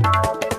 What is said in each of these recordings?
ಇಂದು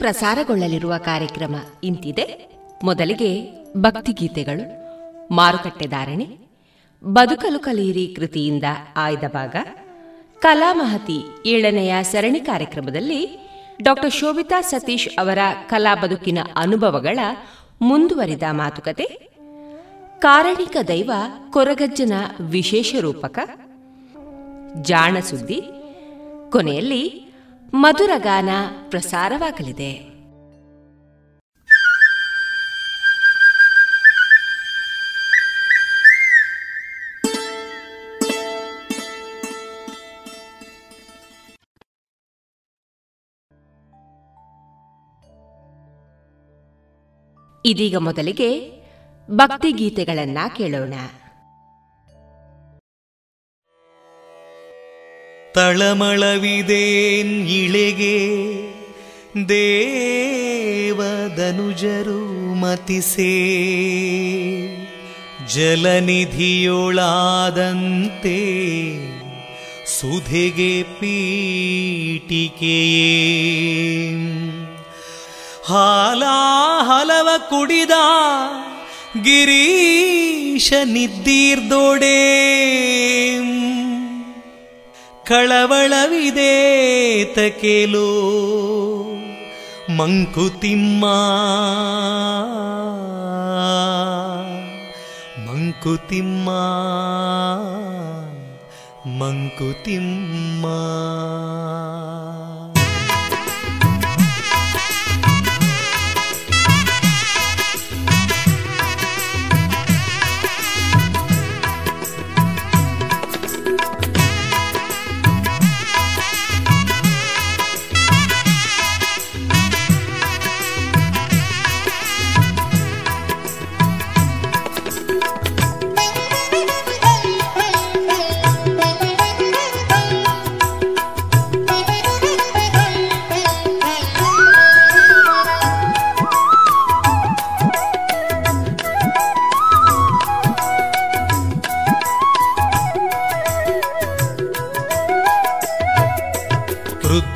ಪ್ರಸಾರಗೊಳ್ಳಲಿರುವ ಕಾರ್ಯಕ್ರಮ ಇಂತಿದೆ. ಮೊದಲಿಗೆ ಭಕ್ತಿಗೀತೆಗಳು ಮಾರುಕಟ್ಟೆ ಧಾರಣೆ, ಬದುಕಲು ಕಲಿಯಿರಿ ಕೃತಿಯಿಂದ ಆಯ್ದ ಭಾಗ. ಕಲಾಮಹತಿ ಏಳನೆಯ ಸರಣಿ ಕಾರ್ಯಕ್ರಮದಲ್ಲಿ ಡಾಕ್ಟರ್ ಶೋಭಿತಾ ಸತೀಶ್ ಅವರ ಕಲಾ ಬದುಕಿನ ಅನುಭವಗಳ ಮುಂದುವರಿದ ಮಾತುಕತೆ. ಕಾರಣಿಕ ದೈವ, ಕೊರಗಜ್ಜನ ವಿಶೇಷ ರೂಪಕ. ಜಾಣ ಸುದ್ದಿ. ಕೊನೆಯಲ್ಲಿ ಮಧುರಗಾನ ಪ್ರಸಾರವಾಗಲಿದೆ. ಇದೀಗ ಮೊದಲಿಗೆ ಭಕ್ತಿಗೀತೆಗಳನ್ನ ಕೇಳೋಣ. ತಳಮಳವಿದೇನ್ ಇಳೆಗೆ ದೇವದನುಜರು ಮತಿಸೇ. ಜಲನಿಧಿಯೊಳಾದಂತೆ ಸುಧೆಗೆ ಪೀಟಿಕೆಯೇ ಹಾಲ ಹಲವ ಕುಡಿದ ಗಿರೀಶ ನಿದ್ದೀರ್ದೋಡೇ. ಕಳವಳವಿದೆ ತಕೇಲು ಮಂಕುತಿಮ್ಮ ಮಂಕುತಿಮ್ಮ ಮಂಕುತಿಮ್ಮ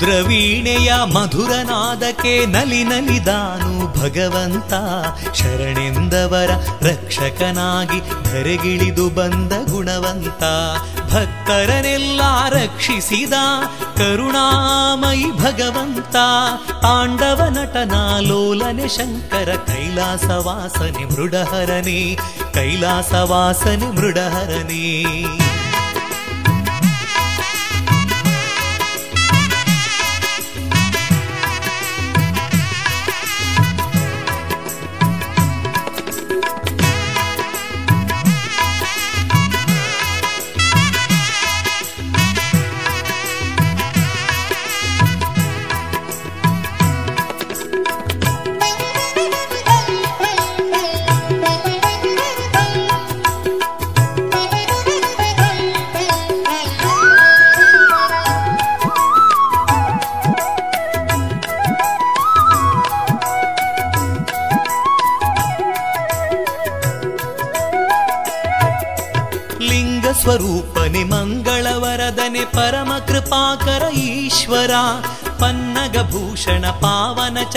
ರುದ್ರವೀಣೆಯ ಮಧುರನಾದಕ್ಕೆ ನಲಿ ನಲಿದಾನು ಭಗವಂತ. ಶರಣೆಂದವರ ರಕ್ಷಕನಾಗಿ ಧರೆಗಿಳಿದು ಬಂದ ಗುಣವಂತ. ಭಕ್ತರನೆಲ್ಲ ರಕ್ಷಿಸಿದ ಕರುಣಾಮಯಿ ಭಗವಂತ. ತಾಂಡವ ನಟನಾಲೋಲನೆ ಶಂಕರ ಕೈಲಾಸವಾಸನೆ ಮೃಡಹರನೆ ಕೈಲಾಸವಾಸನೆ ಮೃಡಹರನೇ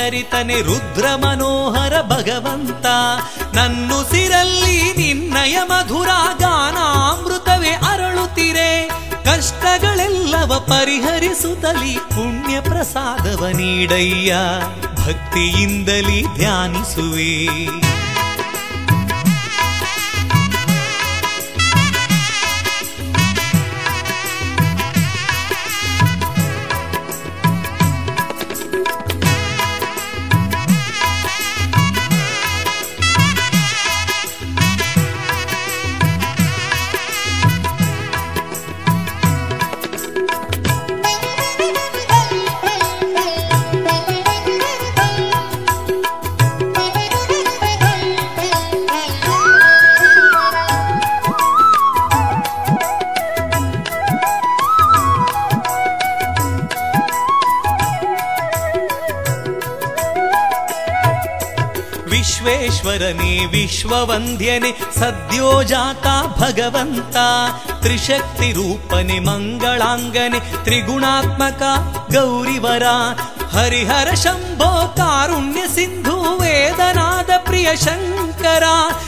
ಚರಿತನೆ ರುದ್ರ ಮನೋಹರ ಭಗವಂತ. ನನ್ನುಸಿರಲ್ಲಿ ನಿನ್ನಯ ಮಧುರ ಗಾನಾಮೃತವೇ ಅರಳುತ್ತಿರೆ. ಕಷ್ಟಗಳೆಲ್ಲವ ಪರಿಹರಿಸುತ್ತಲಿ ಪುಣ್ಯ ಪ್ರಸಾದವ ನೀಡಯ್ಯ. ಭಕ್ತಿಯಿಂದಲೇ ಧ್ಯಾನಿಸುವೆ. ವಿಶ್ವವಂದ್ಯನೆ ಸದ್ಯೋಜಾತ ಭಗವಂತ. ತ್ರಿಶಕ್ತಿ ರೂಪನೆ ಮಂಗಳಾಂಗನೆ ತ್ರಿಗುಣಾತ್ಮಕ ಗೌರಿವರ. ಹರಿಹರ ಶಂಭೋ ಕಾರುಣ್ಯ ಸಿಂಧು ವೇದನಾದ ಪ್ರಿಯ ಶಂಕರ.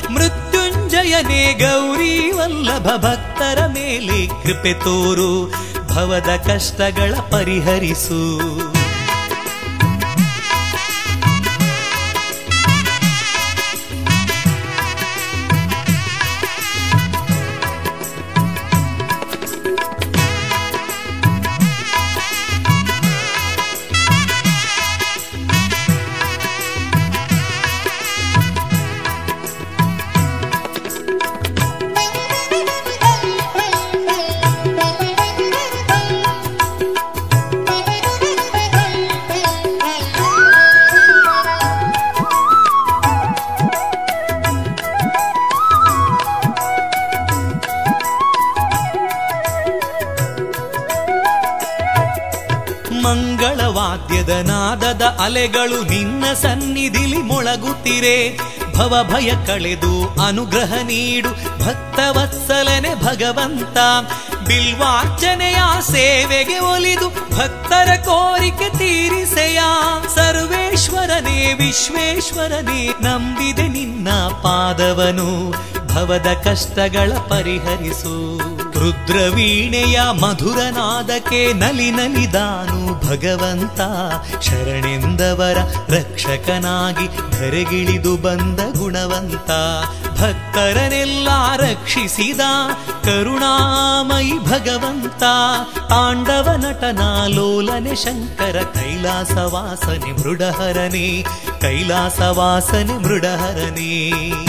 ಮೃತ್ಯುಂಜಯನೇ ಗೌರಿ ವಲ್ಲಭ ಭಕ್ತರ ಮೇಲೆ ಕೃಪೆ ತೋರು. ಭವದ ಕಷ್ಟಗಳ ಪರಿಹರಿಸು. ಅಲೆಗಳು ನಿನ್ನ ಸನ್ನಿಧಿಲಿ ಮೊಳಗುತ್ತಿರೆ. ಭವ ಭಯ ಕಳೆದು ಅನುಗ್ರಹ ನೀಡು. ಭಕ್ತವತ್ಸಲನೆ ಭಗವಂತ. ಬಿಲ್ವಾರ್ಚನೆಯ ಸೇವೆಗೆ ಒಲಿದು ಭಕ್ತರ ಕೋರಿಕೆ ತೀರಿಸೆಯ. ಸರ್ವೇಶ್ವರನೇ, ವಿಶ್ವೇಶ್ವರನೇ, ನಂಬಿದೆ ನಿನ್ನ ಪಾದವನು. ಭವದ ಕಷ್ಟಗಳ ಪರಿಹರಿಸು. ರುದ್ರವೀಣೆಯ ಮಧುರನಾದಕ್ಕೆ ನಲಿ ನಲಿದಾನು. ಭಗವಂತ, ಶರಣೆಂದವರ ರಕ್ಷಕನಾಗಿ ಧರೆಗಿಳಿದು ಬಂದ ಗುಣವಂತ, ಭಕ್ತರನೆಲ್ಲ ರಕ್ಷಿಸಿದ ಕರುಣಾಮಯಿ ಭಗವಂತ ತಾಂಡವ ನಟನ ಲೋಲನೆ ಶಂಕರ ಕೈಲಾಸವಾಸನೆ ಕೈಲಾಸ ಕೈಲಾಸವಾಸನೆ ಮೃಡಹರನೇ.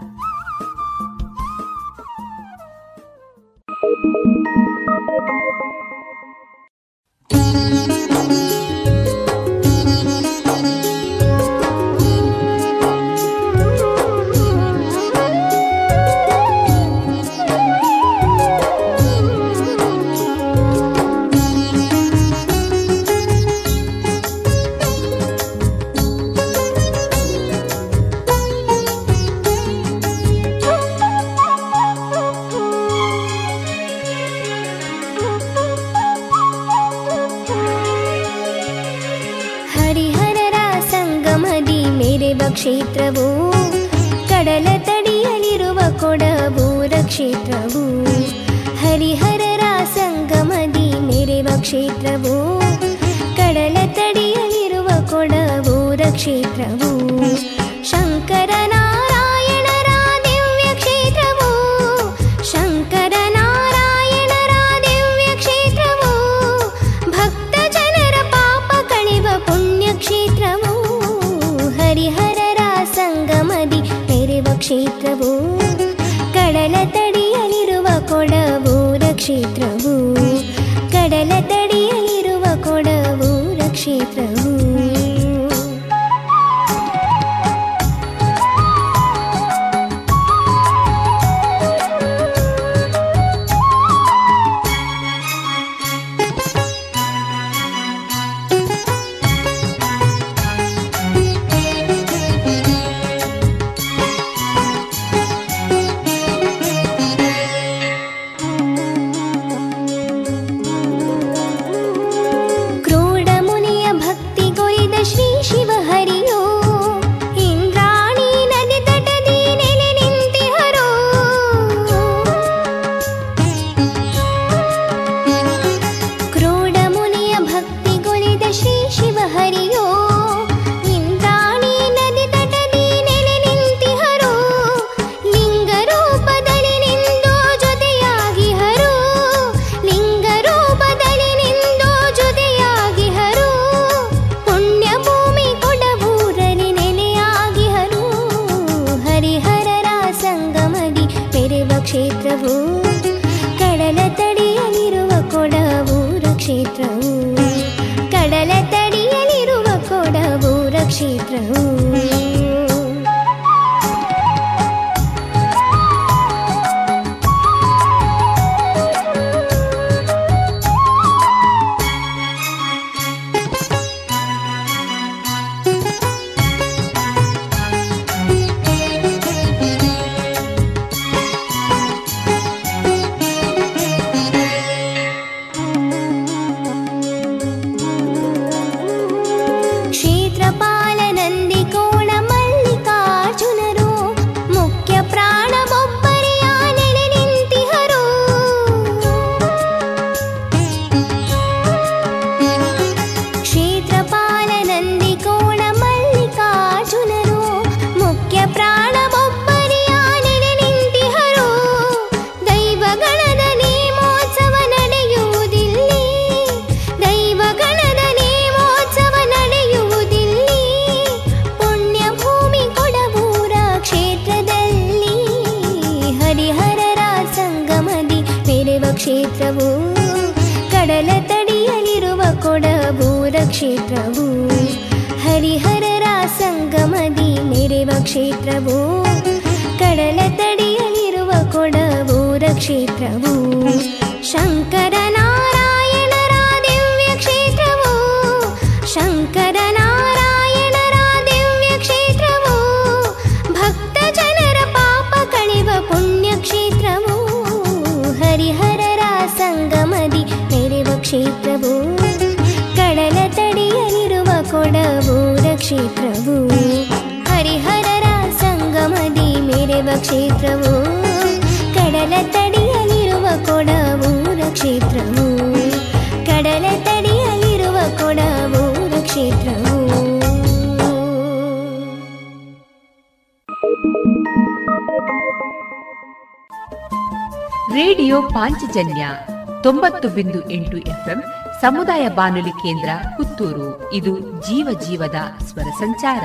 ಎಂಟು ಎಫ್ಎಂ, ಸಮುದಾಯ ಬಾನುಲಿ ಕೇಂದ್ರ, ಪುತ್ತೂರು. ಇದು ಜೀವ ಜೀವದ ಸ್ವರ ಸಂಚಾರ.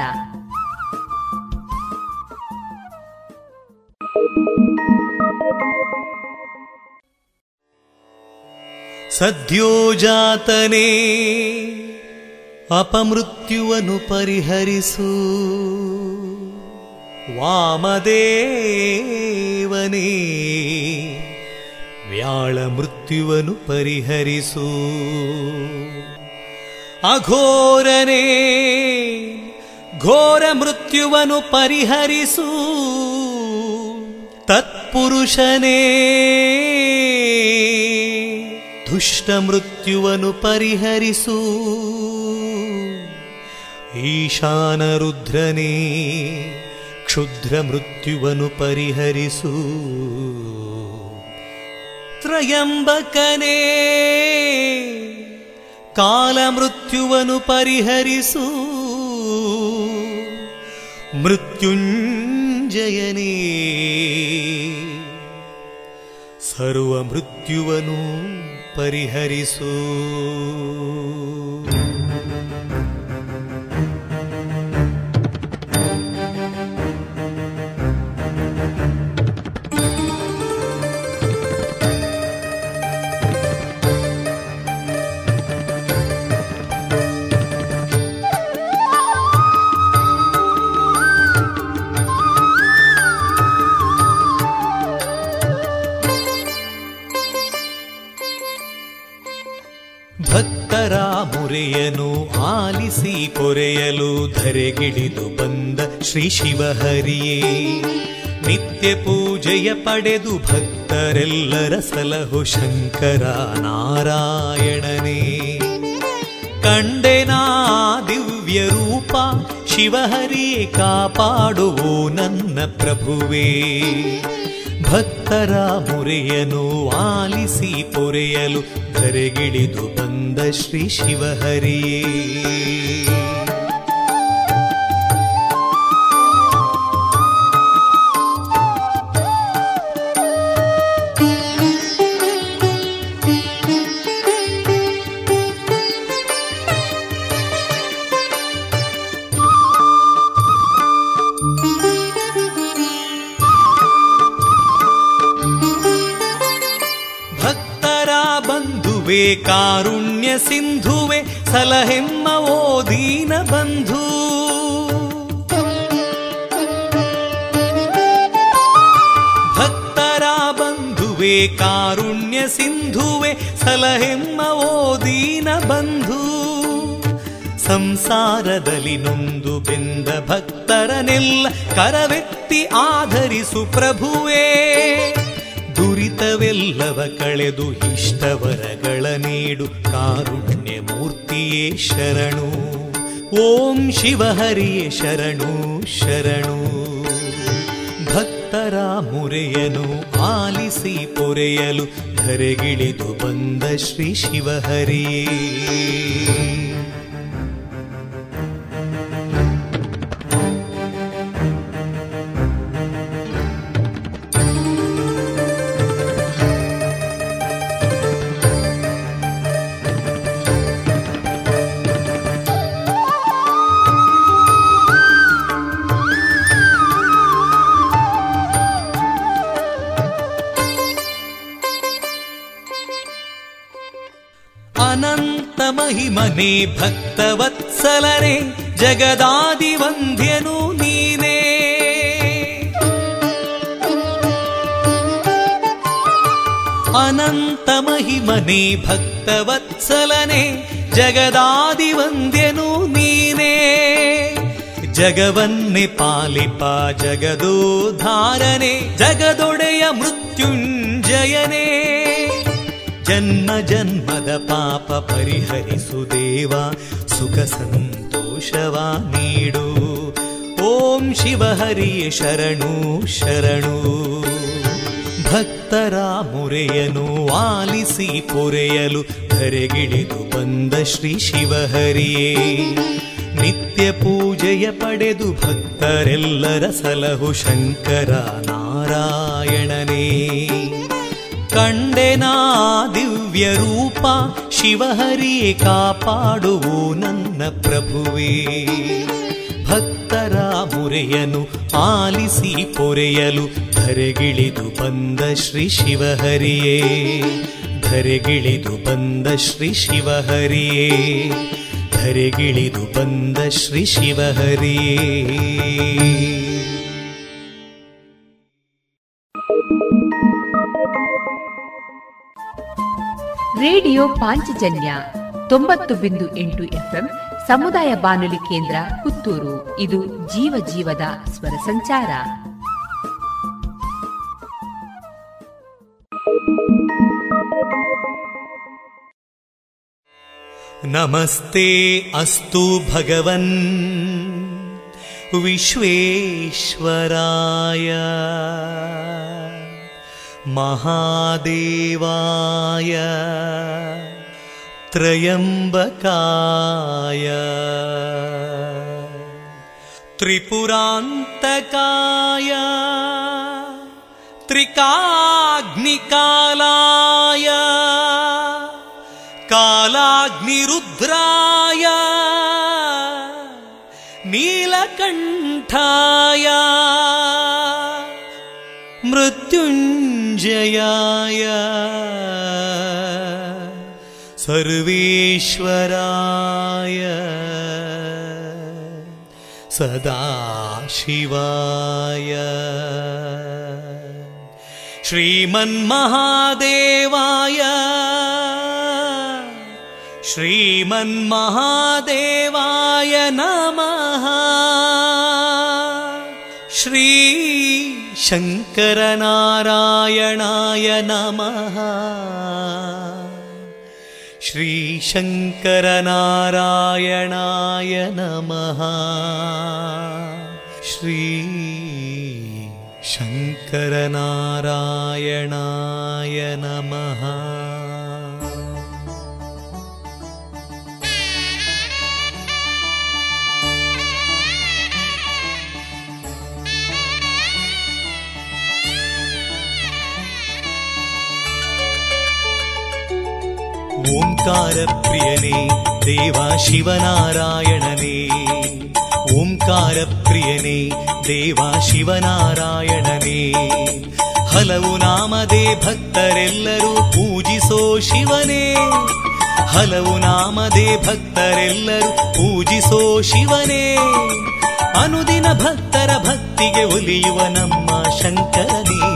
ಸದ್ಯೋಜಾತನೇ ಅಪಮೃತ್ಯುವನ್ನು ಪರಿಹರಿಸು. ವಾಮದೇವನೇ ವ್ಯಾಳ ಮೃತ್ಯುವನ್ನು ಪರಿಹರಿಸು. ಅಘೋರನೇ, ಘೋರ ಮೃತ್ಯುವನು ಪರಿಹರಿಸು. ತತ್ಪುರುಷನೇ, ದುಷ್ಟ ಮೃತ್ಯುವನು ಪರಿಹರಿಸು. ಈಶಾನ ರುದ್ರನೇ, ಕ್ಷುದ್ರ ಮೃತ್ಯುವನು ಪರಿಹರಿಸು. ತ್ರಯಂಬಕನೇ ಕಾಲ ಮೃತ್ಯುವನು ಪರಿಹರಿಸು. ಮೃತ್ಯುಂಜಯನೇ ಸರ್ವ ಮೃತ್ಯುವನು ಪರಿಹರಿಸು. ಕೊರೆಯಲು ಧರೆಗಿಳಿದು ಬಂದ ಶ್ರೀ ಶಿವಹರಿಯೇ, ನಿತ್ಯ ಪೂಜೆಯ ಪಡೆದು ಭಕ್ತರೆಲ್ಲರ ಸಲಹು ಶಂಕರ ನಾರಾಯಣನೇ. ಕಂಡೆನಾ ದಿವ್ಯ ರೂಪ ಶಿವಹರಿ ಕಾಪಾಡುವು ನನ್ನ ಪ್ರಭುವೇ. ಭಕ್ತರ ಮುರೆಯನು ಆಲಿಸಿ ಪೊರೆಯಲು ಧರೆಗಿಳಿದು ಬಂದ ಶ್ರೀ ಶಿವಹರಿಯೇ. ಕಾರುಣ್ಯ ಸಿಂಧುವೆ ಸಲಹೆಮ್ಮ ಓ ದೀನ ಬಂಧು. ಭಕ್ತರ ಬಂಧುವೆ ಕಾರುಣ್ಯ ಸಿಂಧುವೆ ಸಲಹೆಮ್ಮ ಓ ದೀನ ಬಂಧು. ಸಂಸಾರದಲ್ಲಿ ನೊಂದು ಬೆಂದ ಭಕ್ತರನೆಲ್ಲ ಕರವೆತ್ತಿ ಆಧರಿಸು ಪ್ರಭುವೇ. ದುರಿತವೆಲ್ಲವ ಕಳೆದು ಇಷ್ಟವರಗಳ ನೀಡು ಕಾರುಣ್ಯ ಮೂರ್ತಿಯೇ ಶರಣು. ಓಂ ಶಿವಹರಿಯೇ ಶರಣು ಶರಣು. ಭಕ್ತರ ಮುರೆಯನು ಆಲಿಸಿ ಪೊರೆಯಲು ಧರೆಗಿಳಿದು ಬಂದ ಶ್ರೀ ಶಿವಹರಿಯೇ भक्तवत्सलने नीने। अनन्तमहिमने भक्तवत्सलने जगदादिवन्द्यनु जगदादिवन्द्यनुनीने जगवन्निपालिपा जगदोधारणे जगदोडय मृत्युञ्जयने। ಜನ್ಮ ಜನ್ಮದ ಪಾಪ ಪರಿಹರಿಸು ದೇವ, ಸುಖ ಸಂತೋಷವ ನೀಡು. ಓಂ ಶಿವಹರಿಯ ಶರಣು ಶರಣು. ಭಕ್ತರ ಮುರೆಯನು ಆಲಿಸಿ ಪೊರೆಯಲು ಧರೆಗಿಳಿದು ಬಂದ ಶ್ರೀ ಶಿವಹರಿಯೇ. ನಿತ್ಯ ಪೂಜೆಯ ಪಡೆದು ಭಕ್ತರೆಲ್ಲರ ಸಲಹು ಶಂಕರ ನಾರಾಯಣನೇ. ಕಂಡೆನಾ ದಿವ್ಯ ರೂಪ, ಶಿವಹರಿಯೇ ಕಾಪಾಡುವು ನನ್ನ ಪ್ರಭುವೇ. ಭಕ್ತರ ಮುರೆಯನು ಆಲಿಸಿ ಪೊರೆಯಲು ಧರೆಗಿಳಿದು ಬಂದ ಶ್ರೀ ಶಿವಹರಿಯೇ. ಧರೆಗಿಳಿದು ಬಂದ ಶ್ರೀ ಶಿವಹರಿಯೇ. ಧರೆಗಿಳಿದು ಬಂದ ಶ್ರೀ ಶಿವಹರಿಯೇ. ರೇಡಿಯೋ ಪಾಂಚಜನ್ಯ ತೊಂಬತ್ತು ಬಿಂದು ಎಂಟು ಎಫ್ಎಂ ಸಮುದಾಯ ಬಾನುಲಿ ಕೇಂದ್ರ ಪುತ್ತೂರು. ಇದು ಜೀವ ಜೀವದ ಸ್ವರ ಸಂಚಾರ. ನಮಸ್ತೆ ಅಸ್ತು ಭಗವನ್. ವಿಶ್ವೇಶ್ವರಾಯ. महादेवाय त्रयम्बकाय त्रिपुरान्तकाय त्रिकाग्निकालाय कालाग्निरुद्राय नीलकण्ठाय मृत्युञ्जयाय सर्वेश्वराय। सदाशिवाय। श्रीमन्महादेवाय। श्रीमन्महादेवाय नमः। श्री शङ्करनारायणाय नमः। श्रीशङ्करनारायणाय नमः। श्री शङ्करनारायणाय नमः ಓಂಕಾರ ಪ್ರಿಯನೇ, ದೇವ ಶಿವನಾರಾಯಣನೇ. ಓಂಕಾರ ಪ್ರಿಯನೇ, ದೇವ ಶಿವನಾರಾಯಣನೇ. ಹಲವು ನಾಮದೇ ಭಕ್ತರೆಲ್ಲರೂ ಪೂಜಿಸೋ ಶಿವನೇ. ಹಲವು ನಾಮದೇ ಭಕ್ತರೆಲ್ಲರೂ ಪೂಜಿಸೋ ಶಿವನೇ. ಅನುದಿನ ಭಕ್ತರ ಭಕ್ತಿಗೆ ಒಲಿಯುವ ನಮ್ಮ ಶಂಕರನೇ.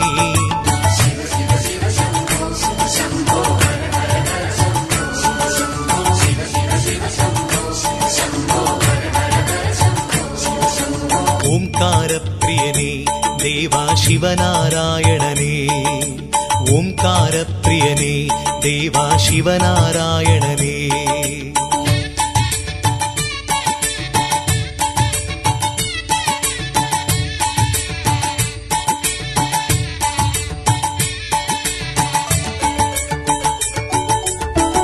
ओङ्कारप्रियने देवा शिवनारायणने। ओङ्कारप्रियने देवा शिवनारायणने।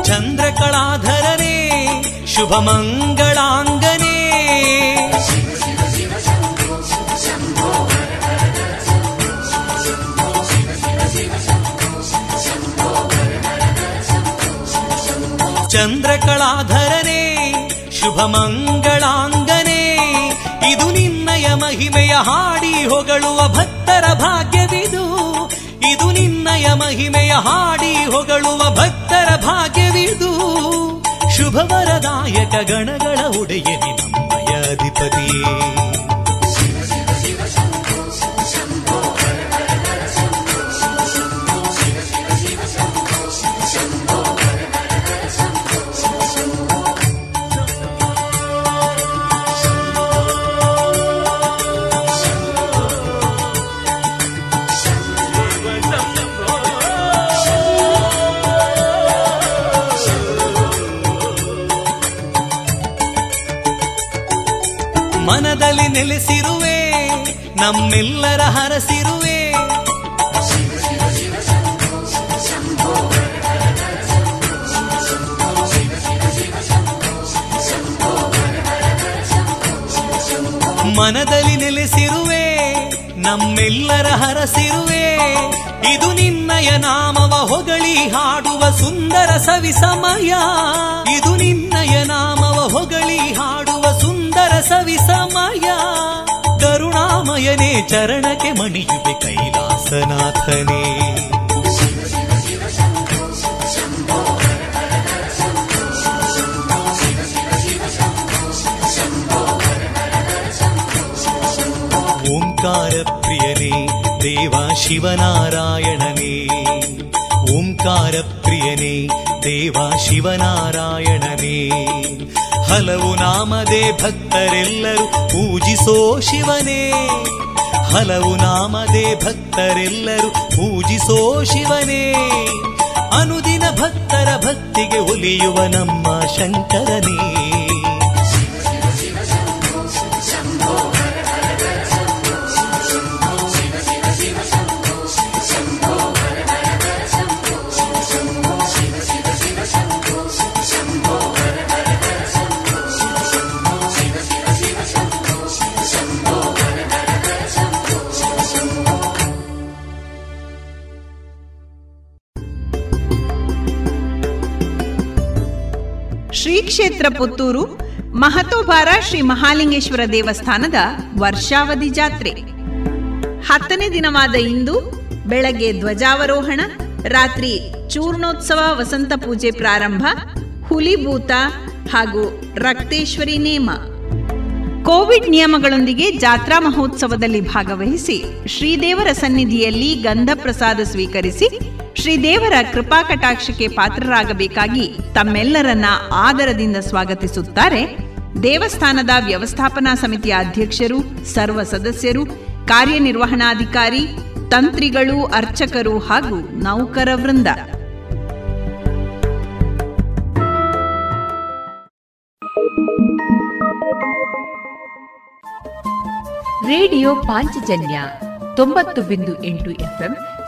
चन्द्रकलाधरने शुभमङ्गलाङ्ग ಚಂದ್ರಕಳಾಧರನೇ ಶುಭ ಮಂಗಳಾಂಗನೇ ಇದು ನಿನ್ನಯ ಮಹಿಮೆಯ ಹಾಡಿ ಹೊಗಳುವ ಭಕ್ತರ ಭಾಗ್ಯವಿದು. ಇದು ನಿನ್ನಯ ಮಹಿಮೆಯ ಹಾಡಿ ಹೊಗಳುವ ಭಕ್ತರ ಭಾಗ್ಯವಿದು. ಶುಭವರದಾಯಕ ಗಣಗಳ ಒಡೆಯನಿ ನಮ್ಮಯ ನೆಲೆಸಿರುವೆ ನಮ್ಮೆಲ್ಲರ ಹರಸಿರುವೆ. ಮನದಲ್ಲಿ ನೆಲೆಸಿರುವೆ, ನಮ್ಮೆಲ್ಲರ ಹರಸಿರುವೆ. ಇದು ನಿನ್ನಯ ನಾಮವ ಹೊಗಳಿ ಹಾಡುವ ಸುಂದರ ಸವಿ ಸಮಯ. ಇದು ನಿನ್ನಯ ನಾಮವ ಹೊಗಳಿ ಹಾಡುವ ಸುಂದರ ಸವಿ ಸಮಯ. ಕರುಣಾಮಯನೇ ಚರಣಕ್ಕೆ ಮಣಿಯುವೆ ಕೈಲಾಸನಾಥನೇ ಓಂಕಾರ ಪ್ರಿಯನೇ ದೇವ ಶಿವನಾರಾಯಣನೇ ಓಂಕಾರ ಪ್ರಿಯನೇ ದೇವ ಶಿವನಾರಾಯಣನೇ ಹಲವು ನಾಮದೇ ಭಕ್ತರೆಲ್ಲರೂ ಪೂಜಿಸೋ ಶಿವನೇ. ಹಲವು ನಾಮದೇ ಭಕ್ತರೆಲ್ಲರೂ ಪೂಜಿಸೋ ಶಿವನೇ. ಅನುದಿನ ಭಕ್ತರ ಭಕ್ತಿಗೆ ಒಲಿಯುವ ನಮ್ಮ ಶಂಕರನೇ. ಪುತ್ತೂರು ಮಹತೋಬಾರ ಶ್ರೀ ಮಹಾಲಿಂಗೇಶ್ವರ ದೇವಸ್ಥಾನದ ವರ್ಷಾವಧಿ ಜಾತ್ರೆ. ಹತ್ತನೇ ದಿನವಾದ ಇಂದು ಬೆಳಗ್ಗೆ ಧ್ವಜಾವರೋಹಣ, ರಾತ್ರಿ ಚೂರ್ಣೋತ್ಸವ ವಸಂತ ಪೂಜೆ ಪ್ರಾರಂಭ ಹುಲಿಭೂತ ಹಾಗೂ ರಕ್ತೇಶ್ವರಿ ನೇಮ. ಕೋವಿಡ್ ನಿಯಮಗಳೊಂದಿಗೆ ಜಾತ್ರಾ ಮಹೋತ್ಸವದಲ್ಲಿ ಭಾಗವಹಿಸಿ ಶ್ರೀದೇವರ ಸನ್ನಿಧಿಯಲ್ಲಿ ಗಂಧ ಪ್ರಸಾದ ಸ್ವೀಕರಿಸಿ ಶ್ರೀದೇವರ ಕೃಪಾ ಕಟಾಕ್ಷಕ್ಕೆ ಪಾತ್ರರಾಗಬೇಕಾಗಿ ತಮ್ಮೆಲ್ಲರನ್ನ ಆದರದಿಂದ ಸ್ವಾಗತಿಸುತ್ತಾರೆ ದೇವಸ್ಥಾನದ ವ್ಯವಸ್ಥಾಪನಾ ಸಮಿತಿಯ ಅಧ್ಯಕ್ಷರು, ಸರ್ವ ಸದಸ್ಯರು, ಕಾರ್ಯನಿರ್ವಹಣಾಧಿಕಾರಿ, ತಂತ್ರಿಗಳು, ಅರ್ಚಕರು ಹಾಗೂ ನೌಕರ ವೃಂದ. ರೇಡಿಯೋ ಪಾಂಚಜನ್ಯ ತೊಂಬತ್ತು ಬಿಂದು ಎಂಟು ಎಫ್ಎಂ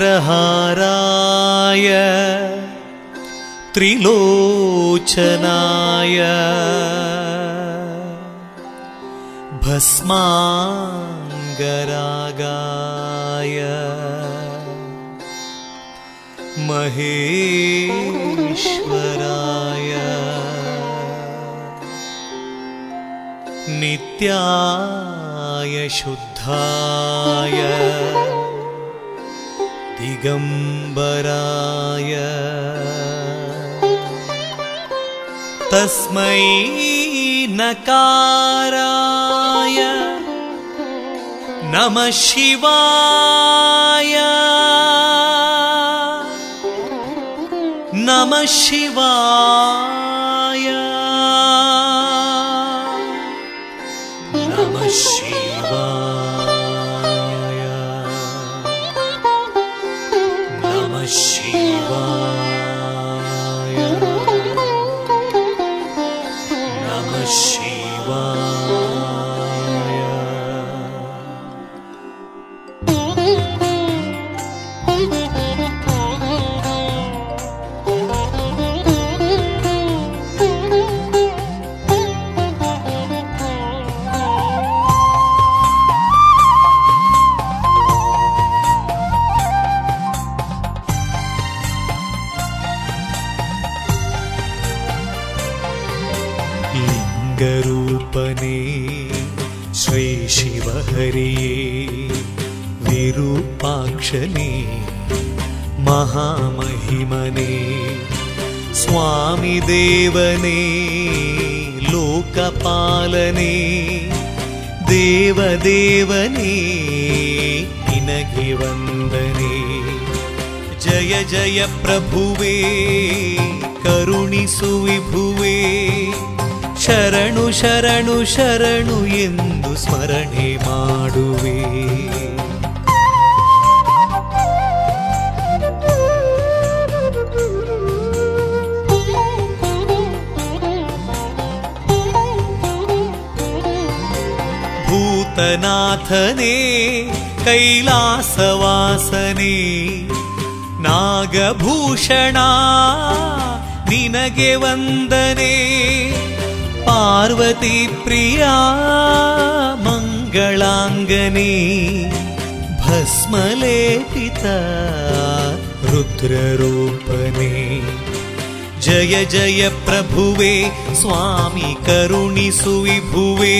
नागेन्द्रहाराय त्रिलोचनाय भस्माङ्गरागाय महेश्वराय नित्याय शुद्धाय दिगम्बराय। तस्मै नकाराय। नमः शिवाय। नमः शिवाय ಮಹಾಮಹಿಮನೇ ಸ್ವಾಮಿ ದೇವನೇ ಲೋಕಪಾಲನೆ ದೇವದೇವನೇ ನಿನಗೆ ವಂದನೆ ಜಯ ಜಯ ಪ್ರಭುವೇ ಕರುಣಿಸು ವಿಭುವೇ ಶರಣು ಶರಣು ಶರಣು ಎಂದು ಸ್ಮರಣೆ ಮಾಡುವೆ नाथने कैलासवासने नागभूषणा निनगे वन्दने पार्वती प्रिया मङ्गलाङ्गने भस्मलेति च जय जय प्रभुवे स्वामी करुणि सुविभुवे।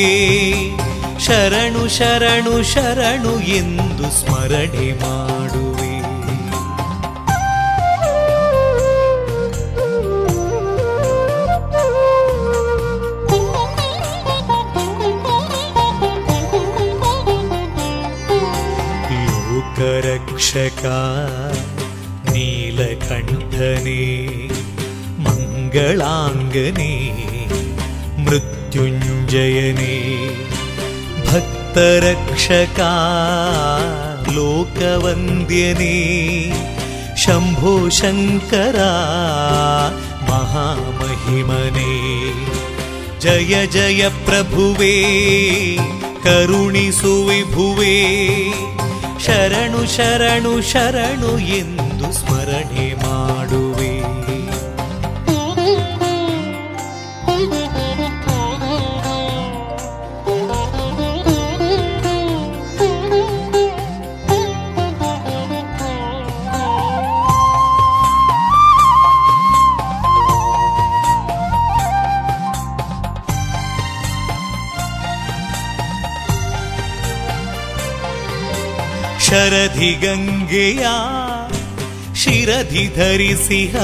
ಶರಣು ಶರಣು ಶರಣು ಎಂದು ಸ್ಮರಣೆ ಮಾಡುವೆ ಲೋಕರಕ್ಷಕ ನೀಲಕಂಠನೇ ಮಂಗಳಾಂಗನೇ ಮೃತ್ಯುಂಜಯನೇ रक्षका लोकवन्द्यनि शम्भो शङ्करा महामहिमने। जय जय प्रभुवे करुणि सुविभुवे शरणु शरणु शरणु इन्दुस्मरणे ಶರಧಿ ಗಂಗೆಯ ಶಿರಧಿ ಧರಿಸಿಹ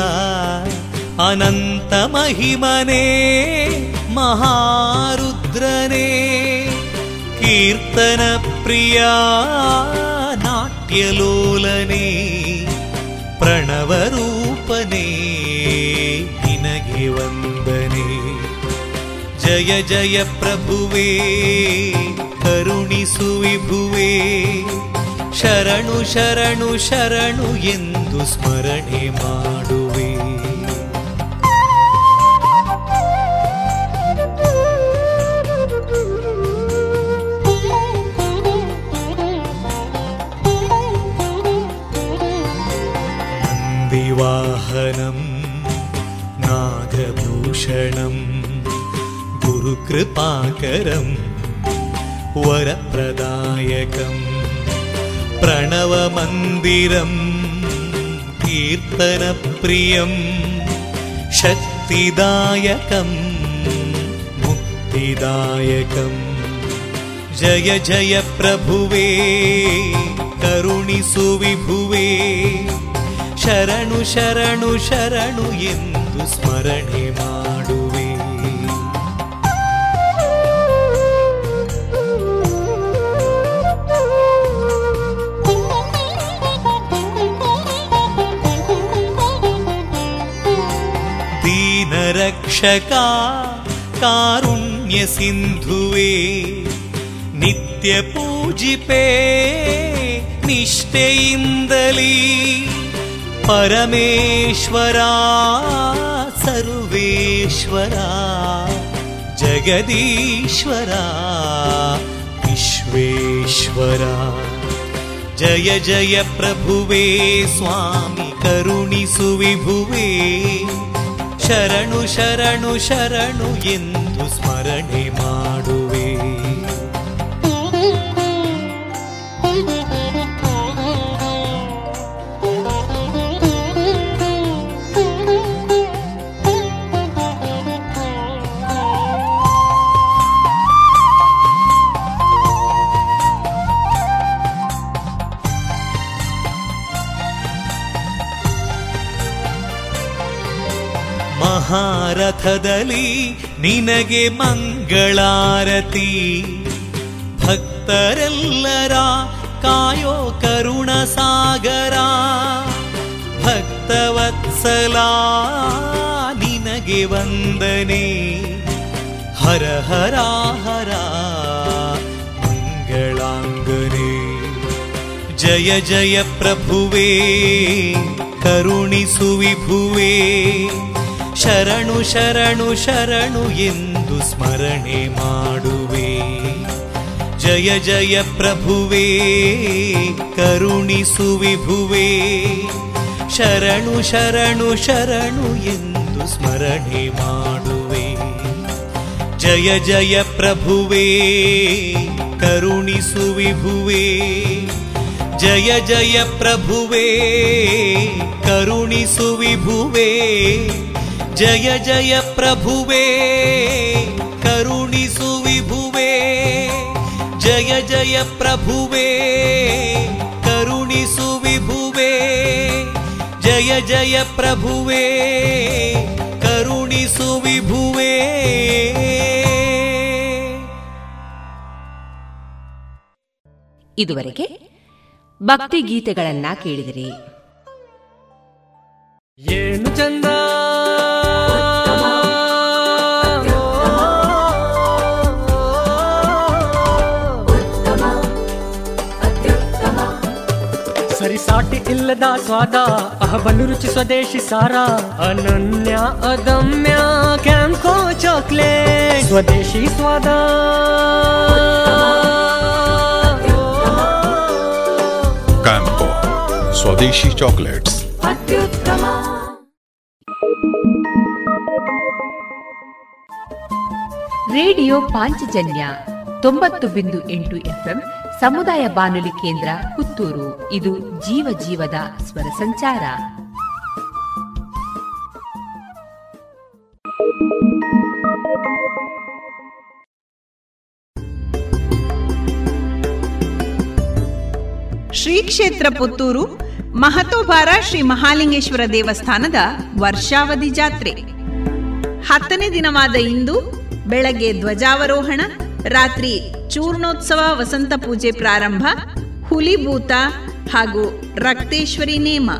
ಅನಂತ ಮಹಿಮನೆ ಮಹಾರುದ್ರನೇ ಕೀರ್ತನ ಪ್ರಿಯ ನಾಟ್ಯಲೋಲನೆ ಪ್ರಣವರೂಪನೇ ನಿನಗೆ ವಂದನೆ ಜಯ ಜಯ ಪ್ರಭುವೇ ಕರುಣಿಸು ವಿಭುವೇ ಶರಣು ಶರಣು ಶರಣು ಎಂದು ಸ್ಮರಣೆ ಮಾಡುವೆ ನಂದಿವಾಹನಂ ನಾಗಭೂಷಣಂ गुरुकृपाकरं वरप्रदायकं प्रणवमन्दिरम् कीर्तनप्रियं शक्तिदायकं मुक्तिदायकम् जय जय प्रभुवे करुणि सुविभुवे शरणु शरणु शरणु इन्दुस्मरणे मा रक्षका कारुण्यसिन्धुवे नित्यपूजिपे निष्ठे इन्दली परमेश्वरा सर्वेश्वरा जगदीश्वरा विश्वेश्वरा जय जय प्रभुवे स्वामि करुणि सुविभुवे ಶರಣು ಶರಣು ಶರಣು ಎಂದು ಮಹಾರಥದಲ್ಲಿ ನಿನಗೆ ಮಂಗಳಾರತಿ. ಭಕ್ತರೆಲ್ಲರ ಕಾಯೋ ಕರುಣ ಸಾಗರ. ಭಕ್ತವತ್ಸಲ ನಿನಗೆ ವಂದನೆ. ಹರ ಹರ ಹರ ಮಂಗಳಾಂಗನೆ. ಜಯ ಜಯ ಪ್ರಭುವೇ, ಕರುಣಿಸು ವಿಭುವೇ. ಶರಣು ಶರಣು ಶರಣು ಎಂದು ಸ್ಮರಣೆ ಮಾಡುವೆ. ಜಯ ಜಯ ಪ್ರಭುವೇ, ಕರುಣಿಸು ವಿಭುವೇ. ಶರಣು ಶರಣು ಶರಣು ಎಂದು ಸ್ಮರಣೆ ಮಾಡುವೆ. ಜಯ ಜಯ ಪ್ರಭುವೇ, ಕರುಣಿಸು ವಿಭುವೇ. ಜಯ ಜಯ ಪ್ರಭುವೇ, ಕರುಣಿಸು ವಿಭುವೇ. ಜಯ ಜಯ ಪ್ರಭುವೇ ಕರುಣಿಸು ವಿಭುವೇ ಜಯ ಜಯ ಪ್ರಭುವೇ ಕರುಣಿಸು ವಿಭುವೇ ಜಯ ಜಯ ಪ್ರಭುವೇ ಕರುಣಿಸು ವಿಭುವೇ. ಇದುವರೆಗೆ ಭಕ್ತಿ ಗೀತೆಗಳನ್ನ ಕೇಳಿದಿರಿ. ಏನು ಚಂದ ಸರಿಸಾಟಿ ಇಲ್ಲದ ಸ್ವಾದ ಅಹಬಲು ರುಚಿ ಸ್ವದೇಶಿ ಸಾರ ಅನನ್ಯ ಅದಮ್ಯ ಕ್ಯಾಂಕೋ ಚಾಕ್ಲೇಟ್ ಸ್ವದೇಶಿ ಸ್ವಾದ ಕ್ಯಾಂಪೋ ಸ್ವದೇಶಿ ಚಾಕ್ಲೇಟ್ಸ್ ರೇಡಿಯೋ ಪಾಂಚಜನ್ಯ ತೊಂಬತ್ತು ಬಿಂದು ಎಂಟು ಎಫ್ಎಂ ಸಮುದಾಯ ಬಾನುಲಿ ಕೇಂದ್ರ ಪುತ್ತೂರು. ಇದು ಜೀವ ಜೀವದ ಸ್ವರ ಸಂಚಾರ. ಶ್ರೀ ಕ್ಷೇತ್ರ ಪುತ್ತೂರು ಮಹತೋಬಾರ ಶ್ರೀ ಮಹಾಲಿಂಗೇಶ್ವರ ದೇವಸ್ಥಾನದ ವರ್ಷಾವಧಿ ಜಾತ್ರೆ. ಹತ್ತನೇ ದಿನವಾದ ಇಂದು, ಬೆಳಗ್ಗೆ ಧ್ವಜಾವರೋಹಣ ರಾತ್ರಿ ಚೂರ್ಣೋತ್ಸವ ವಸಂತ ಪೂಜೆ ಪ್ರಾರಂಭ ಹುಲಿಭೂತ ಹಾಗೂ ರಕ್ತೇಶ್ವರಿ ನೇಮ.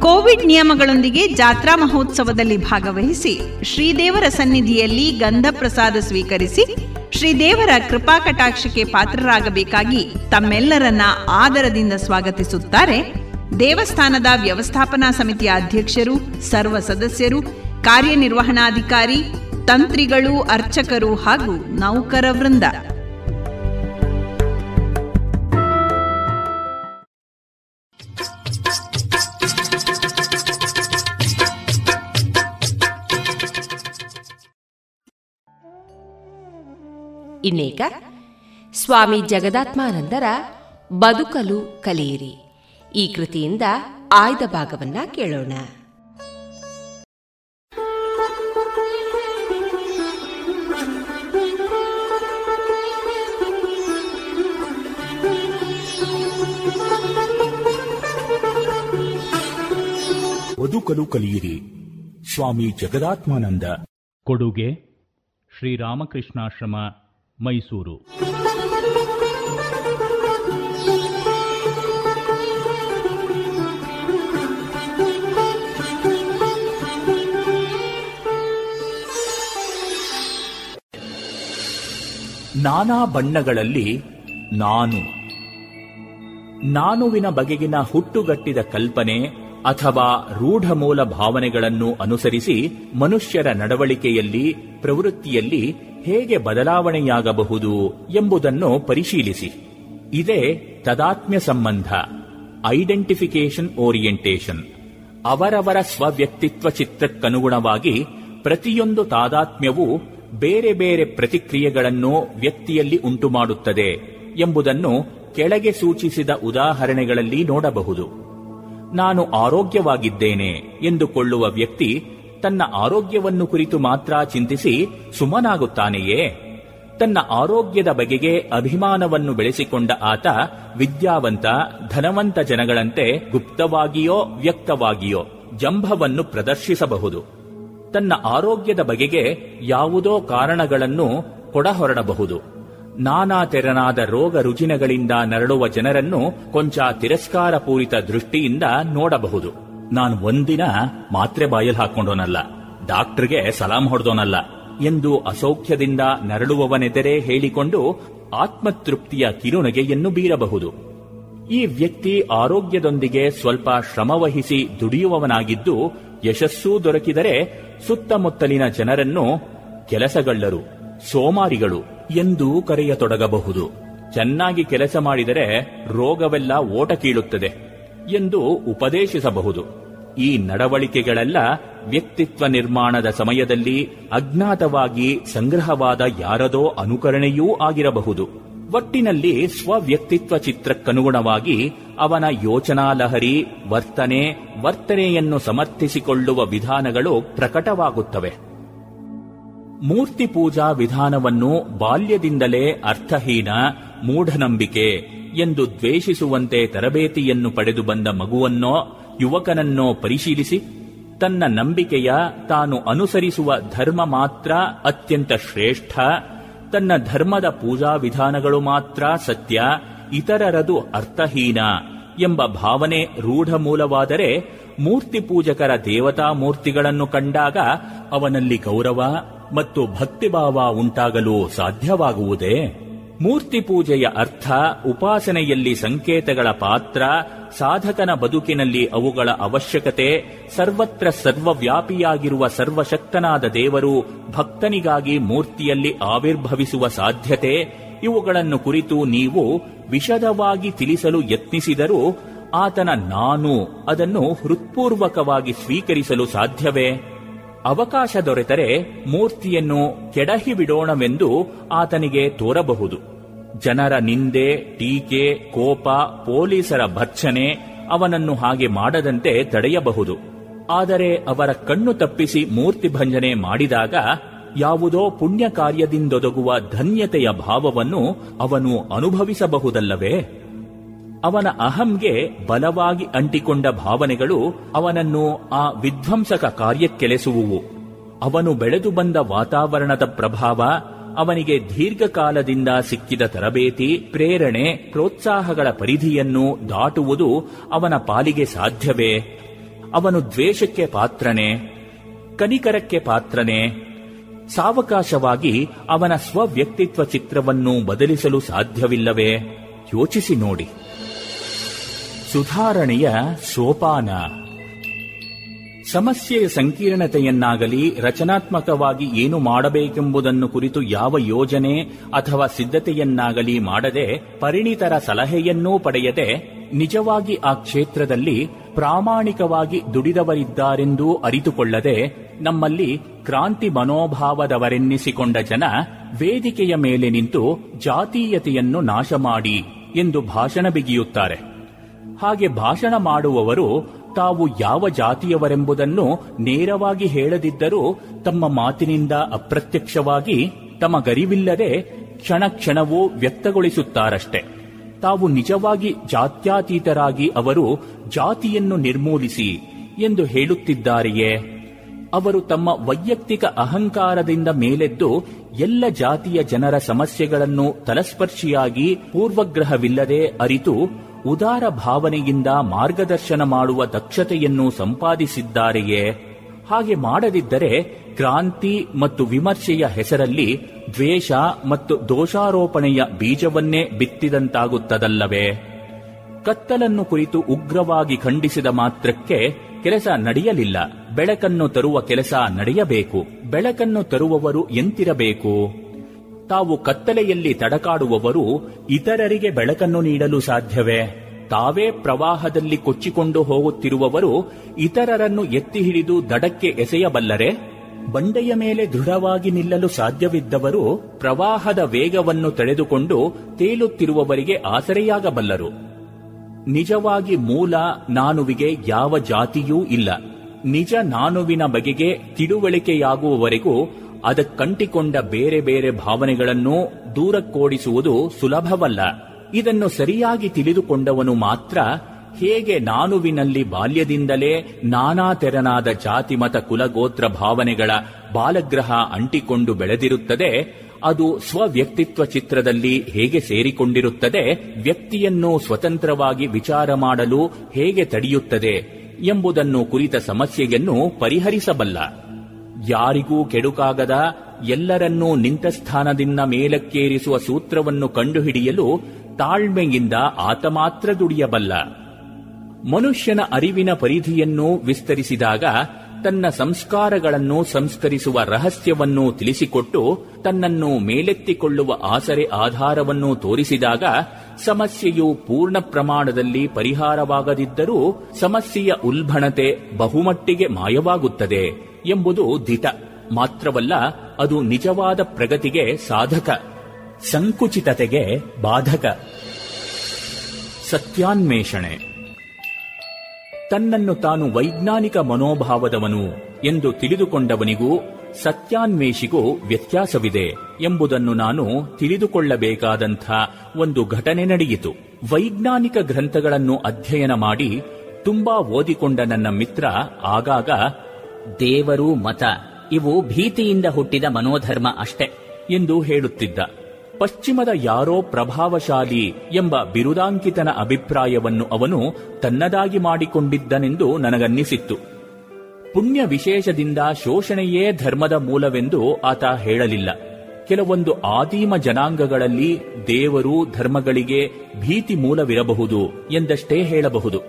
ಕೋವಿಡ್ ನಿಯಮಗಳೊಂದಿಗೆ ಜಾತ್ರಾ ಮಹೋತ್ಸವದಲ್ಲಿ ಭಾಗವಹಿಸಿ ಶ್ರೀದೇವರ ಸನ್ನಿಧಿಯಲ್ಲಿ ಗಂಧ ಪ್ರಸಾದ ಸ್ವೀಕರಿಸಿ ಶ್ರೀದೇವರ ಕೃಪಾ ಕಟಾಕ್ಷಕ್ಕೆ ಪಾತ್ರರಾಗಬೇಕಾಗಿ ತಮ್ಮೆಲ್ಲರನ್ನ ಆದರದಿಂದ ಸ್ವಾಗತಿಸುತ್ತಾರೆ ದೇವಸ್ಥಾನದ ವ್ಯವಸ್ಥಾಪನಾ ಸಮಿತಿಯ ಅಧ್ಯಕ್ಷರು, ಸರ್ವ ಸದಸ್ಯರು, ಕಾರ್ಯನಿರ್ವಹಣಾಧಿಕಾರಿ ತಂತ್ರಿಗಳು, ಅರ್ಚಕರು ಹಾಗೂ ನೌಕರ ವೃಂದ. ಇನ್ನೇಕ ಸ್ವಾಮಿ ಜಗದಾತ್ಮಾನಂದರ ಬದುಕಲು ಕಲಿಯಿರಿ. ಈ ಕೃತಿಯಿಂದ ಆಯ್ದ ಭಾಗವನ್ನ ಕೇಳೋಣ. ಬದುಕಲು ಕಲಿಯಿರಿ ಸ್ವಾಮಿ ಜಗದಾತ್ಮಾನಂದ. ಕೊಡುಗೆ ಶ್ರೀರಾಮಕೃಷ್ಣಾಶ್ರಮ ಮೈಸೂರು. ನಾನಾ ಬಣ್ಣಗಳಲ್ಲಿ ನಾನು. ನಾನುವಿನ ಬಗೆಗಿನ ಹುಟ್ಟುಗಟ್ಟಿದ ಕಲ್ಪನೆ ಅಥವಾ ರೂಢಮೂಲ ಭಾವನೆಗಳನ್ನು ಅನುಸರಿಸಿ ಮನುಷ್ಯರ ನಡವಳಿಕೆಯಲ್ಲಿ, ಪ್ರವೃತ್ತಿಯಲ್ಲಿ ಹೇಗೆ ಬದಲಾವಣೆಯಾಗಬಹುದು ಎಂಬುದನ್ನು ಪರಿಶೀಲಿಸಿ. ಇದೇ ತದಾತ್ಮ್ಯ ಸಂಬಂಧ ಐಡೆಂಟಿಫಿಕೇಶನ್ ಓರಿಯೆಂಟೇಷನ್. ಅವರವರ ಸ್ವವ್ಯಕ್ತಿತ್ವ ಚಿತ್ರಕ್ಕನುಗುಣವಾಗಿ ಪ್ರತಿಯೊಂದು ತಾದಾತ್ಮ್ಯವು ಬೇರೆ ಬೇರೆ ಪ್ರತಿಕ್ರಿಯೆಗಳನ್ನು ವ್ಯಕ್ತಿಯಲ್ಲಿ ಉಂಟುಮಾಡುತ್ತದೆ ಎಂಬುದನ್ನು ಕೆಳಗೆ ಸೂಚಿಸಿದ ಉದಾಹರಣೆಗಳಲ್ಲಿ ನೋಡಬಹುದು. ನಾನು ಆರೋಗ್ಯವಾಗಿದ್ದೇನೆ ಎಂದುಕೊಳ್ಳುವ ವ್ಯಕ್ತಿ ತನ್ನ ಆರೋಗ್ಯವನ್ನು ಕುರಿತು ಮಾತ್ರ ಚಿಂತಿಸಿ ಸುಮ್ಮನಾಗುತ್ತಾನೆಯೇ ತನ್ನ ಆರೋಗ್ಯದ ಬಗೆಗೆ ಅಭಿಮಾನವನ್ನು ಬೆಳೆಸಿಕೊಂಡ ಆತ ವಿದ್ಯಾವಂತ, ಧನವಂತ ಜನಗಳಂತೆ ಗುಪ್ತವಾಗಿಯೋ ವ್ಯಕ್ತವಾಗಿಯೋ ಜಂಭವನ್ನು ಪ್ರದರ್ಶಿಸಬಹುದು. ತನ್ನ ಆರೋಗ್ಯದ ಬಗೆಗೆ ಯಾವುದೋ ಕಾರಣಗಳನ್ನು ಕೊಡಹೊರಡಬಹುದು. ನಾನಾ ತೆರನಾದ ರೋಗ ರುಜಿನಗಳಿಂದ ನರಳುವ ಜನರನ್ನು ಕೊಂಚ ತಿರಸ್ಕಾರಪೂರಿತ ದೃಷ್ಟಿಯಿಂದ ನೋಡಬಹುದು. ನಾನು ಒಂದಿನ ಮಾತ್ರೆ ಬಾಯಲ್ ಹಾಕೊಂಡೋನಲ್ಲ ಡಾಕ್ಟರ್ಗೆ ಸಲಾಂ ಹೊಡೆದೋನಲ್ಲ ಎಂದು ಅಸೌಖ್ಯದಿಂದ ನರಳುವವನೆದರೆ ಹೇಳಿಕೊಂಡು ಆತ್ಮತೃಪ್ತಿಯ ಕಿರುನಗೆಯನ್ನು ಬೀರಬಹುದು. ಈ ವ್ಯಕ್ತಿ ಆರೋಗ್ಯದೊಂದಿಗೆ ಸ್ವಲ್ಪ ಶ್ರಮವಹಿಸಿ ದುಡಿಯುವವನಾಗಿದ್ದು, ಯಶಸ್ಸೂ ದೊರಕಿದರೆ ಸುತ್ತಮುತ್ತಲಿನ ಜನರನ್ನು ಕೆಲಸಗಳ್ಳರು, ಸೋಮಾರಿಗಳು ಎಂದು ಕರೆಯತೊಡಗಬಹುದು. ಚೆನ್ನಾಗಿ ಕೆಲಸ ಮಾಡಿದರೆ ರೋಗವೆಲ್ಲ ಓಟ ಕೀಳುತ್ತದೆ ಎಂದು ಉಪದೇಶಿಸಬಹುದು. ಈ ನಡವಳಿಕೆಗಳೆಲ್ಲ ವ್ಯಕ್ತಿತ್ವ ನಿರ್ಮಾಣದ ಸಮಯದಲ್ಲಿ ಅಜ್ಞಾತವಾಗಿ ಸಂಗ್ರಹವಾದ ಯಾರದೋ ಅನುಕರಣೆಯೂ ಆಗಿರಬಹುದು. ಒಟ್ಟಿನಲ್ಲಿ ಸ್ವವ್ಯಕ್ತಿತ್ವ ಚಿತ್ರಕ್ಕನುಗುಣವಾಗಿ ಅವನ ಯೋಚನಾ ಲಹರಿ ವರ್ತನೆ, ವರ್ತನೆಯನ್ನು ಸಮರ್ಥಿಸಿಕೊಳ್ಳುವ ವಿಧಾನಗಳು ಪ್ರಕಟವಾಗುತ್ತವೆ. ಮೂರ್ತಿ ಪೂಜಾ ವಿಧಾನವನ್ನು ಬಾಲ್ಯದಿಂದಲೇ ಅರ್ಥಹೀನ ಮೂಢನಂಬಿಕೆ ಎಂದು ದ್ವೇಷಿಸುವಂತೆ ತರಬೇತಿಯನ್ನು ಪಡೆದು ಬಂದ ಮಗುವನ್ನೋ ಯುವಕನನ್ನೋ ಪರಿಶೀಲಿಸಿ, ತನ್ನ ನಂಬಿಕೆಯ ತಾನು ಅನುಸರಿಸುವ ಧರ್ಮ ಮಾತ್ರ ಅತ್ಯಂತ ಶ್ರೇಷ್ಠ, ತನ್ನ ಧರ್ಮದ ಪೂಜಾ ವಿಧಾನಗಳು ಮಾತ್ರ ಸತ್ಯ, ಇತರರದು ಅರ್ಥಹೀನ ಎಂಬ ಭಾವನೆ ರೂಢ ಮೂಲವಾದರೆ ಮೂರ್ತಿ ಪೂಜಕರ ದೇವತಾ ಮೂರ್ತಿಗಳನ್ನು ಕಂಡಾಗ ಅವನಲ್ಲಿ ಗೌರವ ಮತ್ತು ಭಕ್ತಿಭಾವ ಉಂಟಾಗಲು ಸಾಧ್ಯವಾಗುವುದೇ? ಮೂರ್ತಿ ಪೂಜೆಯ ಅರ್ಥ ಉಪಾಸನೆಯಲ್ಲಿ ಸಂಕೇತಗಳ ಪಾತ್ರ, ಸಾಧಕನ ಬದುಕಿನಲ್ಲಿ ಅವುಗಳ ಅವಶ್ಯಕತೆ, ಸರ್ವತ್ರ ಸರ್ವವ್ಯಾಪಿಯಾಗಿರುವ ಸರ್ವಶಕ್ತನಾದ ದೇವರು ಭಕ್ತನಿಗಾಗಿ ಮೂರ್ತಿಯಲ್ಲಿ ಆವಿರ್ಭವಿಸುವ ಸಾಧ್ಯತೆ, ಇವುಗಳನ್ನು ಕುರಿತು ನೀವು ವಿಶದವಾಗಿ ತಿಳಿಸಲು ಯತ್ನಿಸಿದರೂ ಆತನ ನಾನು ಅದನ್ನು ಹೃತ್ಪೂರ್ವಕವಾಗಿ ಸ್ವೀಕರಿಸಲು ಸಾಧ್ಯವೇ? ಅವಕಾಶ ದೊರೆತರೆ ಮೂರ್ತಿಯನ್ನು ಕೆಡಹಿ ಬಿಡೋಣವೆಂದು ಆತನಿಗೆ ತೋರಬಹುದು. ಜನರ ನಿಂದೆ, ಟೀಕೆ, ಕೋಪ, ಪೊಲೀಸರ ಭರ್ಚನೆ ಅವನನ್ನು ಹಾಗೆ ಮಾಡದಂತೆ ತಡೆಯಬಹುದು. ಆದರೆ ಅವರ ಕಣ್ಣು ತಪ್ಪಿಸಿ ಮೂರ್ತಿ ಭಂಜನೆ ಮಾಡಿದಾಗ ಯಾವುದೋ ಪುಣ್ಯ ಕಾರ್ಯದಿಂದೊದಗುವ ಧನ್ಯತೆಯ ಭಾವವನ್ನು ಅವನು ಅನುಭವಿಸಬಹುದಲ್ಲವೇ? ಅವನ ಅಹಂಗೆ ಬಲವಾಗಿ ಅಂಟಿಕೊಂಡ ಭಾವನೆಗಳು ಅವನನ್ನು ಆ ವಿಧ್ವಂಸಕ ಕಾರ್ಯಕ್ಕೆಳೆಸುವುವು. ಅವನು ಬೆಳೆದು ಬಂದ ವಾತಾವರಣದ ಪ್ರಭಾವ ಅವನಿಗೆ ದೀರ್ಘಕಾಲದಿಂದ ಸಿಕ್ಕಿದ ತರಬೇತಿ, ಪ್ರೇರಣೆ, ಪ್ರೋತ್ಸಾಹಗಳ ಪರಿಧಿಯನ್ನು ದಾಟುವುದು ಅವನ ಪಾಲಿಗೆ ಸಾಧ್ಯವೇ? ಅವನು ದ್ವೇಷಕ್ಕೆ ಪಾತ್ರನೇ? ಕನಿಕರಕ್ಕೆ ಪಾತ್ರನೇ? ಸಾವಕಾಶವಾಗಿ ಅವನ ಸ್ವವ್ಯಕ್ತಿತ್ವ ಚಿತ್ರವನ್ನು ಬದಲಿಸಲು ಸಾಧ್ಯವಿಲ್ಲವೇ? ಯೋಚಿಸಿ ನೋಡಿ. ಸುಧಾರಣೆಯ ಸೋಪಾನ. ಸಮಸ್ಯೆಯ ಸಂಕೀರ್ಣತೆಯನ್ನಾಗಲಿ ರಚನಾತ್ಮಕವಾಗಿ ಏನು ಮಾಡಬೇಕೆಂಬುದನ್ನು ಕುರಿತು ಯಾವ ಯೋಜನೆ ಅಥವಾ ಸಿದ್ಧತೆಯನ್ನಾಗಲಿ ಮಾಡದೆ ಪರಿಣಿತರ ಸಲಹೆಯನ್ನೂ ಪಡೆಯದೆ ನಿಜವಾಗಿ ಆ ಕ್ಷೇತ್ರದಲ್ಲಿ ಪ್ರಾಮಾಣಿಕವಾಗಿ ದುಡಿದವರಿದ್ದಾರೆಂದೂ ಅರಿತುಕೊಳ್ಳದೆ ನಮ್ಮಲ್ಲಿ ಕ್ರಾಂತಿ ಮನೋಭಾವದವರೆನ್ನಿಸಿಕೊಂಡ ಜನ ವೇದಿಕೆಯ ಮೇಲೆ ನಿಂತು ಜಾತೀಯತೆಯನ್ನು ನಾಶ ಮಾಡಿ ಎಂದು ಭಾಷಣ ಬಿಗಿಯುತ್ತಾರೆ. ಹಾಗೆ ಭಾಷಣ ಮಾಡುವವರು ತಾವು ಯಾವ ಜಾತಿಯವರೆಂಬುದನ್ನು ನೇರವಾಗಿ ಹೇಳದಿದ್ದರೂ ತಮ್ಮ ಮಾತಿನಿಂದ ಅಪ್ರತ್ಯಕ್ಷವಾಗಿ ತಮ್ಮ ಗರಿವಿಲ್ಲದೆ ಕ್ಷಣ ಕ್ಷಣವೂ ವ್ಯಕ್ತಗೊಳಿಸುತ್ತಾರಷ್ಟೆ. ತಾವು ನಿಜವಾಗಿ ಜಾತ್ಯಾತೀತರಾಗಿ ಅವರು ಜಾತಿಯನ್ನು ನಿರ್ಮೂಲಿಸಿ ಎಂದು ಹೇಳುತ್ತಿದ್ದಾರೆಯೇ? ಅವರು ತಮ್ಮ ವೈಯಕ್ತಿಕ ಅಹಂಕಾರದಿಂದ ಮೇಲೆದ್ದು ಎಲ್ಲ ಜಾತಿಯ ಜನರ ಸಮಸ್ಯೆಗಳನ್ನು ತಲಸ್ಪರ್ಶಿಯಾಗಿ ಪೂರ್ವಗ್ರಹವಿಲ್ಲದೆ ಅರಿತು ಉದಾರ ಭಾವನೆಯಿಂದ ಮಾರ್ಗದರ್ಶನ ಮಾಡುವ ದಕ್ಷತೆಯನ್ನು ಸಂಪಾದಿಸಿದ್ದಾರೆಯೇ? ಹಾಗೆ ಮಾಡದಿದ್ದರೆ ಕ್ರಾಂತಿ ಮತ್ತು ವಿಮರ್ಶೆಯ ಹೆಸರಲ್ಲಿ ದ್ವೇಷ ಮತ್ತು ದೋಷಾರೋಪಣೆಯ ಬೀಜವನ್ನೇ ಬಿತ್ತಿದಂತಾಗುತ್ತದಲ್ಲವೇ? ಕತ್ತಲನ್ನು ಕುರಿತು ಉಗ್ರವಾಗಿ ಖಂಡಿಸಿದ ಮಾತ್ರಕ್ಕೆ ಕೆಲಸ ನಡೆಯಲಿಲ್ಲ. ಬೆಳಕನ್ನು ತರುವ ಕೆಲಸ ನಡೆಯಬೇಕು. ಬೆಳಕನ್ನು ತರುವವರು ಎಂತಿರಬೇಕು? ತಾವು ಕತ್ತಲೆಯಲ್ಲಿ ತಡಕಾಡುವವರು ಇತರರಿಗೆ ಬೆಳಕನ್ನು ನೀಡಲು ಸಾಧ್ಯವೇ? ತಾವೇ ಪ್ರವಾಹದಲ್ಲಿ ಕೊಚ್ಚಿಕೊಂಡು ಹೋಗುತ್ತಿರುವವರು ಇತರರನ್ನು ಎತ್ತಿ ಹಿಡಿದು ದಡಕ್ಕೆ ಎಸೆಯಬಲ್ಲರೆ? ಬಂಡೆಯ ಮೇಲೆ ದೃಢವಾಗಿ ನಿಲ್ಲಲು ಸಾಧ್ಯವಿದ್ದವರು ಪ್ರವಾಹದ ವೇಗವನ್ನು ತಡೆದುಕೊಂಡು ತೇಲುತ್ತಿರುವವರಿಗೆ ಆಸರೆಯಾಗಬಲ್ಲರು. ನಿಜವಾಗಿ ಮೂಲ ನಾನುವಿಗೆ ಯಾವ ಜಾತಿಯೂ ಇಲ್ಲ. ನಿಜ ನಾನುವಿನ ಬಗೆಗೆ ತಿಳುವಳಿಕೆಯಾಗುವವರೆಗೂ ಅದಕ್ಕಂಟಿಕೊಂಡ ಬೇರೆ ಬೇರೆ ಭಾವನೆಗಳನ್ನು ದೂರಕ್ಕೋಡಿಸುವುದು ಸುಲಭವಲ್ಲ. ಇದನ್ನು ಸರಿಯಾಗಿ ತಿಳಿದುಕೊಂಡವನು ಮಾತ್ರ ಹೇಗೆ ನಾನುವಿನಲ್ಲಿ ಬಾಲ್ಯದಿಂದಲೇ ನಾನಾ ತೆರನಾದ ಜಾತಿ ಮತ ಕುಲಗೋತ್ರ ಭಾವನೆಗಳ ಬಾಲಗ್ರಹ ಅಂಟಿಕೊಂಡು ಬೆಳೆದಿರುತ್ತದೆ, ಅದು ಸ್ವವ್ಯಕ್ತಿತ್ವ ಚಿತ್ರದಲ್ಲಿ ಹೇಗೆ ಸೇರಿಕೊಂಡಿರುತ್ತದೆ, ವ್ಯಕ್ತಿಯನ್ನು ಸ್ವತಂತ್ರವಾಗಿ ವಿಚಾರ ಮಾಡಲು ಹೇಗೆ ತಡೆಯುತ್ತದೆ ಎಂಬುದನ್ನು ಕುರಿತ ಸಮಸ್ಯೆಯನ್ನು ಪರಿಹರಿಸಬಲ್ಲ. ಯಾರಿಗೂ ಕೆಡುಕಾಗದ ಎಲ್ಲರನ್ನೂ ನಿಂತ ಸ್ಥಾನದಿಂದ ಮೇಲಕ್ಕೇರಿಸುವ ಸೂತ್ರವನ್ನು ಕಂಡುಹಿಡಿಯಲು ತಾಳ್ಮೆಯಿಂದ ಆತ ಮಾತ್ರ ದುಡಿಯಬಲ್ಲ. ಮನುಷ್ಯನ ಅರಿವಿನ ಪರಿಧಿಯನ್ನು ವಿಸ್ತರಿಸಿದಾಗ ತನ್ನ ಸಂಸ್ಕಾರಗಳನ್ನು ಸಂಸ್ಕರಿಸುವ ರಹಸ್ಯವನ್ನು ತಿಳಿಸಿಕೊಟ್ಟು ತನ್ನನ್ನು ಮೇಲೆತ್ತಿಕೊಳ್ಳುವ ಆಸರೆ ಆಧಾರವನ್ನು ತೋರಿಸಿದಾಗ ಸಮಸ್ಯೆಯು ಪೂರ್ಣ ಪ್ರಮಾಣದಲ್ಲಿ ಪರಿಹಾರವಾಗದಿದ್ದರೂ ಸಮಸ್ಯೆಯ ಉಲ್ಬಣತೆ ಬಹುಮಟ್ಟಿಗೆ ಮಾಯವಾಗುತ್ತದೆ ಎಂಬುದು ದಿಟ. ಮಾತ್ರವಲ್ಲ, ಅದು ನಿಜವಾದ ಪ್ರಗತಿಗೆ ಸಾಧಕ. ಸಂಕುಚಿತತೆಗೆ ಬಾಧಕ. ಸತ್ಯಾನ್ವೇಷಣೆ. ತನ್ನನ್ನು ತಾನು ವೈಜ್ಞಾನಿಕ ಮನೋಭಾವದವನು ಎಂದು ತಿಳಿದುಕೊಂಡವನಿಗೂ ಸತ್ಯಾನ್ವೇಷಿಗೂ ವ್ಯತ್ಯಾಸವಿದೆ ಎಂಬುದನ್ನು ನಾನು ತಿಳಿದುಕೊಳ್ಳಬೇಕಾದಂಥ ಒಂದು ಘಟನೆ ನಡೆಯಿತು. ವೈಜ್ಞಾನಿಕ ಗ್ರಂಥಗಳನ್ನು ಅಧ್ಯಯನ ಮಾಡಿ ತುಂಬಾ ಓದಿಕೊಂಡ ನನ್ನ ಮಿತ್ರ ಆಗಾಗ, ದೇವರು ಮತ ಇವು ಭೀತಿಯಿಂದ ಹುಟ್ಟಿದ ಮನೋಧರ್ಮ ಅಷ್ಟೆ ಎಂದು ಹೇಳುತ್ತಿದ್ದ. ಪಶ್ಚಿಮದ ಯಾರೋ ಪ್ರಭಾವಶಾಲಿ ಎಂಬ ಬಿರುದಾಂಕಿತನ ಅಭಿಪ್ರಾಯವನ್ನು ಅವನು ತನ್ನದಾಗಿ ಮಾಡಿಕೊಂಡಿದ್ದನೆಂದು ನನಗನ್ನಿಸಿತ್ತು. ಪುಣ್ಯ ವಿಶೇಷದಿಂದ ಶೋಷಣೆಯೇ ಧರ್ಮದ ಮೂಲವೆಂದು ಆತ ಹೇಳಲಿಲ್ಲ. ಕೆಲವೊಂದು ಆದಿಮ ಜನಾಂಗಗಳಲ್ಲಿ ದೇವರು ಧರ್ಮಗಳಿಗೆ ಭೀತಿ ಮೂಲವಿರಬಹುದು ಎಂದಷ್ಟೇ ಹೇಳಬಹುದು.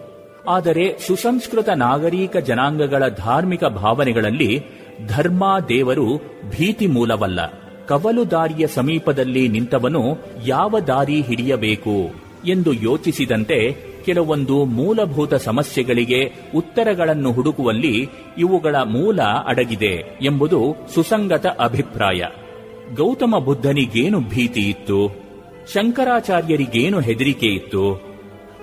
ಆದರೆ ಸುಸಂಸ್ಕೃತ ನಾಗರಿಕ ಜನಾಂಗಗಳ ಧಾರ್ಮಿಕ ಭಾವನೆಗಳಲ್ಲಿ ಧರ್ಮ ದೇವರು ಭೀತಿ ಮೂಲವಲ್ಲ. ಕವಲು ದಾರಿಯ ಸಮೀಪದಲ್ಲಿ ನಿಂತವನು ಯಾವ ದಾರಿ ಹಿಡಿಯಬೇಕು ಎಂದು ಯೋಚಿಸಿದಂತೆ ಕೆಲವೊಂದು ಮೂಲಭೂತ ಸಮಸ್ಯೆಗಳಿಗೆ ಉತ್ತರಗಳನ್ನು ಹುಡುಕುವಲ್ಲಿ ಇವುಗಳ ಮೂಲ ಅಡಗಿದೆ ಎಂಬುದು ಸುಸಂಗತ ಅಭಿಪ್ರಾಯ. ಗೌತಮ ಬುದ್ಧನಿಗೇನು ಭೀತಿ ಇತ್ತು? ಶಂಕರಾಚಾರ್ಯರಿಗೇನು ಹೆದರಿಕೆ ಇತ್ತು?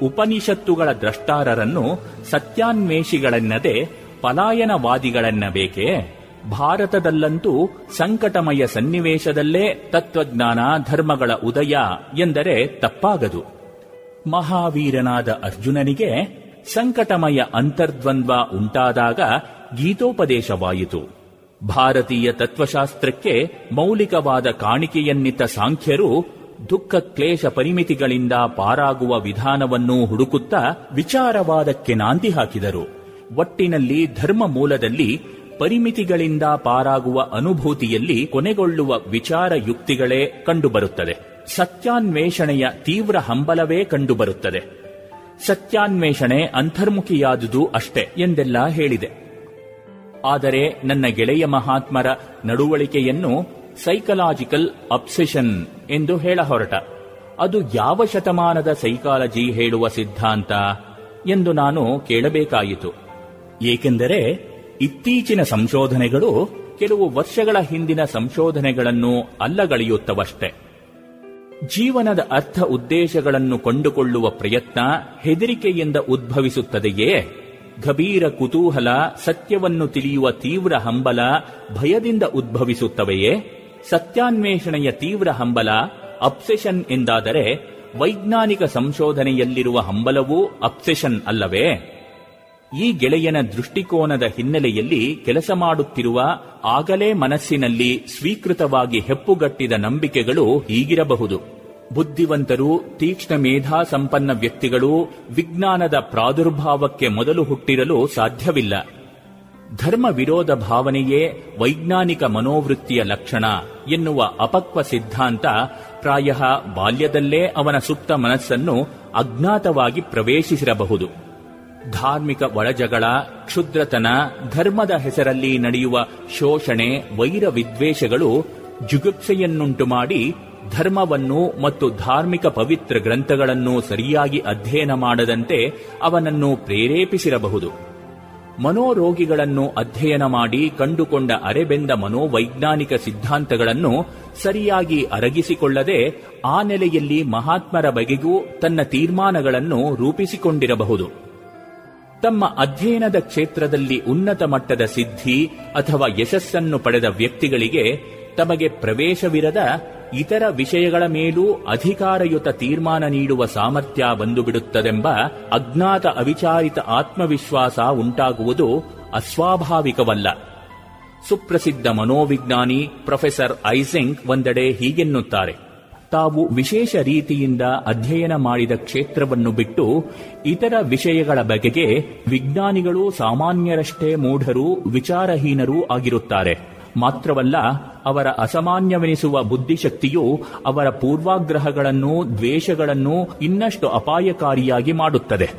ಉಪನಿಷತ್ತುಗಳ ದ್ರಷ್ಟಾರರನ್ನು ಸತ್ಯಾನ್ವೇಷಿಗಳೆನ್ನದೆ ಪಲಾಯನವಾದಿಗಳೆನ್ನಬೇಕೇ? ಭಾರತದಲ್ಲಂತೂ ಸಂಕಟಮಯ ಸನ್ನಿವೇಶದಲ್ಲೇ ತತ್ವಜ್ಞಾನ ಧರ್ಮಗಳ ಉದಯ ಎಂದರೆ ತಪ್ಪಾಗದು. ಮಹಾವೀರನಾದ ಅರ್ಜುನನಿಗೆ ಸಂಕಟಮಯ ಅಂತರ್ದ್ವಂದ್ವ ಉಂಟಾದಾಗ ಗೀತೋಪದೇಶವಾಯಿತು. ಭಾರತೀಯ ತತ್ವಶಾಸ್ತ್ರಕ್ಕೆ ಮೌಲಿಕವಾದ ಕಾಣಿಕೆಯನ್ನಿತ್ತ ಸಾಂಖ್ಯರು ದುಃಖ ಕ್ಲೇಶ ಪರಿಮಿತಿಗಳಿಂದ ಪಾರಾಗುವ ವಿಧಾನವನ್ನು ಹುಡುಕುತ್ತಾ ವಿಚಾರವಾದಕ್ಕೆ ನಾಂದಿ ಹಾಕಿದರು. ಒಟ್ಟಿನಲ್ಲಿ ಧರ್ಮ ಮೂಲದಲ್ಲಿ ಪರಿಮಿತಿಗಳಿಂದ ಪಾರಾಗುವ ಅನುಭೂತಿಯಲ್ಲಿ ಕೊನೆಗೊಳ್ಳುವ ವಿಚಾರ ಯುಕ್ತಿಗಳೇ ಕಂಡುಬರುತ್ತದೆ. ಸತ್ಯಾನ್ವೇಷಣೆಯ ತೀವ್ರ ಹಂಬಲವೇ ಕಂಡುಬರುತ್ತದೆ. ಸತ್ಯಾನ್ವೇಷಣೆ ಅಂತರ್ಮುಖಿಯಾದುದು ಅಷ್ಟೇ ಎಂದೆಲ್ಲ ಹೇಳಿದೆ. ಆದರೆ ನನ್ನ ಗೆಳೆಯ ಮಹಾತ್ಮರ ನಡುವಳಿಕೆಯನ್ನು ಸೈಕಲಾಜಿಕಲ್ ಅಬ್ಸೆಷನ್ ಎಂದು ಹೇಳ ಹೊರಟ. ಅದು ಯಾವ ಶತಮಾನದ ಸೈಕಾಲಜಿ ಹೇಳುವ ಸಿದ್ಧಾಂತ ಎಂದು ನಾನು ಕೇಳಬೇಕಾಯಿತು. ಏಕೆಂದರೆ ಇತ್ತೀಚಿನ ಸಂಶೋಧನೆಗಳು ಕೆಲವು ವರ್ಷಗಳ ಹಿಂದಿನ ಸಂಶೋಧನೆಗಳನ್ನು ಅಲ್ಲಗಳೆಯುತ್ತವಷ್ಟೆ. ಜೀವನದ ಅರ್ಥ ಉದ್ದೇಶಗಳನ್ನು ಕೊಂಡುಕೊಳ್ಳುವ ಪ್ರಯತ್ನ ಹೆದರಿಕೆಯಿಂದ ಉದ್ಭವಿಸುತ್ತದೆಯೇ? ಗಭೀರ ಕುತೂಹಲ, ಸತ್ಯವನ್ನು ತಿಳಿಯುವ ತೀವ್ರ ಹಂಬಲ, ಭಯದಿಂದ ಉದ್ಭವಿಸುತ್ತವೆಯೇ? ಸತ್ಯಾನ್ವೇಷಣೆಯ ತೀವ್ರ ಹಂಬಲ, ಅಬ್ಸೆಷನ್ ಎಂದಾದರೆ ವೈಜ್ಞಾನಿಕ ಸಂಶೋಧನೆಯಲ್ಲಿರುವ ಹಂಬಲವೂ ಅಬ್ಸೆಷನ್ ಅಲ್ಲವೇ? ಈ ಗೆಳೆಯನ ದೃಷ್ಟಿಕೋನದ ಹಿನ್ನೆಲೆಯಲ್ಲಿ ಕೆಲಸ ಮಾಡುತ್ತಿರುವ ಆಗಲೇ ಮನಸ್ಸಿನಲ್ಲಿ ಸ್ವೀಕೃತವಾಗಿ ಹೆಪ್ಪುಗಟ್ಟಿದ ನಂಬಿಕೆಗಳು ಹೀಗಿರಬಹುದು. ಬುದ್ಧಿವಂತರು, ತೀಕ್ಷ್ಣ ಮೇಧಾ ಸಂಪನ್ನ ವ್ಯಕ್ತಿಗಳು ವಿಜ್ಞಾನದ ಪ್ರಾದುರ್ಭಾವಕ್ಕೆ ಮೊದಲು ಹುಟ್ಟಿರಲು ಸಾಧ್ಯವಿಲ್ಲ. ಧರ್ಮ ವಿರೋಧ ಭಾವನೆಯೇ ವೈಜ್ಞಾನಿಕ ಮನೋವೃತ್ತಿಯ ಲಕ್ಷಣ ಎನ್ನುವ ಅಪಕ್ವ ಸಿದ್ಧಾಂತ ಪ್ರಾಯ ಬಾಲ್ಯದಲ್ಲೇ ಅವನ ಸುಪ್ತ ಮನಸ್ಸನ್ನು ಅಜ್ಞಾತವಾಗಿ ಪ್ರವೇಶಿಸಿರಬಹುದು. ಧಾರ್ಮಿಕ ಒಳಜಗಳ, ಕ್ಷುದ್ರತನ, ಧರ್ಮದ ಹೆಸರಲ್ಲಿ ನಡೆಯುವ ಶೋಷಣೆ, ವೈರ ವಿದ್ವೇಷಗಳು ಜುಗುಪ್ಸೆಯನ್ನುಂಟು ಮಾಡಿ ಧರ್ಮವನ್ನು ಮತ್ತು ಧಾರ್ಮಿಕ ಪವಿತ್ರ ಗ್ರಂಥಗಳನ್ನು ಸರಿಯಾಗಿ ಅಧ್ಯಯನ ಮಾಡದಂತೆ ಅವನನ್ನು ಪ್ರೇರೇಪಿಸಿರಬಹುದು. ಮನೋರೋಗಿಗಳನ್ನು ಅಧ್ಯಯನ ಮಾಡಿ ಕಂಡುಕೊಂಡ ಅರೆಬೆಂದ ಮನೋವೈಜ್ಞಾನಿಕ ಸಿದ್ಧಾಂತಗಳನ್ನು ಸರಿಯಾಗಿ ಅರಗಿಸಿಕೊಳ್ಳದೆ ಆ ನೆಲೆಯಲ್ಲಿ ಮಹಾತ್ಮರ ಬಗೆಗೂ ತನ್ನ ತೀರ್ಮಾನಗಳನ್ನು ರೂಪಿಸಿಕೊಂಡಿರಬಹುದು. ತಮ್ಮ ಅಧ್ಯಯನದ ಕ್ಷೇತ್ರದಲ್ಲಿ ಉನ್ನತ ಮಟ್ಟದ ಸಿದ್ಧಿ ಅಥವಾ ಯಶಸ್ಸನ್ನು ಪಡೆದ ವ್ಯಕ್ತಿಗಳಿಗೆ ತಮಗೆ ಪ್ರವೇಶವಿರದ ಇತರ ವಿಷಯಗಳ ಮೇಲೂ ಅಧಿಕಾರಯುತ ತೀರ್ಮಾನ ನೀಡುವ ಸಾಮರ್ಥ್ಯ ಬಂದುಬಿಡುತ್ತದೆಂಬ ಅಜ್ಞಾತ ಅವಿಚಾರಿತ ಆತ್ಮವಿಶ್ವಾಸ ಉಂಟಾಗುವುದು ಅಸ್ವಾಭಾವಿಕವಲ್ಲ. ಸುಪ್ರಸಿದ್ಧ ಮನೋವಿಜ್ಞಾನಿ ಪ್ರೊಫೆಸರ್ ಐಸಿಂಗ್ ಒಂದೆಡೆ ಹೀಗೆನ್ನುತ್ತಾರೆ. ತಾವು ವಿಶೇಷ ರೀತಿಯಿಂದ ಅಧ್ಯಯನ ಮಾಡಿದ ಕ್ಷೇತ್ರವನ್ನು ಬಿಟ್ಟು ಇತರ ವಿಷಯಗಳ ಬಗೆಗೆ ವಿಜ್ಞಾನಿಗಳು ಸಾಮಾನ್ಯರಷ್ಟೇ ಮೂಢರು, ವಿಚಾರಹೀನರೂ ಆಗಿರುತ್ತಾರೆ. ಮಾತ್ರವಲ್ಲ, ಅವರ ಅಸಾಮಾನ್ಯವೆನಿಸುವ ಬುದ್ಧಿಶಕ್ತಿಯು ಅವರ ಪೂರ್ವಾಗ್ರಹಗಳನ್ನು, ದ್ವೇಷಗಳನ್ನು ಇನ್ನಷ್ಟು ಅಪಾಯಕಾರಿಯಾಗಿ ಮಾಡುತ್ತದೆ.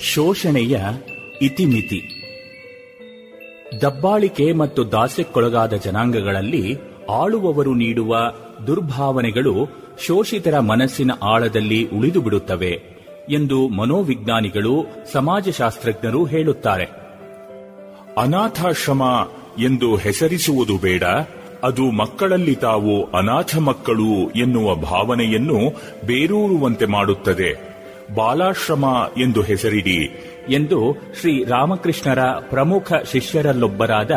ಶೋಷಣೆಯ ಇತಿಮಿತಿ. ದಬ್ಬಾಳಿಕೆ ಮತ್ತು ದಾಸ್ಯಕ್ಕೊಳಗಾದ ಜನಾಂಗಗಳಲ್ಲಿ ಆಳುವವರು ನೀಡುವ ದುರ್ಭಾವನೆಗಳು ಶೋಷಿತರ ಮನಸ್ಸಿನ ಆಳದಲ್ಲಿ ಉಳಿದು ಬಿಡುತ್ತವೆ ಎಂದು ಮನೋವಿಜ್ಞಾನಿಗಳು ಸಮಾಜಶಾಸ್ತ್ರಜ್ಞರು ಹೇಳುತ್ತಾರೆ. ಅನಾಥಾಶ್ರಮ ಎಂದು ಹೆಸರಿಸುವುದು ಬೇಡ ಅದು ಮಕ್ಕಳಲ್ಲಿ ತಾವು ಅನಾಥ ಮಕ್ಕಳು ಎನ್ನುವ ಭಾವನೆಯನ್ನು ಬೇರೂರುವಂತೆ ಮಾಡುತ್ತದೆ. ಬಾಲಾಶ್ರಮ ಎಂದು ಹೆಸರಿಡಿ. ಎಂದು ಶ್ರೀ ರಾಮಕೃಷ್ಣರ ಪ್ರಮುಖ ಶಿಷ್ಯರಲ್ಲೊಬ್ಬರಾದ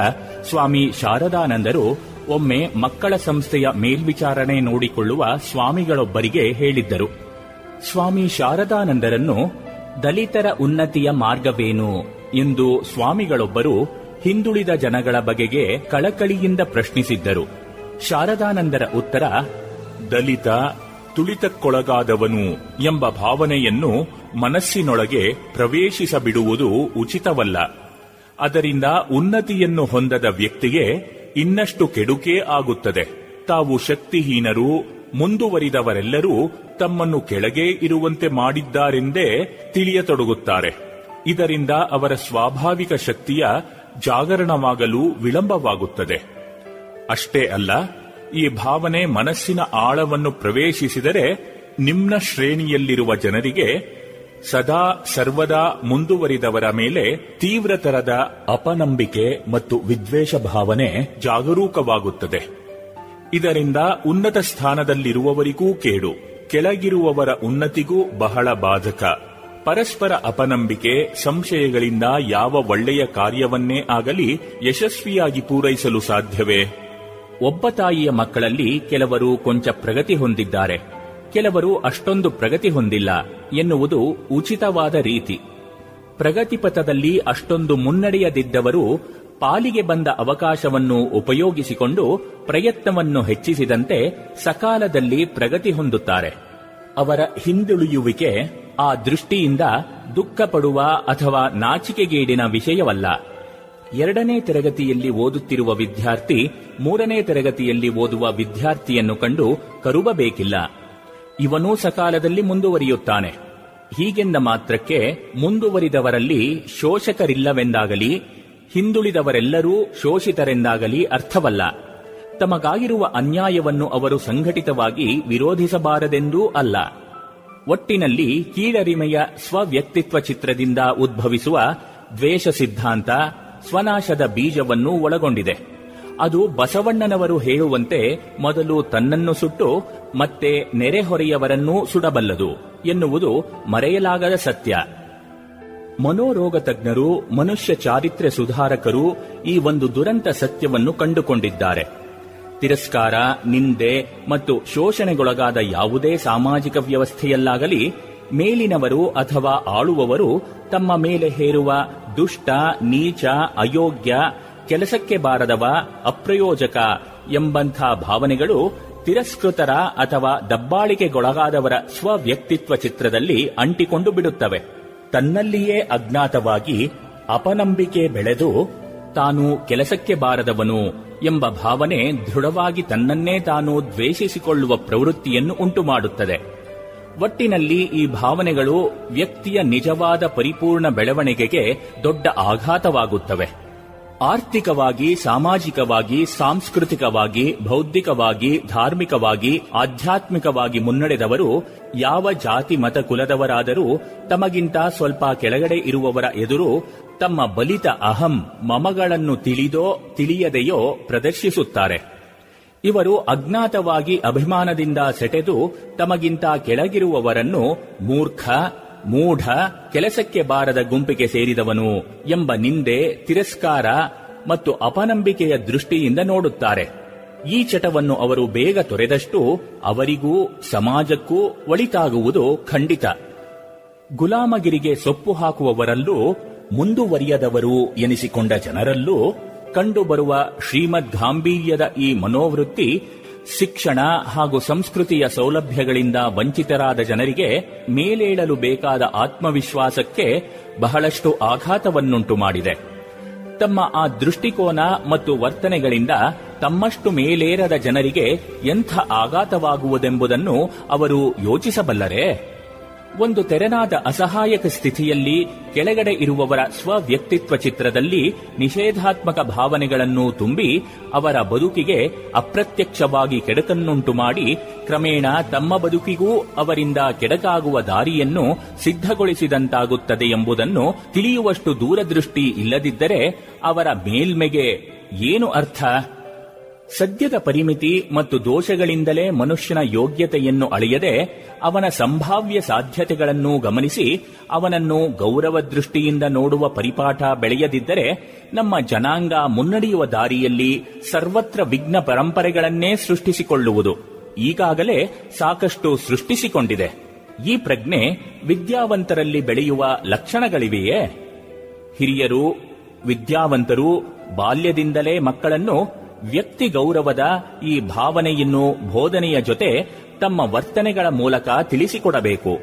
ಸ್ವಾಮಿ ಶಾರದಾನಂದರು ಒಮ್ಮೆ ಮಕ್ಕಳ ಸಂಸ್ಥೆಯ ಮೇಲ್ವಿಚಾರಣೆ ನೋಡಿಕೊಳ್ಳುವ ಸ್ವಾಮಿಗಳೊಬ್ಬರಿಗೆ ಹೇಳಿದ್ದರು. ಸ್ವಾಮಿ ಶಾರದಾನಂದರನ್ನು ದಲಿತರ ಉನ್ನತಿಯ ಮಾರ್ಗವೇನು ಎಂದು ಸ್ವಾಮಿಗಳೊಬ್ಬರು ಹಿಂದುಳಿದ ಜನಗಳ ಬಗೆಗೆ ಕಳಕಳಿಯಿಂದ ಪ್ರಶ್ನಿಸಿದ್ದರು. ಶಾರದಾನಂದರ ಉತ್ತರ, ದಲಿತ ತುಳಿತಕ್ಕೊಳಗಾದವನು ಎಂಬ ಭಾವನೆಯನ್ನು ಮನಸ್ಸಿನೊಳಗೆ ಪ್ರವೇಶಿಸಬಿಡುವುದು ಉಚಿತವಲ್ಲ. ಅದರಿಂದ ಉನ್ನತಿಯನ್ನು ಹೊಂದದ ವ್ಯಕ್ತಿಗೆ ಇನ್ನಷ್ಟು ಕೆಡುಕೇ ಆಗುತ್ತದೆ. ತಾವು ಶಕ್ತಿಹೀನರು, ಮುಂದುವರಿದವರೆಲ್ಲರೂ ತಮ್ಮನ್ನು ಕೆಳಗೆ ಇರುವಂತೆ ಮಾಡಿದ್ದಾರೆಂದೇ ತಿಳಿಯತೊಡಗುತ್ತಾರೆ. ಇದರಿಂದ ಅವರ ಸ್ವಾಭಾವಿಕ ಶಕ್ತಿಯ ಜಾಗರಣವಾಗಲು ವಿಳಂಬವಾಗುತ್ತದೆ. ಅಷ್ಟೇ ಅಲ್ಲ, ಈ ಭಾವನೆ ಮನಸ್ಸಿನ ಆಳವನ್ನು ಪ್ರವೇಶಿಸಿದರೆ ನಿಮ್ನ ಶ್ರೇಣಿಯಲ್ಲಿರುವ ಜನರಿಗೆ ಸದಾ ಸರ್ವದಾ ಮುಂದುವರಿದವರ ಮೇಲೆ ತೀವ್ರತರದ ಅಪನಂಬಿಕೆ ಮತ್ತು ವಿದ್ವೇಷ ಭಾವನೆ ಜಾಗರೂಕವಾಗುತ್ತದೆ. ಇದರಿಂದ ಉನ್ನತ ಸ್ಥಾನದಲ್ಲಿರುವವರಿಗೂ ಕೇಡು, ಕೆಳಗಿರುವವರ ಉನ್ನತಿಗೂ ಬಹಳ ಬಾಧಕ. ಪರಸ್ಪರ ಅಪನಂಬಿಕೆ ಸಂಶಯಗಳಿಂದ ಯಾವ ಒಳ್ಳೆಯ ಕಾರ್ಯವನ್ನೇ ಆಗಲಿ ಯಶಸ್ವಿಯಾಗಿ ಪೂರೈಸಲು ಸಾಧ್ಯವೇ? ಒಬ್ಬ ತಾಯಿಯ ಮಕ್ಕಳಲ್ಲಿ ಕೆಲವರು ಕೊಂಚ ಪ್ರಗತಿ ಹೊಂದಿದ್ದಾರೆ. ಕೆಲವರು ಅಷ್ಟೊಂದು ಪ್ರಗತಿ ಹೊಂದಿಲ್ಲ ಎನ್ನುವುದು ಉಚಿತವಾದ ರೀತಿ. ಪ್ರಗತಿಪಥದಲ್ಲಿ ಅಷ್ಟೊಂದು ಮುನ್ನಡೆಯದಿದ್ದವರು ಪಾಲಿಗೆ ಬಂದ ಅವಕಾಶವನ್ನು ಉಪಯೋಗಿಸಿಕೊಂಡು ಪ್ರಯತ್ನವನ್ನು ಹೆಚ್ಚಿಸಿದಂತೆ ಸಕಾಲದಲ್ಲಿ ಪ್ರಗತಿ ಹೊಂದುತ್ತಾರೆ. ಅವರ ಹಿಂದುಳಿಯುವಿಕೆ ಆ ದೃಷ್ಟಿಯಿಂದ ದುಃಖಪಡುವ ಅಥವಾ ನಾಚಿಕೆಗೇಡಿನ ವಿಷಯವಲ್ಲ. ಎರಡನೇ ತರಗತಿಯಲ್ಲಿ ಓದುತ್ತಿರುವ ವಿದ್ಯಾರ್ಥಿ ಮೂರನೇ ತರಗತಿಯಲ್ಲಿ ಓದುವ ವಿದ್ಯಾರ್ಥಿಯನ್ನು ಕಂಡು ಕರುಬಬೇಕಿಲ್ಲ. ಇವನೂ ಸಕಾಲದಲ್ಲಿ ಮುಂದುವರಿಯುತ್ತಾನೆ. ಹೀಗೆಂದ ಮಾತ್ರಕ್ಕೆ ಮುಂದುವರಿದವರಲ್ಲಿ ಶೋಷಕರಿಲ್ಲವೆಂದಾಗಲಿ, ಹಿಂದುಳಿದವರೆಲ್ಲರೂ ಶೋಷಿತರೆಂದಾಗಲಿ ಅರ್ಥವಲ್ಲ. ತಮಗಾಗಿರುವ ಅನ್ಯಾಯವನ್ನು ಅವರು ಸಂಘಟಿತವಾಗಿ ವಿರೋಧಿಸಬಾರದೆಂದೂ ಅಲ್ಲ. ಒಟ್ಟಿನಲ್ಲಿ ಕೀಳರಿಮೆಯ ಸ್ವವ್ಯಕ್ತಿತ್ವ ಚಿತ್ರದಿಂದ ಉದ್ಭವಿಸುವ ದ್ವೇಷ ಸಿದ್ಧಾಂತ ಸ್ವನಾಶದ ಬೀಜವನ್ನು ಒಳಗೊಂಡಿದೆ. ಅದು ಬಸವಣ್ಣನವರು ಹೇಳುವಂತೆ ಮೊದಲು ತನ್ನನ್ನು ಸುಟ್ಟು ಮತ್ತೆ ನೆರೆಹೊರೆಯವರನ್ನೂ ಸುಡಬಲ್ಲದು ಎನ್ನುವುದು ಮರೆಯಲಾಗದ ಸತ್ಯ. ಮನೋರೋಗ ತಜ್ಞರು, ಮನುಷ್ಯ ಚಾರಿತ್ರ್ಯ ಸುಧಾರಕರು ಈ ಒಂದು ದುರಂತ ಸತ್ಯವನ್ನು ಕಂಡುಕೊಂಡಿದ್ದಾರೆ. ತಿರಸ್ಕಾರ, ನಿಂದೆ ಮತ್ತು ಶೋಷಣೆಗೊಳಗಾದ ಯಾವುದೇ ಸಾಮಾಜಿಕ ವ್ಯವಸ್ಥೆಯಲ್ಲಾಗಲಿ ಮೇಲಿನವರು ಅಥವಾ ಆಳುವವರು ತಮ್ಮ ಮೇಲೆ ಹೇರುವ ದುಷ್ಟ, ನೀಚ, ಅಯೋಗ್ಯ ಕೆಲಸಕ್ಕೆ ಬಾರದವ ಅಪ್ರಯೋಜಕ ಎಂಬಂಥ ಭಾವನೆಗಳು ತಿರಸ್ಕೃತರ ಅಥವಾ ದಬ್ಬಾಳಿಕೆಗೊಳಗಾದವರ ಸ್ವವ್ಯಕ್ತಿತ್ವ ಚಿತ್ರದಲ್ಲಿ ಅಂಟಿಕೊಂಡು ಬಿಡುತ್ತವೆ. ತನ್ನಲ್ಲಿಯೇ ಅಜ್ಞಾತವಾಗಿ ಅಪನಂಬಿಕೆ ಬೆಳೆದು ತಾನು ಕೆಲಸಕ್ಕೆ ಬಾರದವನು ಎಂಬ ಭಾವನೆ ದೃಢವಾಗಿ ತನ್ನನ್ನೇ ತಾನು ದ್ವೇಷಿಸಿಕೊಳ್ಳುವ ಪ್ರವೃತ್ತಿಯನ್ನು ಉಂಟುಮಾಡುತ್ತದೆ. ಒಟ್ಟಿನಲ್ಲಿ ಈ ಭಾವನೆಗಳು ವ್ಯಕ್ತಿಯ ನಿಜವಾದ ಪರಿಪೂರ್ಣ ಬೆಳವಣಿಗೆಗೆ ದೊಡ್ಡ ಆಘಾತವಾಗುತ್ತವೆ. ಆರ್ಥಿಕವಾಗಿ, ಸಾಮಾಜಿಕವಾಗಿ, ಸಾಂಸ್ಕೃತಿಕವಾಗಿ, ಬೌದ್ಧಿಕವಾಗಿ, ಧಾರ್ಮಿಕವಾಗಿ, ಆಧ್ಯಾತ್ಮಿಕವಾಗಿ ಮುನ್ನಡೆದವರು ಯಾವ ಜಾತಿ, ಮತ, ಕುಲದವರಾದರೂ ತಮಗಿಂತ ಸ್ವಲ್ಪ ಕೆಳಗಡೆ ಇರುವವರ ಎದುರು ತಮ್ಮ ಬಲಿತ ಅಹಂ ಮಮಗಳನ್ನು ತಿಳಿದೋ, ತಿಳಿಯದೆಯೋ ಪ್ರದರ್ಶಿಸುತ್ತಾರೆ. ಇವರು ಅಜ್ಞಾತವಾಗಿ ಅಭಿಮಾನದಿಂದ ಸೆಟೆದು ತಮಗಿಂತ ಕೆಳಗಿರುವವರನ್ನು ಮೂರ್ಖ ಮೂಢ ಕೆಲಸಕ್ಕೆ ಬಾರದ ಗುಂಪಿಗೆ ಸೇರಿದವನು ಎಂಬ ನಿಂದೆ ತಿರಸ್ಕಾರ ಮತ್ತು ಅಪನಂಬಿಕೆಯ ದೃಷ್ಟಿಯಿಂದ ನೋಡುತ್ತಾರೆ. ಈ ಚಟವನ್ನು ಅವರು ಬೇಗ ತೊರೆದಷ್ಟು ಅವರಿಗೂ ಸಮಾಜಕ್ಕೂ ಒಳಿತಾಗುವುದು ಖಂಡಿತ. ಗುಲಾಮಗಿರಿಗೆ ಸೊಪ್ಪು ಹಾಕುವವರಲ್ಲೂ ಮುಂದುವರಿಯದವರು ಎನಿಸಿಕೊಂಡ ಜನರಲ್ಲೂ ಕಂಡುಬರುವ ಶ್ರೀಮದ್ ಗಾಂಭೀರ್ಯದ ಈ ಮನೋವೃತ್ತಿ ಶಿಕ್ಷಣ ಹಾಗೂ ಸಂಸ್ಕೃತಿಯ ಸೌಲಭ್ಯಗಳಿಂದ ವಂಚಿತರಾದ ಜನರಿಗೆ ಮೇಲೇಳಲು ಬೇಕಾದ ಆತ್ಮವಿಶ್ವಾಸಕ್ಕೆ ಬಹಳಷ್ಟು ಆಘಾತವನ್ನುಂಟು ಮಾಡಿದೆ. ತಮ್ಮ ಆ ದೃಷ್ಟಿಕೋನ ಮತ್ತು ವರ್ತನೆಗಳಿಂದ ತಮ್ಮಷ್ಟು ಮೇಲೇರದ ಜನರಿಗೆ ಎಂಥ ಆಘಾತವಾಗುವುದೆಂಬುದನ್ನು ಅವರು ಯೋಚಿಸಬಲ್ಲರೇ? ಒಂದು ತೆರನಾದ ಅಸಹಾಯಕ ಸ್ಥಿತಿಯಲ್ಲಿ ಕೆಳಗಡೆ ಇರುವವರ ಸ್ವವ್ಯಕ್ತಿತ್ವ ಚಿತ್ರದಲ್ಲಿ ನಿಷೇಧಾತ್ಮಕ ಭಾವನೆಗಳನ್ನು ತುಂಬಿ ಅವರ ಬದುಕಿಗೆ ಅಪ್ರತ್ಯಕ್ಷವಾಗಿ ಕೆಡಕನ್ನುಂಟು ಮಾಡಿ ಕ್ರಮೇಣ ತಮ್ಮ ಬದುಕಿಗೂ ಅವರಿಂದ ಕೆಡಕಾಗುವ ದಾರಿಯನ್ನು ಸಿದ್ಧಗೊಳಿಸಿದಂತಾಗುತ್ತದೆ ಎಂಬುದನ್ನು ತಿಳಿಯುವಷ್ಟು ದೂರದೃಷ್ಟಿ ಇಲ್ಲದಿದ್ದರೆ ಅವರ ಮೇಲ್ಮೆಗೆ ಏನು ಅರ್ಥ? ಸದ್ಯದ ಪರಿಮಿತಿ ಮತ್ತು ದೋಷಗಳಿಂದಲೇ ಮನುಷ್ಯನ ಯೋಗ್ಯತೆಯನ್ನು ಅಳೆಯದೆ ಅವನ ಸಂಭಾವ್ಯ ಸಾಧ್ಯತೆಗಳನ್ನು ಗಮನಿಸಿ ಅವನನ್ನು ಗೌರವ ದೃಷ್ಟಿಯಿಂದ ನೋಡುವ ಪರಿಪಾಠ ಬೆಳೆಯದಿದ್ದರೆ ನಮ್ಮ ಜನಾಂಗ ಮುನ್ನಡೆಯುವ ದಾರಿಯಲ್ಲಿ ಸರ್ವತ್ರ ವಿಘ್ನ ಪರಂಪರೆಗಳನ್ನೇ ಸೃಷ್ಟಿಸಿಕೊಳ್ಳುವುದು. ಈಗಾಗಲೇ ಸಾಕಷ್ಟು ಸೃಷ್ಟಿಸಿಕೊಂಡಿದೆ. ಈ ಪ್ರಜ್ಞೆ ವಿದ್ಯಾವಂತರಲ್ಲಿ ಬೆಳೆಯುವ ಲಕ್ಷಣಗಳಿವೆಯೇ? ಹಿರಿಯರು, ವಿದ್ಯಾವಂತರು ಬಾಲ್ಯದಿಂದಲೇ ಮಕ್ಕಳನ್ನು ವ್ಯಕ್ತಿ ಗೌರವದ ಈ ಭಾವನೆಯನ್ನು ಬೋಧನೆಯ ಜೊತೆ ತಮ್ಮ ವರ್ತನೆಗಳ ಮೂಲಕ ತಿಳಿಸಿಕೊಡಬೇಕು.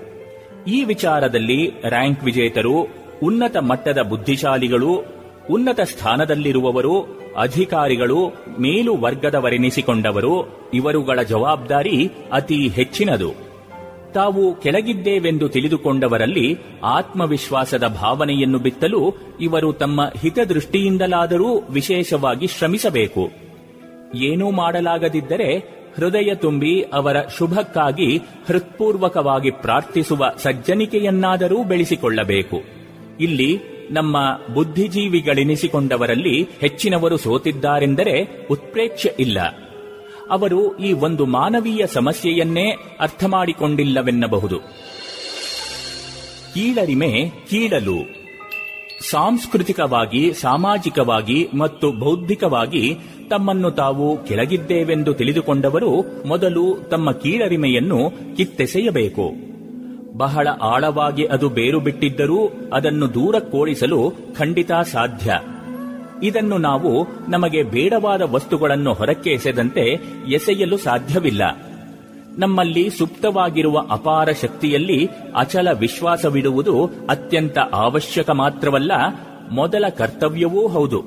ಈ ವಿಚಾರದಲ್ಲಿ ರ್ಯಾಂಕ್ ವಿಜೇತರು, ಉನ್ನತ ಮಟ್ಟದ ಬುದ್ಧಿಶಾಲಿಗಳು, ಉನ್ನತ ಸ್ಥಾನದಲ್ಲಿರುವವರು, ಅಧಿಕಾರಿಗಳು, ಮೇಲು ವರ್ಗದವರೆನಿಸಿಕೊಂಡವರು, ಇವರುಗಳ ಜವಾಬ್ದಾರಿ ಅತಿ ಹೆಚ್ಚಿನದು. ತಾವು ಕೆಳಗಿದ್ದೇವೆಂದು ತಿಳಿದುಕೊಂಡವರಲ್ಲಿ ಆತ್ಮವಿಶ್ವಾಸದ ಭಾವನೆಯನ್ನು ಬಿತ್ತಲು ಇವರು ತಮ್ಮ ಹಿತದೃಷ್ಟಿಯಿಂದಲಾದರೂ ವಿಶೇಷವಾಗಿ ಶ್ರಮಿಸಬೇಕು. ಏನೂ ಮಾಡಲಾಗದಿದ್ದರೆ ಹೃದಯ ತುಂಬಿ ಅವರ ಶುಭಕ್ಕಾಗಿ ಹೃತ್ಪೂರ್ವಕವಾಗಿ ಪ್ರಾರ್ಥಿಸುವ ಸಜ್ಜನಿಕೆಯನ್ನಾದರೂ ಬೆಳೆಸಿಕೊಳ್ಳಬೇಕು. ಇಲ್ಲಿ ನಮ್ಮ ಬುದ್ಧಿಜೀವಿಗಳೆನಿಸಿಕೊಂಡವರಲ್ಲಿ ಹೆಚ್ಚಿನವರು ಸೋತಿದ್ದಾರೆಂದರೆ ಉತ್ಪ್ರೇಕ್ಷೆ ಇಲ್ಲ. ಅವರು ಈ ಒಂದು ಮಾನವೀಯ ಸಮಸ್ಯೆಯನ್ನೇ ಅರ್ಥ ಮಾಡಿಕೊಂಡಿಲ್ಲವೆನ್ನಬಹುದು ಕೀಳರಿಮೆ ಕೀಳಲು. ಸಾಂಸ್ಕೃತಿಕವಾಗಿ, ಸಾಮಾಜಿಕವಾಗಿ ಮತ್ತು ಬೌದ್ಧಿಕವಾಗಿ ತಮ್ಮನ್ನು ತಾವು ಕೆಳಗಿದ್ದೇವೆಂದು ತಿಳಿದುಕೊಂಡವರು ಮೊದಲು ತಮ್ಮ ಕೀಳರಿಮೆಯನ್ನು ಕಿತ್ತೆಸೆಯಬೇಕು. ಬಹಳ ಆಳವಾಗಿ ಅದು ಬೇರು ಬಿಟ್ಟಿದ್ದರೂ ಅದನ್ನು ದೂರಕ್ಕೋಡಿಸಲು ಖಂಡಿತ ಸಾಧ್ಯ. ಇದನ್ನು ನಾವು ನಮಗೆ ಬೇಡವಾದ ವಸ್ತುಗಳನ್ನು ಹೊರಕ್ಕೆ ಎಸೆದಂತೆ ಎಸೆಯಲು ಸಾಧ್ಯವಿಲ್ಲ. ನಮ್ಮಲ್ಲಿ ಸುಪ್ತವಾಗಿರುವ ಅಪಾರ ಶಕ್ತಿಯಲ್ಲಿ ಅಚಲ ವಿಶ್ವಾಸವಿಡುವುದು ಅತ್ಯಂತ ಅವಶ್ಯಕ ಮಾತ್ರವಲ್ಲ, ಮೊದಲ ಕರ್ತವ್ಯವೂ ಹೌದು.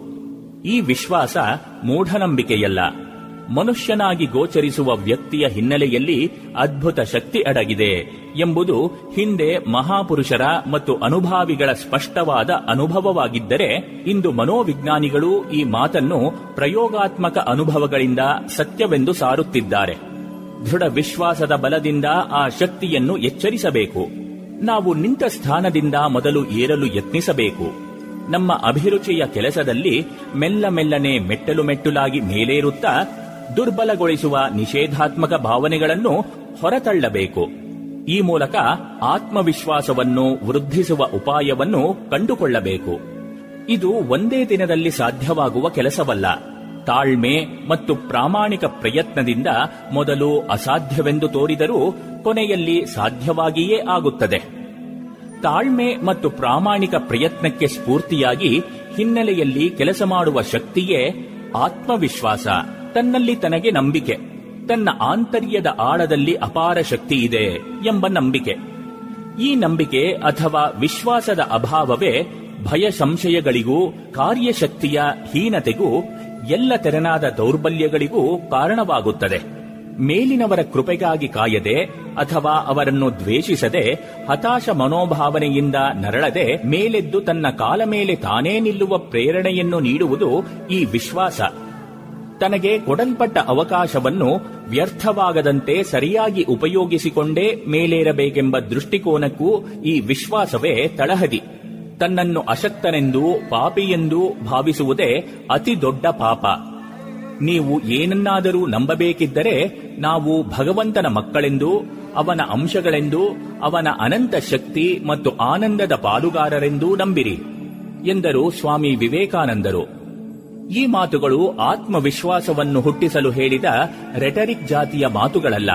ಈ ವಿಶ್ವಾಸ ಮೂಢನಂಬಿಕೆಯಲ್ಲ. ಮನುಷ್ಯನಾಗಿ ಗೋಚರಿಸುವ ವ್ಯಕ್ತಿಯ ಹಿನ್ನೆಲೆಯಲ್ಲಿ ಅದ್ಭುತ ಶಕ್ತಿ ಅಡಗಿದೆ ಎಂಬುದು ಹಿಂದೆ ಮಹಾಪುರುಷರ ಮತ್ತು ಅನುಭಾವಿಗಳ ಸ್ಪಷ್ಟವಾದ ಅನುಭವವಾಗಿದ್ದರೆ, ಇಂದು ಮನೋವಿಜ್ಞಾನಿಗಳು ಈ ಮಾತನ್ನು ಪ್ರಯೋಗಾತ್ಮಕ ಅನುಭವಗಳಿಂದ ಸತ್ಯವೆಂದು ಸಾರುತ್ತಿದ್ದಾರೆ. ದೃಢ ವಿಶ್ವಾಸದ ಬಲದಿಂದ ಆ ಶಕ್ತಿಯನ್ನು ಎಚ್ಚರಿಸಬೇಕು. ನಾವು ನಿಂತ ಸ್ಥಾನದಿಂದ ಮೊದಲು ಏರಲು ಯತ್ನಿಸಬೇಕು. ನಮ್ಮ ಅಭಿರುಚಿಯ ಕೆಲಸದಲ್ಲಿ ಮೆಲ್ಲ ಮೆಲ್ಲನೆ ಮೆಟ್ಟಲು ಮೆಟ್ಟುಲಾಗಿ ಮೇಲೇರುತ್ತಾ ದುರ್ಬಲಗೊಳಿಸುವ ನಿಷೇಧಾತ್ಮಕ ಭಾವನೆಗಳನ್ನು ಹೊರತಳ್ಳಬೇಕು. ಈ ಮೂಲಕ ಆತ್ಮವಿಶ್ವಾಸವನ್ನು ವೃದ್ಧಿಸುವ ಉಪಾಯವನ್ನು ಕಂಡುಕೊಳ್ಳಬೇಕು. ಇದು ಒಂದೇ ದಿನದಲ್ಲಿ ಸಾಧ್ಯವಾಗುವ ಕೆಲಸವಲ್ಲ. ತಾಳ್ಮೆ ಮತ್ತು ಪ್ರಾಮಾಣಿಕ ಪ್ರಯತ್ನದಿಂದ ಮೊದಲು ಅಸಾಧ್ಯವೆಂದು ತೋರಿದರೂ ಕೊನೆಯಲ್ಲಿ ಸಾಧ್ಯವಾಗಿಯೇ ಆಗುತ್ತದೆ. ತಾಳ್ಮೆ ಮತ್ತು ಪ್ರಾಮಾಣಿಕ ಪ್ರಯತ್ನಕ್ಕೆ ಸ್ಫೂರ್ತಿಯಾಗಿ ಹಿನ್ನೆಲೆಯಲ್ಲಿ ಕೆಲಸ ಮಾಡುವ ಶಕ್ತಿಯೇ ಆತ್ಮವಿಶ್ವಾಸ, ತನ್ನಲ್ಲಿ ತನಗೆ ನಂಬಿಕೆ, ತನ್ನ ಆಂತರ್ಯದ ಆಳದಲ್ಲಿ ಅಪಾರ ಶಕ್ತಿ ಇದೆ ಎಂಬ ನಂಬಿಕೆ. ಈ ನಂಬಿಕೆ ಅಥವಾ ವಿಶ್ವಾಸದ ಅಭಾವವೇ ಭಯ ಸಂಶಯಗಳಿಗೂ ಕಾರ್ಯಶಕ್ತಿಯ ಹೀನತೆಗೂ ಎಲ್ಲ ತೆರನಾದ ದೌರ್ಬಲ್ಯಗಳಿಗೂ ಕಾರಣವಾಗುತ್ತದೆ. ಮೇಲಿನವರ ಕೃಪೆಗಾಗಿ ಕಾಯದೆ ಅಥವಾ ಅವರನ್ನು ದ್ವೇಷಿಸದೆ ಹತಾಶ ಮನೋಭಾವನೆಯಿಂದ ನರಳದೆ ಮೇಲೆದ್ದು ತನ್ನ ಕಾಲ ಮೇಲೆ ತಾನೇ ನಿಲ್ಲುವ ಪ್ರೇರಣೆಯನ್ನು ನೀಡುವುದು ಈ ವಿಶ್ವಾಸ. ತನಗೆ ಕೊಡಲ್ಪಟ್ಟ ಅವಕಾಶವನ್ನು ವ್ಯರ್ಥವಾಗದಂತೆ ಸರಿಯಾಗಿ ಉಪಯೋಗಿಸಿಕೊಂಡೇ ಮೇಲೇರಬೇಕೆಂಬ ದೃಷ್ಟಿಕೋನಕ್ಕೂ ಈ ವಿಶ್ವಾಸವೇ ತಳಹದಿ. ತನ್ನನ್ನು ಅಶಕ್ತನೆಂದು ಪಾಪಿಯೆಂದು ಭಾವಿಸುವುದೇ ಅತಿ ದೊಡ್ಡ ಪಾಪ. ನೀವು ಏನನ್ನಾದರೂ ನಂಬಬೇಕಿದ್ದರೆ ನಾವು ಭಗವಂತನ ಮಕ್ಕಳೆಂದು, ಅವನ ಅಂಶಗಳೆಂದು, ಅವನ ಅನಂತ ಶಕ್ತಿ ಮತ್ತು ಆನಂದದ ಪಾಲುಗಾರರೆಂದೂ ನಂಬಿರಿ, ಎಂದರು ಸ್ವಾಮಿ ವಿವೇಕಾನಂದರು. ಈ ಮಾತುಗಳು ಆತ್ಮವಿಶ್ವಾಸವನ್ನು ಹುಟ್ಟಿಸಲು ಹೇಳಿದ ರೆಟರಿಕ್ ಜಾತಿಯ ಮಾತುಗಳಲ್ಲ.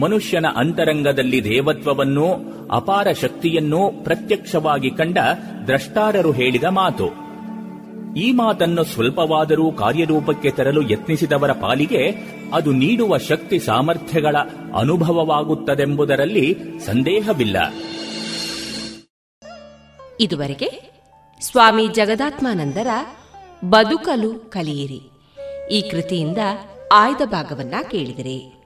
ಮನುಷ್ಯನ ಅಂತರಂಗದಲ್ಲಿ ದೇವತ್ವವನ್ನು, ಅಪಾರ ಶಕ್ತಿಯನ್ನು ಪ್ರತ್ಯಕ್ಷವಾಗಿ ಕಂಡ ದ್ರಷ್ಟಾರರು ಹೇಳಿದ ಮಾತು. ಈ ಮಾತನ್ನು ಸ್ವಲ್ಪವಾದರೂ ಕಾರ್ಯರೂಪಕ್ಕೆ ತರಲು ಯತ್ನಿಸಿದವರ ಪಾಲಿಗೆ ಅದು ನೀಡುವ ಶಕ್ತಿ ಸಾಮರ್ಥ್ಯಗಳ ಅನುಭವವಾಗುತ್ತದೆಂಬುದರಲ್ಲಿ ಸಂದೇಹವಿಲ್ಲ. ಇದುವರೆಗೆ ಸ್ವಾಮಿ ಜಗದಾತ್ಮಾನಂದರ ಬದುಕಲು ಕಲಿಯಿರಿ. ಈ ಕೃತಿಯಿಂದ ಆಯ್ದ ಭಾಗವನ್ನ ಕೇಳಿದಿರಿ.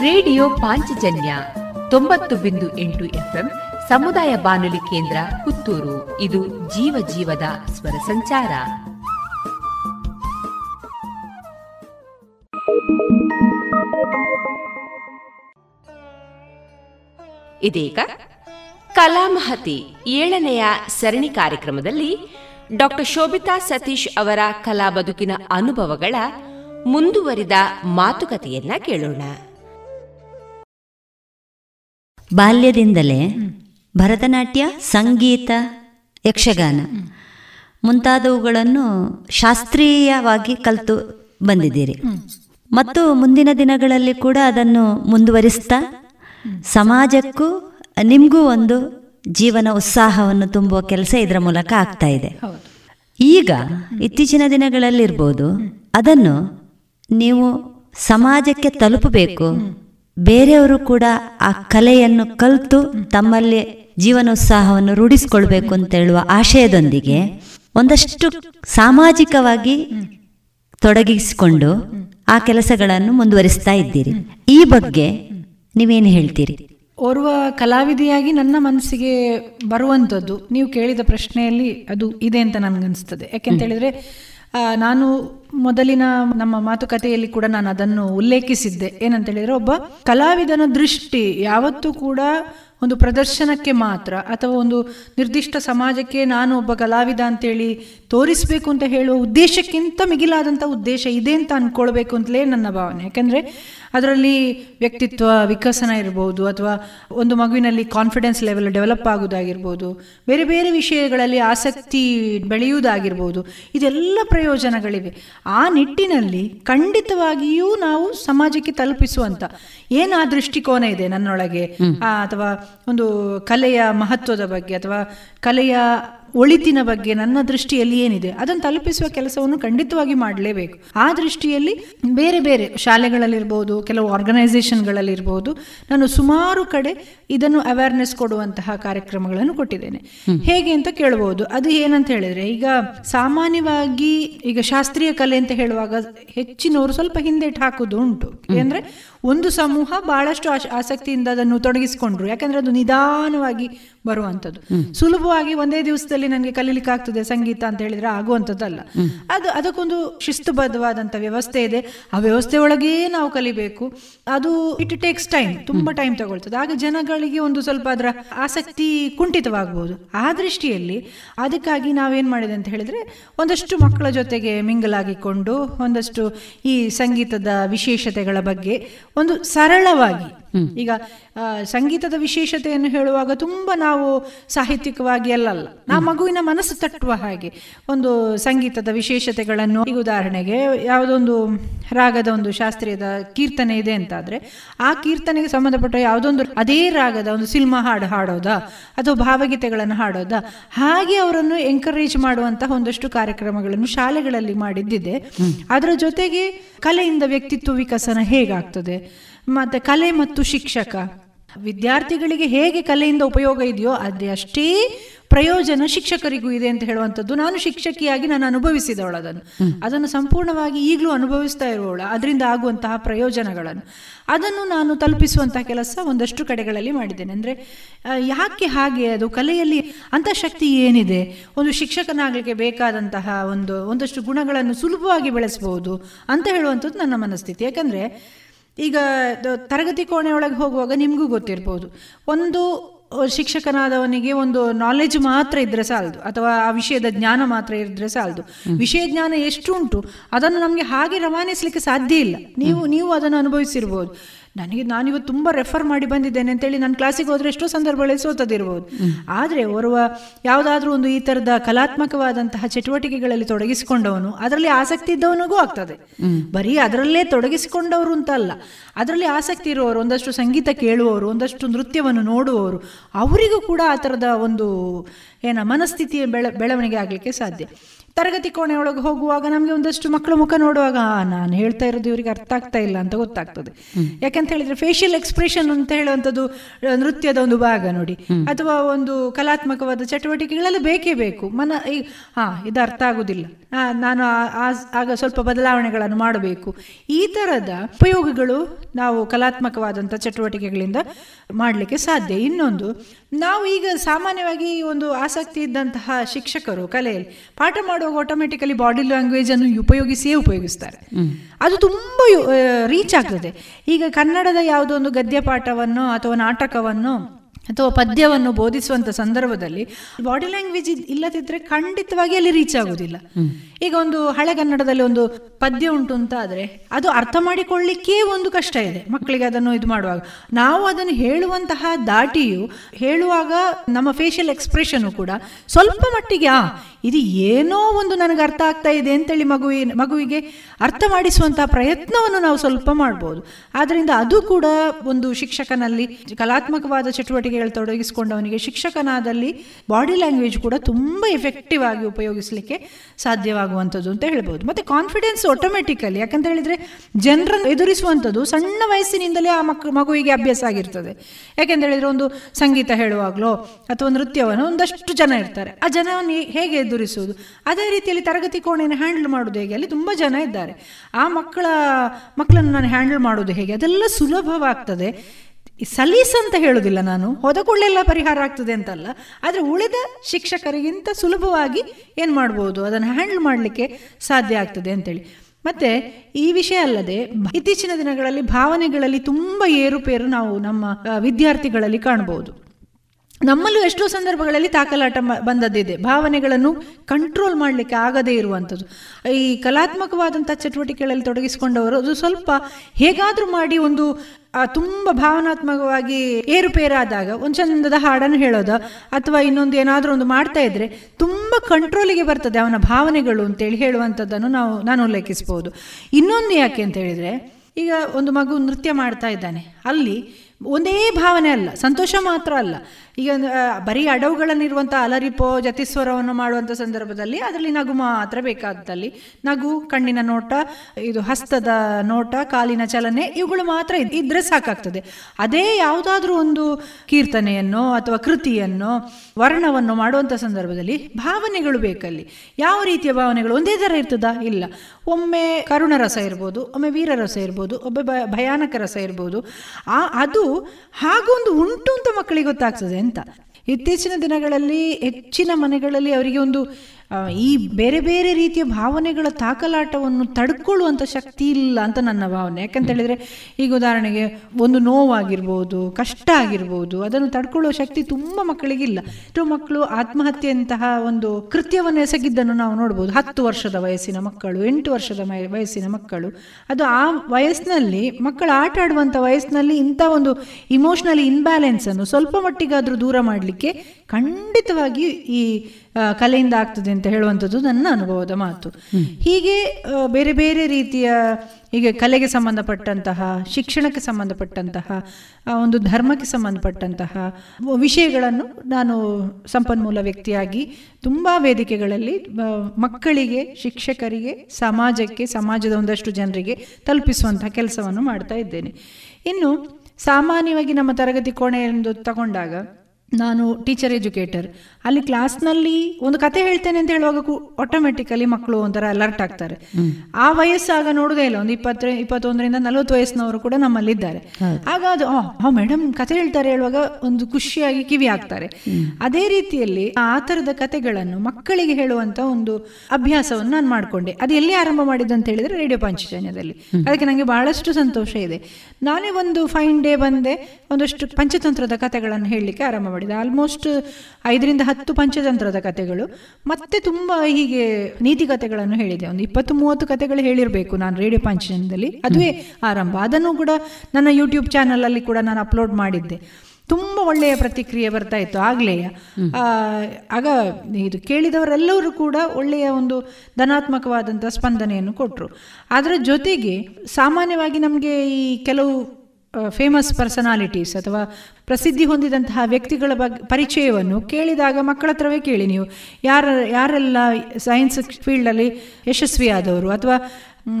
ರೇಡಿಯೋ ಪಾಂಚಜನ್ಯ ತೊಂಬತ್ತು ಬಿಂದು ಎಂಟು ಎಫ್ಎಂ ಸಮುದಾಯ ಬಾನುಲಿ ಕೇಂದ್ರ ಪುತ್ತೂರು. ಇದು ಜೀವ ಜೀವದ ಸ್ವರ ಸಂಚಾರ. ಇದೀಗ ಕಲಾಮಹತಿ ಏಳನೆಯ ಸರಣಿ ಕಾರ್ಯಕ್ರಮದಲ್ಲಿ ಡಾಕ್ಟರ್ ಶೋಭಿತಾ ಸತೀಶ್ ಅವರ ಕಲಾ ಬದುಕಿನ ಅನುಭವಗಳ ಮುಂದುವರಿದ ಮಾತುಕತೆಯನ್ನ ಕೇಳೋಣ. ಬಾಲ್ಯದಿಂದಲೇ ಭರತನಾಟ್ಯ, ಸಂಗೀತ, ಯಕ್ಷಗಾನ ಮುಂತಾದವುಗಳನ್ನು ಶಾಸ್ತ್ರೀಯವಾಗಿ ಕಲಿತು ಬಂದಿದ್ದೀರಿ. ಮತ್ತು ಮುಂದಿನ ದಿನಗಳಲ್ಲಿ ಕೂಡ ಅದನ್ನು ಮುಂದುವರಿಸ್ತಾ ಸಮಾಜಕ್ಕೂ ನಿಮಗೂ ಒಂದು ಜೀವನ ಉತ್ಸಾಹವನ್ನು ತುಂಬುವ ಕೆಲಸ ಇದರ ಮೂಲಕ ಆಗ್ತಾ ಇದೆ. ಈಗ ಇತ್ತೀಚಿನ ದಿನಗಳಲ್ಲಿರ್ಬೋದು ಅದನ್ನು ನೀವು ಸಮಾಜಕ್ಕೆ ತಲುಪಬೇಕು. ಬೇರೆಯವರು ಕೂಡ ಆ ಕಲೆಯನ್ನು ಕಲಿತು ತಮ್ಮಲ್ಲಿ ಜೀವನೋತ್ಸಾಹವನ್ನು ರೂಢಿಸಿಕೊಳ್ಬೇಕು ಅಂತ ಹೇಳುವ ಆಶಯದೊಂದಿಗೆ ಒಂದಷ್ಟು ಸಾಮಾಜಿಕವಾಗಿ ತೊಡಗಿಸಿಕೊಂಡು ಆ ಕೆಲಸಗಳನ್ನು ಮುಂದುವರಿಸ್ತಾ ಇದ್ದೀರಿ. ಈ ಬಗ್ಗೆ ನೀವೇನು ಹೇಳ್ತೀರಿ? ಓರ್ವ ಕಲಾವಿದೆಯಾಗಿ ನನ್ನ ಮನಸ್ಸಿಗೆ ಬರುವಂಥದ್ದು. ನೀವು ಕೇಳಿದ ಪ್ರಶ್ನೆಯಲ್ಲಿ ಅದು ಇದೆ ಅಂತ ನನಗನ್ನಿಸ್ತದೆ ಯಾಕೆಂತ ಹೇಳಿದ್ರೆ ನಾನು ಮೊದಲಿನ ನಮ್ಮ ಮಾತುಕತೆಯಲ್ಲಿ ಕೂಡ ನಾನು ಅದನ್ನು ಉಲ್ಲೇಖಿಸಿದ್ದೆ. ಏನಂತ ಹೇಳಿದರೆ ಒಬ್ಬ ಕಲಾವಿದನ ದೃಷ್ಟಿ ಯಾವತ್ತೂ ಕೂಡ ಒಂದು ಪ್ರದರ್ಶನಕ್ಕೆ ಮಾತ್ರ ಅಥವಾ ಒಂದು ನಿರ್ದಿಷ್ಟ ಸಮಾಜಕ್ಕೆ ನಾನು ಒಬ್ಬ ಕಲಾವಿದ ಅಂತೇಳಿ ತೋರಿಸಬೇಕು ಅಂತ ಹೇಳುವ ಉದ್ದೇಶಕ್ಕಿಂತ ಮಿಗಿಲಾದಂಥ ಉದ್ದೇಶ ಇದೆ ಅಂತ ಅಂದ್ಕೊಳ್ಬೇಕು ಅಂತಲೇ ನನ್ನ ಭಾವನೆ. ಯಾಕಂದರೆ ಅದರಲ್ಲಿ ವ್ಯಕ್ತಿತ್ವ ವಿಕಸನ ಇರ್ಬೋದು ಅಥವಾ ಒಂದು ಮಗುವಿನಲ್ಲಿ ಕಾನ್ಫಿಡೆನ್ಸ್ ಲೆವೆಲ್ ಡೆವಲಪ್ ಆಗೋದಾಗಿರ್ಬೋದು ಬೇರೆ ಬೇರೆ ವಿಷಯಗಳಲ್ಲಿ ಆಸಕ್ತಿ ಬೆಳೆಯುವುದಾಗಿರ್ಬೋದು ಇದೆಲ್ಲ ಪ್ರಯೋಜನಗಳಿವೆ. ಆ ನಿಟ್ಟಿನಲ್ಲಿ ಖಂಡಿತವಾಗಿಯೂ ನಾವು ಸಮಾಜಕ್ಕೆ ತಲುಪಿಸುವಂಥ ಏನು ಆ ದೃಷ್ಟಿಕೋನ ಇದೆ ನನ್ನೊಳಗೆ? ಅಥವಾ ಒಂದು ಕಲೆಯ ಮಹತ್ವದ ಬಗ್ಗೆ ಅಥವಾ ಕಲೆಯ ಒಳಿತಿನ ಬಗ್ಗೆ ನನ್ನ ದೃಷ್ಟಿಯಲ್ಲಿ ಏನಿದೆ ಅದನ್ನು ತಲುಪಿಸುವ ಕೆಲಸವನ್ನು ಖಂಡಿತವಾಗಿ ಮಾಡಲೇಬೇಕು. ಆ ದೃಷ್ಟಿಯಲ್ಲಿ ಬೇರೆ ಬೇರೆ ಶಾಲೆಗಳಲ್ಲಿರ್ಬೋದು ಕೆಲವು ಆರ್ಗನೈಸೇಷನ್ಗಳಲ್ಲಿರ್ಬೋದು ನಾನು ಸುಮಾರು ಕಡೆ ಇದನ್ನು ಅವೇರ್ನೆಸ್ ಕೊಡುವಂತಹ ಕಾರ್ಯಕ್ರಮಗಳನ್ನು ಕೊಟ್ಟಿದ್ದೇನೆ. ಹೇಗೆ ಅಂತ ಕೇಳಬಹುದು ಅದು ಏನಂತ ಹೇಳಿದ್ರೆ ಈಗ ಸಾಮಾನ್ಯವಾಗಿ ಈಗ ಶಾಸ್ತ್ರೀಯ ಕಲೆ ಅಂತ ಹೇಳುವಾಗ ಹೆಚ್ಚಿನವರು ಸ್ವಲ್ಪ ಹಿಂದೆಟ್ಟು ಹಾಕುದು ಉಂಟು. ಅಂದ್ರೆ ಒಂದು ಸಮೂಹ ಬಹಳಷ್ಟು ಆಸಕ್ತಿಯಿಂದ ಅದನ್ನು ತೊಡಗಿಸಿಕೊಂಡ್ರು. ಯಾಕಂದ್ರೆ ಅದು ನಿಧಾನವಾಗಿ ಬರುವಂಥದ್ದು. ಸುಲಭವಾಗಿ ಒಂದೇ ದಿವಸದಲ್ಲಿ ನನಗೆ ಕಲೀಲಿಕ್ಕೆ ಆಗ್ತದೆ ಸಂಗೀತ ಅಂತ ಹೇಳಿದ್ರೆ ಆಗುವಂಥದ್ದಲ್ಲ. ಅದು ಅದಕ್ಕೊಂದು ಶಿಸ್ತುಬದ್ಧವಾದಂಥ ವ್ಯವಸ್ಥೆ ಇದೆ. ಆ ವ್ಯವಸ್ಥೆ ಒಳಗೇ ನಾವು ಕಲಿಬೇಕು. ಅದು ಇಟ್ ಟೇಕ್ಸ್ ಟೈಮ್ ತುಂಬಾ ಟೈಮ್ ತಗೊಳ್ತದೆ. ಆಗ ಜನಗಳಿಗೆ ಒಂದು ಸ್ವಲ್ಪ ಅದರ ಆಸಕ್ತಿ ಕುಂಠಿತವಾಗಬಹುದು ಆ ದೃಷ್ಟಿಯಲ್ಲಿ ಅದಕ್ಕಾಗಿ ನಾವೇನು ಮಾಡಿದೆ ಅಂತ ಹೇಳಿದ್ರೆ ಒಂದಷ್ಟು ಮಕ್ಕಳ ಜೊತೆಗೆ ಮಿಂಗಲಾಗಿಕೊಂಡು ಒಂದಷ್ಟು ಈ ಸಂಗೀತದ ವಿಶೇಷತೆಗಳ ಬಗ್ಗೆ ಒಂದು ಸರಳವಾಗಿ ಈಗ ಸಂಗೀತದ ವಿಶೇಷತೆಯನ್ನು ಹೇಳುವಾಗ ತುಂಬಾ ನಾವು ಸಾಹಿತ್ಯಿಕವಾಗಿ ಅಲ್ಲಲ್ಲ ನಾ ಮಗುವಿನ ಮನಸ್ಸು ತಟ್ಟುವ ಹಾಗೆ ಒಂದು ಸಂಗೀತದ ವಿಶೇಷತೆಗಳನ್ನು. ಈಗ ಉದಾಹರಣೆಗೆ ಯಾವುದೊಂದು ರಾಗದ ಒಂದು ಶಾಸ್ತ್ರೀಯದ ಕೀರ್ತನೆ ಇದೆ ಅಂತಾದ್ರೆ ಆ ಕೀರ್ತನೆಗೆ ಸಂಬಂಧಪಟ್ಟ ಯಾವುದೊಂದು ಅದೇ ರಾಗದ ಒಂದು ಸಿನಿಮಾ ಹಾಡು ಹಾಡೋದಾ ಅಥವಾ ಭಾವಗೀತೆಗಳನ್ನು ಹಾಡೋದಾ ಹಾಗೆ ಅವರನ್ನು ಎಂಕರೇಜ್ ಮಾಡುವಂತಹ ಒಂದಷ್ಟು ಕಾರ್ಯಕ್ರಮಗಳನ್ನು ಶಾಲೆಗಳಲ್ಲಿ ಮಾಡಿದ್ದಿದೆ. ಅದರ ಜೊತೆಗೆ ಕಲೆಯಿಂದ ವ್ಯಕ್ತಿತ್ವ ವಿಕಸನ ಹೇಗಾಗ್ತದೆ? ಮತ್ತೆ ಕಲೆ ಮತ್ತು ಶಿಕ್ಷಕ. ವಿದ್ಯಾರ್ಥಿಗಳಿಗೆ ಹೇಗೆ ಕಲೆಯಿಂದ ಉಪಯೋಗ ಇದೆಯೋ ಅದೇ ಅಷ್ಟೇ ಪ್ರಯೋಜನ ಶಿಕ್ಷಕರಿಗೂ ಇದೆ ಅಂತ ಹೇಳುವಂಥದ್ದು. ನಾನು ಶಿಕ್ಷಕಿಯಾಗಿ ನಾನು ಅನುಭವಿಸಿದವಳು ಅದನ್ನು. ಅದನ್ನು ಸಂಪೂರ್ಣವಾಗಿ ಈಗಲೂ ಅನುಭವಿಸ್ತಾ ಇರುವವಳು. ಅದರಿಂದ ಆಗುವಂತಹ ಪ್ರಯೋಜನಗಳನ್ನು. ಅದನ್ನು ನಾನು ತಲುಪಿಸುವಂತಹ ಕೆಲಸ ಒಂದಷ್ಟು ಕಡೆಗಳಲ್ಲಿ ಮಾಡಿದ್ದೇನೆ. ಅಂದರೆ ಯಾಕೆ ಹಾಗೆ? ಅದು ಕಲೆಯಲ್ಲಿ ಶಕ್ತಿ ಏನಿದೆ? ಒಂದು ಶಿಕ್ಷಕನಾಗಲಿಕ್ಕೆ ಬೇಕಾದಂತಹ ಒಂದು ಒಂದಷ್ಟು ಗುಣಗಳನ್ನು ಸುಲಭವಾಗಿ ಬೆಳೆಸಬಹುದು ಅಂತ ಹೇಳುವಂಥದ್ದು ನನ್ನ ಮನಸ್ಥಿತಿ. ಯಾಕಂದರೆ ಈಗ ತರಗತಿ ಕೋಣೆಯೊಳಗೆ ಹೋಗುವಾಗ ನಿಮಗೂ ಗೊತ್ತಿರ್ಬೋದು. ಒಂದು ಶಿಕ್ಷಕನಾದವನಿಗೆ ಒಂದು ನಾಲೆಜ್ ಮಾತ್ರ ಇದ್ರೆ ಸಾಲದು ಅಥವಾ ಆ ವಿಷಯದ ಜ್ಞಾನ ಮಾತ್ರ ಇದ್ರೆ ಸಾಲದು. ವಿಷಯ ಜ್ಞಾನ ಎಷ್ಟು ಉಂಟು ಅದನ್ನು ನಮಗೆ ಹಾಗೆ ರವಾನಿಸಲಿಕ್ಕೆ ಸಾಧ್ಯ ಇಲ್ಲ. ನೀವು ನೀವು ಅದನ್ನು ಅನುಭವಿಸಿರ್ಬೋದು. ನನಗೆ ನಾನಿವತ್ತು ತುಂಬ ರೆಫರ್ ಮಾಡಿ ಬಂದಿದ್ದೇನೆ ಅಂತೇಳಿ ನಾನು ಕ್ಲಾಸಿಗೆ ಹೋದರೆ ಎಷ್ಟೋ ಸಂದರ್ಭಗಳಲ್ಲಿ ಸೋತದಿರ್ಬೋದು. ಆದರೆ ಓರ್ವ ಯಾವುದಾದ್ರೂ ಒಂದು ಈ ಥರದ ಕಲಾತ್ಮಕವಾದಂತಹ ಚಟುವಟಿಕೆಗಳಲ್ಲಿ ತೊಡಗಿಸಿಕೊಂಡವನು, ಅದರಲ್ಲಿ ಆಸಕ್ತಿ ಇದ್ದವನಿಗೂ ಆಗ್ತದೆ. ಬರೀ ಅದರಲ್ಲೇ ತೊಡಗಿಸಿಕೊಂಡವರು ಅಂತ ಅಲ್ಲ ಅದರಲ್ಲಿ ಆಸಕ್ತಿ ಇರುವವರು, ಒಂದಷ್ಟು ಸಂಗೀತ ಕೇಳುವವರು, ಒಂದಷ್ಟು ನೃತ್ಯವನ್ನು ನೋಡುವವರು, ಅವರಿಗೂ ಕೂಡ ಆ ಥರದ ಒಂದು, ಏನ ಮನಸ್ಥಿತಿಯ ಬೆಳ, ಬೆಳವಣಿಗೆ ಆಗಲಿಕ್ಕೆ ಸಾಧ್ಯ. ತರಗತಿ ಕೋಣೆಯೊಳಗೆ ಹೋಗುವಾಗ ನಮಗೆ ಒಂದಷ್ಟು ಮಕ್ಕಳು ಮುಖ ನೋಡುವಾಗ ನಾನು ಹೇಳ್ತಾ ಇರೋದು ಇವರಿಗೆ ಅರ್ಥ ಆಗ್ತಾ ಇಲ್ಲ ಅಂತ ಗೊತ್ತಾಗ್ತದೆ. ಯಾಕಂತ ಹೇಳಿದ್ರೆ ಫೇಶಿಯಲ್ ಎಕ್ಸ್ಪ್ರೆಷನ್ ಅಂತ ಹೇಳುವಂಥದ್ದು ನೃತ್ಯದ ಒಂದು ಭಾಗ ನೋಡಿ. ಅಥವಾ ಒಂದು ಕಲಾತ್ಮಕವಾದ ಚಟುವಟಿಕೆಗಳೆಲ್ಲ ಬೇಕೇ ಬೇಕು. ಮನ ಈ ಹಾ ಇದು ಅರ್ಥ ಆಗುದಿಲ್ಲ. ನಾನು ಆಗ ಸ್ವಲ್ಪ ಬದಲಾವಣೆಗಳನ್ನು ಮಾಡಬೇಕು. ಈ ಥರದ ಉಪಯೋಗಗಳು ನಾವು ಕಲಾತ್ಮಕವಾದಂಥ ಚಟುವಟಿಕೆಗಳಿಂದ ಮಾಡಲಿಕ್ಕೆ ಸಾಧ್ಯ. ಇನ್ನೊಂದು ನಾವು ಈಗ ಸಾಮಾನ್ಯವಾಗಿ ಒಂದು ಆಸಕ್ತಿ ಇದ್ದಂತಹ ಶಿಕ್ಷಕರು ಕಲೆಯಲ್ಲಿ ಪಾಠ ಮಾಡುವಾಗ ಆಟೋಮೆಟಿಕಲಿ ಬಾಡಿ ಲ್ಯಾಂಗ್ವೇಜ್ ಅನ್ನು ಉಪಯೋಗಿಸಿಯೇ ಉಪಯೋಗಿಸ್ತಾರೆ. ಅದು ತುಂಬ ರೀಚ್ ಆಗ್ತದೆ. ಈಗ ಕನ್ನಡದ ಯಾವುದೋ ಒಂದು ಗದ್ಯ ಪಾಠವನ್ನು ಅಥವಾ ನಾಟಕವನ್ನು ಅಥವಾ ಪದ್ಯವನ್ನು ಬೋಧಿಸುವಂಥ ಸಂದರ್ಭದಲ್ಲಿ ಬಾಡಿ ಲ್ಯಾಂಗ್ವೇಜ್ ಇಲ್ಲದಿದ್ದರೆ ಖಂಡಿತವಾಗಿ ಅಲ್ಲಿ ರೀಚ್ ಆಗೋದಿಲ್ಲ ಈಗ ಒಂದು ಹಳೆಗನ್ನಡದಲ್ಲಿ ಒಂದು ಪದ್ಯ ಉಂಟು ಅಂತ ಆದ್ರೆ ಅದು ಅರ್ಥ ಮಾಡಿಕೊಳ್ಳಿಕ್ಕೆ ಒಂದು ಕಷ್ಟ ಇದೆ. ಮಕ್ಕಳಿಗೆ ಅದನ್ನು ಇದು ಮಾಡುವಾಗ. ನಾವು ಅದನ್ನು ಹೇಳುವಂತಹ ದಾಟಿಯು ಹೇಳುವಾಗ ನಮ್ಮ ಫೇಶಿಯಲ್ ಎಕ್ಸ್ಪ್ರೆಷನ್ ಕೂಡ ಸ್ವಲ್ಪ ಮಟ್ಟಿಗೆ, ಆ ಇದು ಏನೋ ಒಂದು ನನಗೆ ಅರ್ಥ ಆಗ್ತಾ ಇದೆ ಅಂತೇಳಿ ಮಗುವಿನ, ಮಗುವಿಗೆ ಅರ್ಥ ಮಾಡಿಸುವಂತಹ ಪ್ರಯತ್ನವನ್ನು ನಾವು ಸ್ವಲ್ಪ ಮಾಡ್ಬೋದು. ಆದ್ದರಿಂದ ಅದು ಕೂಡ ಒಂದು ಶಿಕ್ಷಕನಲ್ಲಿ ಕಲಾತ್ಮಕವಾದ ಚಟುವಟಿಕೆಗಳು ತೊಡಗಿಸಿಕೊಂಡವನಿಗೆ ಶಿಕ್ಷಕನಾದಲ್ಲಿ ಬಾಡಿ ಲ್ಯಾಂಗ್ವೇಜ್ ಕೂಡ ತುಂಬ ಎಫೆಕ್ಟಿವ್ ಆಗಿ ಉಪಯೋಗಿಸಲಿಕ್ಕೆ ಸಾಧ್ಯವಾಗುವಂಥದ್ದು ಅಂತ ಹೇಳ್ಬೋದು. ಮತ್ತು ಕಾನ್ಫಿಡೆನ್ಸ್ ಆಟೋಮೆಟಿಕಲಿ ಯಾಕಂತ ಹೇಳಿದರೆ ಜನರನ್ನು ಎದುರಿಸುವಂಥದ್ದು ಸಣ್ಣ ವಯಸ್ಸಿನಿಂದಲೇ ಆ ಮಕ್, ಮಗುವಿಗೆ ಅಭ್ಯಾಸ ಆಗಿರ್ತದೆ. ಯಾಕೆಂತ ಹೇಳಿದರೆ ಒಂದು ಸಂಗೀತ ಹೇಳುವಾಗಲೋ ಅಥವಾ ನೃತ್ಯವನ್ನು ಒಂದಷ್ಟು ಜನ ಇರ್ತಾರೆ. ಆ ಜನವನ್ನು ಹೇಗೆ ಎದುರಿಸುವುದು. ಅದೇ ರೀತಿಯಲ್ಲಿ ತರಗತಿ ಕೋಣೆಯನ್ನು ಹ್ಯಾಂಡಲ್ ಮಾಡೋದು ಹೇಗೆ? ಅಲ್ಲಿ ತುಂಬ ಜನ ಇದ್ದಾರೆ. ಆ ಮಕ್ಕಳ, ಮಕ್ಕಳನ್ನು ನಾನು ಹ್ಯಾಂಡಲ್ ಮಾಡೋದು ಹೇಗೆ? ಅದೆಲ್ಲ ಸುಲಭವಾಗ್ತದೆ. ಸಲೀಸ್ ಅಂತ ಹೇಳೋದಿಲ್ಲ ನಾನು. ಹೊದಕೊಳ್ಳೆಲ್ಲ ಪರಿಹಾರ ಆಗ್ತದೆ ಅಂತಲ್ಲ. ಆದರೆ ಉಳಿದ ಶಿಕ್ಷಕರಿಗಿಂತ ಸುಲಭವಾಗಿ ಏನು ಮಾಡ್ಬೋದು? ಅದನ್ನು ಹ್ಯಾಂಡಲ್ ಮಾಡಲಿಕ್ಕೆ ಸಾಧ್ಯ ಆಗ್ತದೆ ಅಂತೇಳಿ. ಮತ್ತೆ ಈ ವಿಷಯ ಅಲ್ಲದೆ ಇತ್ತೀಚಿನ ದಿನಗಳಲ್ಲಿ ಭಾವನೆಗಳಲ್ಲಿ ತುಂಬ ಏರುಪೇರು ನಾವು ನಮ್ಮ ವಿದ್ಯಾರ್ಥಿಗಳಲ್ಲಿ ಕಾಣಬಹುದು ನಮ್ಮಲ್ಲೂ ಎಷ್ಟೋ ಸಂದರ್ಭಗಳಲ್ಲಿ ತಾಕಲಾಟ ಬಂದದ್ದಿದೆ. ಭಾವನೆಗಳನ್ನು ಕಂಟ್ರೋಲ್ ಮಾಡಲಿಕ್ಕೆ ಆಗದೇ ಇರುವಂಥದ್ದು. ಈ ಕಲಾತ್ಮಕವಾದಂಥ ಚಟುವಟಿಕೆಗಳಲ್ಲಿ ತೊಡಗಿಸಿಕೊಂಡವರು ಅದು ಸ್ವಲ್ಪ ಹೇಗಾದರೂ ಮಾಡಿ ಒಂದು ತುಂಬ ಭಾವನಾತ್ಮಕವಾಗಿ ಏರುಪೇರಾದಾಗ, ಒಂದು ಚಂದದ ಹಾಡನ್ನು ಹೇಳೋದು, ಅಥವಾ ಇನ್ನೊಂದು ಏನಾದರೂ ಒಂದು ಮಾಡ್ತಾ ಇದ್ರೆ ತುಂಬ ಕಂಟ್ರೋಲಿಗೆ ಬರ್ತದೆ ಅವನ ಭಾವನೆಗಳು ಅಂತೇಳಿ ಹೇಳುವಂಥದ್ದನ್ನು ನಾವು, ನಾನು ಉಲ್ಲೇಖಿಸ್ಬೋದು ಇನ್ನೊಂದು ಯಾಕೆ ಅಂತ ಹೇಳಿದರೆ, ಈಗ ಒಂದು ಮಗು ನೃತ್ಯ ಮಾಡ್ತಾ ಇದ್ದಾನೆ. ಅಲ್ಲಿ ಒಂದೇ ಭಾವನೆ ಅಲ್ಲ, ಸಂತೋಷ ಮಾತ್ರ ಅಲ್ಲ. ಈಗ ಬರೀ ಅಡವುಗಳನ್ನಿರುವಂಥ ಅಲರಿಪೋ, ಜತಿಸ್ವರವನ್ನು ಮಾಡುವಂಥ ಸಂದರ್ಭದಲ್ಲಿ ಅದರಲ್ಲಿ ನಗು ಮಾತ್ರ ಬೇಕಾದಲ್ಲಿ. ನಗು, ಕಣ್ಣಿನ ನೋಟ, ಇದು ಹಸ್ತದ ನೋಟ, ಕಾಲಿನ ಚಲನೆ, ಇವುಗಳು ಮಾತ್ರ ಇದ್ದರೆ ಸಾಕಾಗ್ತದೆ. ಅದೇ ಯಾವುದಾದ್ರೂ ಒಂದು ಕೀರ್ತನೆಯನ್ನೋ ಅಥವಾ ಕೃತಿಯನ್ನು ವರ್ಣವನ್ನು ಮಾಡುವಂಥ ಸಂದರ್ಭದಲ್ಲಿ ಭಾವನೆಗಳು ಬೇಕಲ್ಲಿ. ಯಾವ ರೀತಿಯ ಭಾವನೆಗಳು? ಒಂದೇ ಥರ ಇರ್ತದಾ? ಇಲ್ಲ. ಒಮ್ಮೆ ಕರುಣ ರಸ ಇರ್ಬೋದು, ಒಮ್ಮೆ ವೀರರಸ ಇರ್ಬೋದು ಒಬ್ಬ ಭಯಾನಕ ರಸ ಇರ್ಬೋದು. ಆ, ಅದು ಹಾಗೊಂದು ಉಂಟು ಅಂತ ಮಕ್ಕಳಿಗೆ ಗೊತ್ತಾಗ್ತದೆ ಅಂತ. ಇತ್ತೀಚಿನ ದಿನಗಳಲ್ಲಿ ಹೆಚ್ಚಿನ ಮನೆಗಳಲ್ಲಿ ಅವರಿಗೆ ಒಂದು ಈ ಬೇರೆ ಬೇರೆ ರೀತಿಯ ಭಾವನೆಗಳ ತಾಕಲಾಟವನ್ನು ತಡ್ಕೊಳ್ಳುವಂಥ ಶಕ್ತಿ ಇಲ್ಲ ಅಂತ ನನ್ನ ಭಾವನೆ. ಯಾಕಂತ ಹೇಳಿದ್ರೆ ಈಗ ಉದಾಹರಣೆಗೆ ಒಂದು ನೋವಾಗಿರ್ಬೋದು, ಕಷ್ಟ ಆಗಿರ್ಬೋದು, ಅದನ್ನು ತಡ್ಕೊಳ್ಳುವ ಶಕ್ತಿ ತುಂಬ ಮಕ್ಕಳಿಗಿಲ್ಲ ಎಷ್ಟೋ ಮಕ್ಕಳು ಆತ್ಮಹತ್ಯೆಯಂತಹ ಒಂದು ಕೃತ್ಯವನ್ನು ಎಸಗಿದ್ದನ್ನು ನಾವು ನೋಡ್ಬೋದು. ಹತ್ತು ವರ್ಷದ ವಯಸ್ಸಿನ ಮಕ್ಕಳು, ಎಂಟು ವರ್ಷದ ವಯಸ್ಸಿನ ಮಕ್ಕಳು. ಅದು ಆ ವಯಸ್ಸಿನಲ್ಲಿ, ಮಕ್ಕಳು ಆಟ ಆಡುವಂಥ ವಯಸ್ಸಿನಲ್ಲಿ ಇಂಥ ಒಂದು ಇಮೋಷನಲಿ ಇನ್ಬ್ಯಾಲೆನ್ಸನ್ನು ಸ್ವಲ್ಪ ಮಟ್ಟಿಗಾದರೂ ದೂರ ಮಾಡಲಿಕ್ಕೆ ಖಂಡಿತವಾಗಿ ಈ ಕಲೆಯಿಂದ ಆಗ್ತದೆ ಅಂತ ಹೇಳುವಂಥದ್ದು ನನ್ನ ಅನುಭವದ ಮಾತು. ಹೀಗೆ ಬೇರೆ ಬೇರೆ ರೀತಿಯ ಈಗ ಕಲೆಗೆ ಸಂಬಂಧಪಟ್ಟಂತಹ ಶಿಕ್ಷಣಕ್ಕೆ ಸಂಬಂಧಪಟ್ಟಂತಹ ಒಂದು ಧರ್ಮಕ್ಕೆ ಸಂಬಂಧಪಟ್ಟಂತಹ ವಿಷಯಗಳನ್ನು ನಾನು ಸಂಪನ್ಮೂಲ ವ್ಯಕ್ತಿಯಾಗಿ ತುಂಬ ವೇದಿಕೆಗಳಲ್ಲಿ ಮಕ್ಕಳಿಗೆ ಶಿಕ್ಷಕರಿಗೆ ಸಮಾಜಕ್ಕೆ ಸಮಾಜದ ಒಂದಷ್ಟು ಜನರಿಗೆ ತಲುಪಿಸುವಂತಹ ಕೆಲಸವನ್ನು ಮಾಡ್ತಾ ಇದ್ದೇನೆ. ಇನ್ನು ಸಾಮಾನ್ಯವಾಗಿ ನಮ್ಮ ತರಗತಿ ಕೋಣೆ ಎಂದು ತಗೊಂಡಾಗ ನಾನು ಟೀಚರ್ ಎಜುಕೇಟರ್ ಅಲ್ಲಿ ಕ್ಲಾಸ್ನಲ್ಲಿ ಒಂದು ಕತೆ ಹೇಳ್ತೇನೆ ಅಂತ ಹೇಳುವಾಗ ಆಟೋಮೆಟಿಕಲಿ ಮಕ್ಕಳು ಒಂಥರ ಅಲರ್ಟ್ ಆಗ್ತಾರೆ. ಆ ವಯಸ್ಸಾಗ ನೋಡೋದೇ ಇಲ್ಲ ಒಂದು ಇಪ್ಪತ್ತ ಇಪ್ಪತ್ತೊಂದರಿಂದ ನಲವತ್ತು ವಯಸ್ಸಿನವರು ಕೂಡ ನಮ್ಮಲ್ಲಿದ್ದಾರೆ. ಆಗ ಅದು ಆ ಮೇಡಮ್ ಕತೆ ಹೇಳ್ತಾರೆ ಹೇಳುವಾಗ ಒಂದು ಖುಷಿಯಾಗಿ ಕಿವಿ ಆಗ್ತಾರೆ ಅದೇ ರೀತಿಯಲ್ಲಿ ಆ ಥರದ ಕತೆಗಳನ್ನು ಮಕ್ಕಳಿಗೆ ಹೇಳುವಂತ ಒಂದು ಅಭ್ಯಾಸವನ್ನು ನಾನು ಮಾಡಿಕೊಂಡೆ. ಅದು ಎಲ್ಲಿ ಆರಂಭ ಮಾಡಿದ್ದು ಅಂತ ಹೇಳಿದ್ರೆ ರೇಡಿಯೋ ಪಂಚಜನ್ಯದಲ್ಲಿ. ಅದಕ್ಕೆ ನನಗೆ ಬಹಳಷ್ಟು ಸಂತೋಷ ಇದೆ. ನಾನೇ ಒಂದು ಫೈನ್ ಡೇ ಬಂದೆ ಒಂದಷ್ಟು ಪಂಚತಂತ್ರದ ಕತೆಗಳನ್ನು ಹೇಳಲಿಕ್ಕೆ ಆರಂಭ ಮಾಡಿದೆ. ಆಲ್ಮೋಸ್ಟ್ ಐದರಿಂದ ಹತ್ತು ಪಂಚತಂತ್ರದ ಕಥೆಗಳು. ಮತ್ತೆ ತುಂಬ ಹೀಗೆ ನೀತಿ ಕಥೆಗಳನ್ನು ಹೇಳಿದೆ. ಒಂದು ಇಪ್ಪತ್ತು ಮೂವತ್ತು ಕಥೆಗಳು ಹೇಳಿರಬೇಕು ನಾನು ರೇಡಿಯೋ ಪಂಚನದಲ್ಲಿ. ಅದುವೇ ಆರಂಭ. ಅದನ್ನು ಕೂಡ ನನ್ನ ಯೂಟ್ಯೂಬ್ ಚಾನಲಲ್ಲಿ ಕೂಡ ನಾನು ಅಪ್ಲೋಡ್ ಮಾಡಿದ್ದೆ. ತುಂಬ ಒಳ್ಳೆಯ ಪ್ರತಿಕ್ರಿಯೆ ಬರ್ತಾ ಇತ್ತು. ಆಗಲೇ ಆಗ ಇದು ಕೇಳಿದವರೆಲ್ಲರೂ ಕೂಡ ಒಳ್ಳೆಯ ಒಂದು ಧನಾತ್ಮಕವಾದಂಥ ಸ್ಪಂದನೆಯನ್ನು ಕೊಟ್ಟರು ಅದರ ಜೊತೆಗೆ ಸಾಮಾನ್ಯವಾಗಿ ನಮಗೆ ಈ ಕೆಲವು ಫೇಮಸ್ ಪರ್ಸನಾಲಿಟೀಸ್ ಅಥವಾ ಪ್ರಸಿದ್ಧಿ ಹೊಂದಿದಂತಹ ವ್ಯಕ್ತಿಗಳ ಬಗ್ಗೆ ಪರಿಚಯವನ್ನು ಕೇಳಿದಾಗ ಮಕ್ಕಳ ಹತ್ರವೇ ಕೇಳಿ ನೀವು. ಯಾರ, ಯಾರೆಲ್ಲ ಸೈನ್ಸ್ ಫೀಲ್ಡಲ್ಲಿ ಯಶಸ್ವಿಯಾದವರು ಅಥವಾ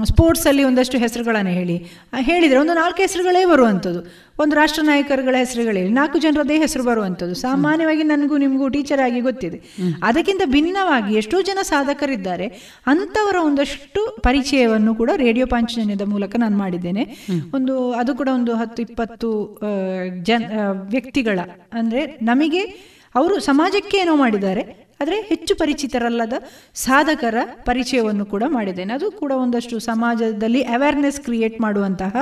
ಸ್ಪೋರ್ಟ್ಸಲ್ಲಿ ಒಂದಷ್ಟು ಹೆಸರುಗಳನ್ನು ಹೇಳಿ. ಹೇಳಿದರೆ ಒಂದು ನಾಲ್ಕು ಹೆಸರುಗಳೇ ಬರುವಂಥದ್ದು. ಒಂದು ರಾಷ್ಟ್ರ ನಾಯಕರುಗಳ ಹೆಸರುಗಳೇ ನಾಲ್ಕು ಜನರದೇ ಹೆಸರು ಬರುವಂಥದ್ದು. ಸಾಮಾನ್ಯವಾಗಿ ನನಗೂ ನಿಮಗೂ ಟೀಚರ್ ಆಗಿ ಗೊತ್ತಿದೆ. ಅದಕ್ಕಿಂತ ಭಿನ್ನವಾಗಿ ಎಷ್ಟೋ ಜನ ಸಾಧಕರಿದ್ದಾರೆ. ಅಂಥವರ ಒಂದಷ್ಟು ಪರಿಚಯವನ್ನು ಕೂಡ ರೇಡಿಯೋ ಪಾಂಚಜನ್ಯದ ಮೂಲಕ ನಾನು ಮಾಡಿದ್ದೇನೆ. ಒಂದು ಅದು ಕೂಡ ಒಂದು ಹತ್ತು ಇಪ್ಪತ್ತು ಜನ ವ್ಯಕ್ತಿಗಳ. ಅಂದರೆ ನಮಗೆ ಅವರು ಸಮಾಜಕ್ಕೆ ಏನೋ ಮಾಡಿದ್ದಾರೆ. ಆದರೆ ಹೆಚ್ಚು ಪರಿಚಿತರಲ್ಲದ ಸಾಧಕರ ಪರಿಚಯವನ್ನು ಕೂಡ ಮಾಡಿದ್ದೇನೆ. ಅದು ಕೂಡ ಒಂದಷ್ಟು ಸಮಾಜದಲ್ಲಿ ಅವೇರ್ನೆಸ್ ಕ್ರಿಯೇಟ್ ಮಾಡುವಂತಹ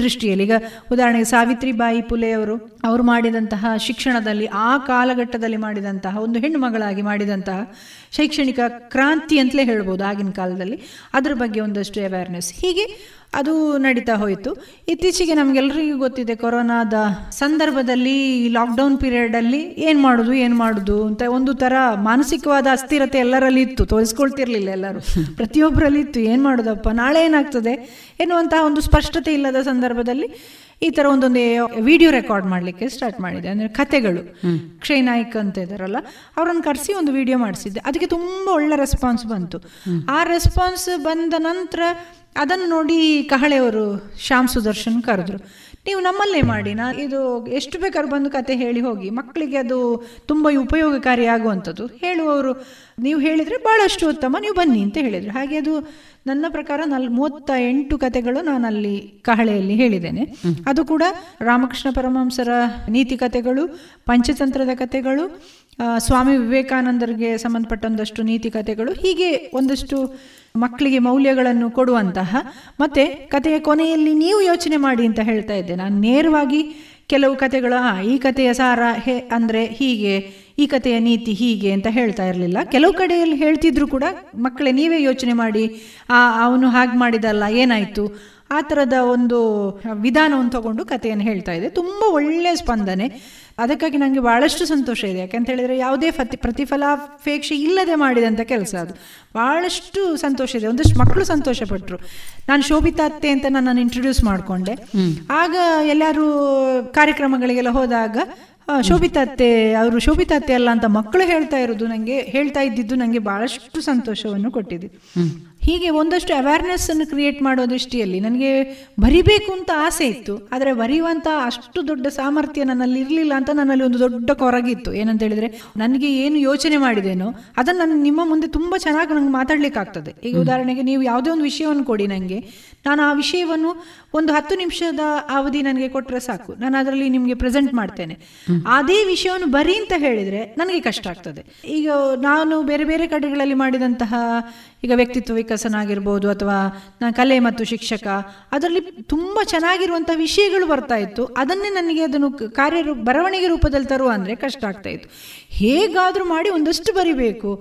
ದೃಷ್ಟಿಯಲ್ಲಿ. ಈಗ ಉದಾಹರಣೆಗೆ ಸಾವಿತ್ರಿಬಾಯಿ ಪುಲೆ ಅವರು ಅವರು ಮಾಡಿದಂತಹ ಶಿಕ್ಷಣದಲ್ಲಿ, ಆ ಕಾಲಘಟ್ಟದಲ್ಲಿ ಮಾಡಿದಂತಹ, ಒಂದು ಹೆಣ್ಣು ಮಗಳಾಗಿ ಮಾಡಿದಂತಹ ಶೈಕ್ಷಣಿಕ ಕ್ರಾಂತಿ ಅಂತಲೇ ಹೇಳ್ಬೋದು ಆಗಿನ ಕಾಲದಲ್ಲಿ. ಅದರ ಬಗ್ಗೆ ಒಂದಷ್ಟು ಅವೇರ್ನೆಸ್ ಹೀಗೆ ಅದು ನಡೀತಾ ಹೋಯಿತು. ಇತ್ತೀಚೆಗೆ ನಮಗೆಲ್ಲರಿಗೂ ಗೊತ್ತಿದೆ, ಕೊರೋನಾದ ಸಂದರ್ಭದಲ್ಲಿ ಲಾಕ್ಡೌನ್ ಪೀರಿಯಡಲ್ಲಿ ಏನು ಮಾಡೋದು ಏನು ಮಾಡೋದು ಅಂತ ಒಂದು ಥರ ಮಾನಸಿಕವಾದ ಅಸ್ಥಿರತೆ ಎಲ್ಲರಲ್ಲಿ ಇತ್ತು. ತೋರಿಸ್ಕೊಳ್ತಿರ್ಲಿಲ್ಲ ಎಲ್ಲರೂ. ಪ್ರತಿಯೊಬ್ಬರಲ್ಲಿ ಇತ್ತು. ಏನು ಮಾಡೋದಪ್ಪ? ನಾಳೆ ಏನಾಗ್ತದೆ? ಎನ್ನುವಂತಹ ಒಂದು ಸ್ಪಷ್ಟತೆ ಇಲ್ಲದ ಸಂದರ್ಭದಲ್ಲಿ ಈ ತರ ಒಂದೊಂದು ವಿಡಿಯೋ ರೆಕಾರ್ಡ್ ಮಾಡ್ಲಿಕ್ಕೆ ಸ್ಟಾರ್ಟ್ ಮಾಡಿದೆ. ಅಂದ್ರೆ ಕತೆಗಳು. ಕ್ಷಯ್ ನಾಯ್ಕ್ ಅಂತ ಇದಾರಲ್ಲ ಅವರನ್ನು ಕರೆಸಿ ಒಂದು ವಿಡಿಯೋ ಮಾಡಿಸಿದ್ದೆ. ಅದಕ್ಕೆ ತುಂಬಾ ಒಳ್ಳೆ ರೆಸ್ಪಾನ್ಸ್ ಬಂತು. ಆ ರೆಸ್ಪಾನ್ಸ್ ಬಂದ ನಂತರ ಅದನ್ನು ನೋಡಿ ಕಹಳೆಯವರು ಶ್ಯಾಮ್ ಸುದರ್ಶನ್ ಕರೆದ್ರು. ನೀವು ನಮ್ಮಲ್ಲೇ ಮಾಡಿ ನಾ ಇದು ಎಷ್ಟು ಬೇಕಾದ್ರೂ ಬಂದು ಕತೆ ಹೇಳಿ ಹೋಗಿ ಮಕ್ಕಳಿಗೆ ಅದು ತುಂಬ ಉಪಯೋಗಕಾರಿ ಆಗುವಂಥದ್ದು ಹೇಳುವವರು ನೀವು ಹೇಳಿದರೆ ಭಾಳಷ್ಟು ಉತ್ತಮ ನೀವು ಬನ್ನಿ ಅಂತ ಹೇಳಿದರು. ಹಾಗೆ ಅದು ನನ್ನ ಪ್ರಕಾರ ನಲ್ ಮೂವತ್ತ ಎಂಟು ಕತೆಗಳು ನಾನು ಅಲ್ಲಿ ಕಹಳೆಯಲ್ಲಿ ಹೇಳಿದ್ದೇನೆ. ಅದು ಕೂಡ ರಾಮಕೃಷ್ಣ ಪರಮಹಂಸರ ನೀತಿ ಕತೆಗಳು ಪಂಚತಂತ್ರದ ಕತೆಗಳು ಸ್ವಾಮಿ ವಿವೇಕಾನಂದರಿಗೆ ಸಂಬಂಧಪಟ್ಟೊಂದಷ್ಟು ನೀತಿ ಕತೆಗಳು ಹೀಗೆ ಒಂದಷ್ಟು ಮಕ್ಕಳಿಗೆ ಮೌಲ್ಯಗಳನ್ನು ಕೊಡುವಂತಹ, ಮತ್ತೆ ಕಥೆಯ ಕೊನೆಯಲ್ಲಿ ನೀವು ಯೋಚನೆ ಮಾಡಿ ಅಂತ ಹೇಳ್ತಾ ಇದ್ದೆ. ನಾನು ನೇರವಾಗಿ ಕೆಲವು ಕಥೆಗಳು ಹಾ ಈ ಕಥೆಯ ಸಾರ ಹೇ, ಅಂದರೆ ಹೀಗೆ, ಈ ಕಥೆಯ ನೀತಿ ಹೀಗೆ ಅಂತ ಹೇಳ್ತಾ ಇರಲಿಲ್ಲ. ಕೆಲವು ಕಡೆಯಲ್ಲಿ ಹೇಳ್ತಿದ್ರು ಕೂಡ, ಮಕ್ಕಳೇ ನೀವೇ ಯೋಚನೆ ಮಾಡಿ, ಆ, ಅವನು ಹಾಗೆ ಮಾಡಿದಲ್ಲ, ಏನಾಯಿತು? ಆ ಥರದ ಒಂದು ವಿಧಾನವನ್ನು ತಗೊಂಡು ಕಥೆಯನ್ನು ಹೇಳ್ತಾ ಇದೆ ತುಂಬ ಒಳ್ಳೆಯ ಸ್ಪಂದನೆ. ಅದಕ್ಕಾಗಿ ನನಗೆ ಭಾಳಷ್ಟು ಸಂತೋಷ ಇದೆ. ಯಾಕಂತ ಹೇಳಿದರೆ ಯಾವುದೇ ಫತಿ ಪ್ರತಿಫಲಾಪೇಕ್ಷೆ ಇಲ್ಲದೆ ಮಾಡಿದಂಥ ಕೆಲಸ ಅದು. ಭಾಳಷ್ಟು ಸಂತೋಷ ಇದೆ. ಒಂದಷ್ಟು ಮಕ್ಕಳು ಸಂತೋಷಪಟ್ಟರು ನಾನು ಶೋಭಿತಾ ಅತ್ತೆ ಅಂತ ನನ್ನನ್ನು ಇಂಟ್ರೊಡ್ಯೂಸ್ ಮಾಡಿಕೊಂಡೆ. ಆಗ ಎಲ್ಲರೂ ಕಾರ್ಯಕ್ರಮಗಳಿಗೆಲ್ಲ ಹೋದಾಗ ಶೋಭಿತಾ ಅತ್ತೆ ಅವರು ಶೋಭಿತಾ ಅತ್ತೆ ಅಲ್ಲ ಅಂತ ಮಕ್ಕಳು ಹೇಳ್ತಾ ಇರೋದು ನನಗೆ ಹೇಳ್ತಾ ಇದ್ದಿದ್ದು ನನಗೆ ಬಹಳಷ್ಟು ಸಂತೋಷವನ್ನು ಕೊಟ್ಟಿದೆ. ಹೀಗೆ ಒಂದಷ್ಟು ಅವೇರ್ನೆಸ್ಸನ್ನು ಕ್ರಿಯೇಟ್ ಮಾಡೋ ದೃಷ್ಟಿಯಲ್ಲಿ ನನಗೆ ಬರಿಬೇಕು ಅಂತ ಆಸೆ ಇತ್ತು. ಆದರೆ ಬರೆಯುವಂಥ ಅಷ್ಟು ದೊಡ್ಡ ಸಾಮರ್ಥ್ಯ ನನ್ನಲ್ಲಿ ಇರಲಿಲ್ಲ ಅಂತ ನನ್ನಲ್ಲಿ ಒಂದು ದೊಡ್ಡ ಕೊರಗಿತ್ತು. ಏನಂತ ಹೇಳಿದ್ರೆ ನನಗೆ ಏನು ಯೋಚನೆ ಮಾಡಿದೇನೋ ಅದನ್ನು ನಾನು ನಿಮ್ಮ ಮುಂದೆ ತುಂಬ ಚೆನ್ನಾಗಿ ನಂಗೆ ಮಾತಾಡ್ಲಿಕ್ಕೆ ಆಗ್ತದೆ ಈಗ ಉದಾಹರಣೆಗೆ ನೀವು ಯಾವುದೇ ಒಂದು ವಿಷಯವನ್ನು ಕೊಡಿ ನನಗೆ. ನಾನು ಆ ವಿಷಯವನ್ನು ಒಂದು ಹತ್ತು ನಿಮಿಷದ ಅವಧಿ ನನಗೆ ಕೊಟ್ಟರೆ ಸಾಕು. ನಾನು ಅದರಲ್ಲಿ ನಿಮಗೆ ಪ್ರೆಸೆಂಟ್ ಮಾಡ್ತೇನೆ. ಅದೇ ವಿಷಯವನ್ನು ಬರಿ ಅಂತ ಹೇಳಿದರೆ ನನಗೆ ಕಷ್ಟ ಆಗ್ತದೆ. ಈಗ ನಾನು ಬೇರೆ ಬೇರೆ ಕಡೆಗಳಲ್ಲಿ ಮಾಡಿದಂತಹ ಈಗ ವ್ಯಕ್ತಿತ್ವ ವಿಕಸನ ಆಗಿರ್ಬೋದು ಅಥವಾ ನಾನು ಕಲೆ ಮತ್ತು ಶಿಕ್ಷಕ ಅದರಲ್ಲಿ ತುಂಬ ಚೆನ್ನಾಗಿರುವಂಥ ವಿಷಯಗಳು ಬರ್ತಾ ಇತ್ತು. ಅದನ್ನೇ ನನಗೆ ಅದನ್ನು ಕಾರ್ಯ ಬರವಣಿಗೆ ರೂಪದಲ್ಲಿ ತರುವ ಅಂದರೆ ಕಷ್ಟ ಆಗ್ತಾ ಇತ್ತು. ಹೇಗಾದರೂ ಮಾಡಿ ಒಂದಷ್ಟು ಬರಿಬೇಕು.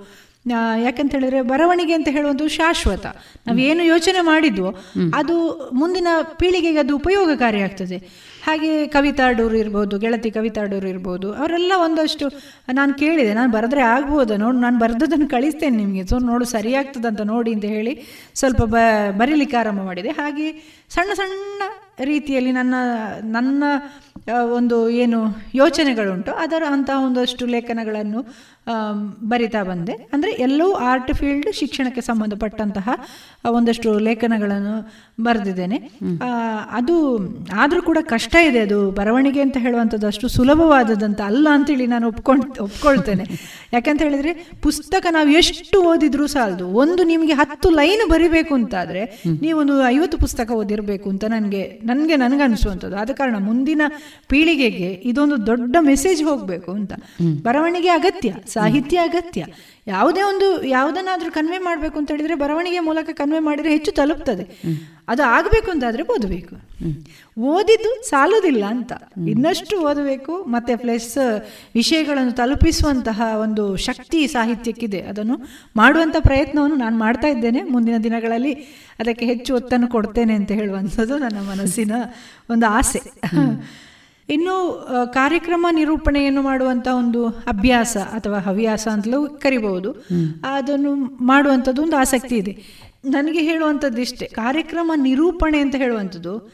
ಯಾಕಂತ ಹೇಳಿದ್ರೆ ಬರವಣಿಗೆ ಅಂತ ಹೇಳುವಂಥ ಶಾಶ್ವತ. ನಾವು ಏನು ಯೋಚನೆ ಮಾಡಿದ್ವೋ ಅದು ಮುಂದಿನ ಪೀಳಿಗೆಗೆ ಅದು ಉಪಯೋಗಕಾರಿ ಆಗ್ತದೆ. ಹಾಗೆ ಕವಿತಾಡೂರು ಇರ್ಬೋದು, ಗೆಳತಿ ಕವಿತಾಡೂರು ಇರ್ಬೋದು, ಅವರೆಲ್ಲ ಒಂದಷ್ಟು ನಾನು ಕೇಳಿದೆ, ನಾನು ಬರೆದ್ರೆ ಆಗ್ಬೋದು? ನೋಡು, ನಾನು ಬರೆದದನ್ನು ಕಳಿಸ್ತೇನೆ ನಿಮಗೆ. ಸೊ, ನೋಡು ಸರಿಯಾಗ್ತದಂತ ನೋಡಿ ಅಂತ ಹೇಳಿ ಸ್ವಲ್ಪ ಬ, ಬರೀಲಿಕ್ಕೆ ಆರಂಭ ಮಾಡಿದೆ. ಹಾಗೆ ಸಣ್ಣ ಸಣ್ಣ ರೀತಿಯಲ್ಲಿ ನನ್ನ ನನ್ನ ಒಂದು ಏನು ಯೋಚನೆಗಳುಂಟು. ಅದರ ಅಂತಹ ಒಂದಷ್ಟು ಲೇಖನಗಳನ್ನು ಬರಿತಾ ಬಂದೆ. ಅಂದರೆ ಎಲ್ಲವೂ ಆರ್ಟ್ ಫೀಲ್ಡ್ ಶಿಕ್ಷಣಕ್ಕೆ ಸಂಬಂಧಪಟ್ಟಂತಹ ಒಂದಷ್ಟು ಲೇಖನಗಳನ್ನು ಬರೆದಿದ್ದೇನೆ. ಅದು ಆದರೂ ಕೂಡ ಕಷ್ಟ ಇದೆ ಅದು ಬರವಣಿಗೆ ಅಂತ ಹೇಳುವಂಥದ್ದು ಅಷ್ಟು ಸುಲಭವಾದದಂತ ಅಲ್ಲ ಅಂತೇಳಿ ನಾನು ಒಪ್ಕೊಂಡು ಒಪ್ಕೊಳ್ತೇನೆ. ಯಾಕಂತ ಹೇಳಿದರೆ ಪುಸ್ತಕ ನಾವು ಎಷ್ಟು ಓದಿದ್ರೂ ಸಾಲದು. ಒಂದು ನಿಮಗೆ ಹತ್ತು ಲೈನ್ ಬರಿಬೇಕು ಅಂತಾದರೆ ನೀವೊಂದು ಐವತ್ತು ಪುಸ್ತಕ ಓದಿರಬೇಕು ಅಂತ ನನಗೆ ನನಗೆ ನನಗನ್ನಿಸುವಂಥದ್ದು ಆದ ಕಾರಣ ಮುಂದಿನ ಪೀಳಿಗೆಗೆ ಇದೊಂದು ದೊಡ್ಡ ಮೆಸೇಜ್ ಹೋಗಬೇಕು ಅಂತ. ಬರವಣಿಗೆ ಅಗತ್ಯ. ಸಾಹಿತ್ಯ ಅಗತ್ಯ. ಯಾವುದೇ ಒಂದು ಯಾವುದನ್ನಾದ್ರೂ ಕನ್ವೆ ಮಾಡಬೇಕು ಅಂತ ಹೇಳಿದ್ರೆ ಬರವಣಿಗೆ ಮೂಲಕ ಕನ್ವೆ ಮಾಡಿದ್ರೆ ಹೆಚ್ಚು ತಲುಪ್ತದೆ. ಅದು ಆಗಬೇಕು ಅಂತಾದರೆ ಓದಬೇಕು. ಓದಿದ್ದು ಸಾಲೋದಿಲ್ಲ ಅಂತ. ಇನ್ನಷ್ಟು ಓದಬೇಕು ಮತ್ತೆ ಪ್ಲಸ್ ವಿಷಯಗಳನ್ನು ತಲುಪಿಸುವಂತಹ ಒಂದು ಶಕ್ತಿ ಸಾಹಿತ್ಯಕ್ಕಿದೆ. ಅದನ್ನು ಮಾಡುವಂಥ ಪ್ರಯತ್ನವನ್ನು ನಾನು ಮಾಡ್ತಾ ಇದ್ದೇನೆ. ಮುಂದಿನ ದಿನಗಳಲ್ಲಿ ಅದಕ್ಕೆ ಹೆಚ್ಚು ಒತ್ತನ್ನು ಕೊಡ್ತೇನೆ ಅಂತ ಹೇಳುವಂಥದ್ದು ನನ್ನ ಮನಸ್ಸಿನ ಒಂದು ಆಸೆ. ಇನ್ನು ಕಾರ್ಯಕ್ರಮ ನಿರೂಪಣೆಯನ್ನು ಮಾಡುವಂಥ ಒಂದು ಅಭ್ಯಾಸ ಅಥವಾ ಹವ್ಯಾಸ ಅಂತಲೂ ಕರಿಬಹುದು. ಅದನ್ನು ಮಾಡುವಂಥದ್ದು ಒಂದು ಆಸಕ್ತಿ ಇದೆ. ನನಗೆ ಹೇಳುವಂಥದ್ದು ಇಷ್ಟೇ ಕಾರ್ಯಕ್ರಮ ನಿರೂಪಣೆ ಅಂತ ಹೇಳುವಂಥದ್ದು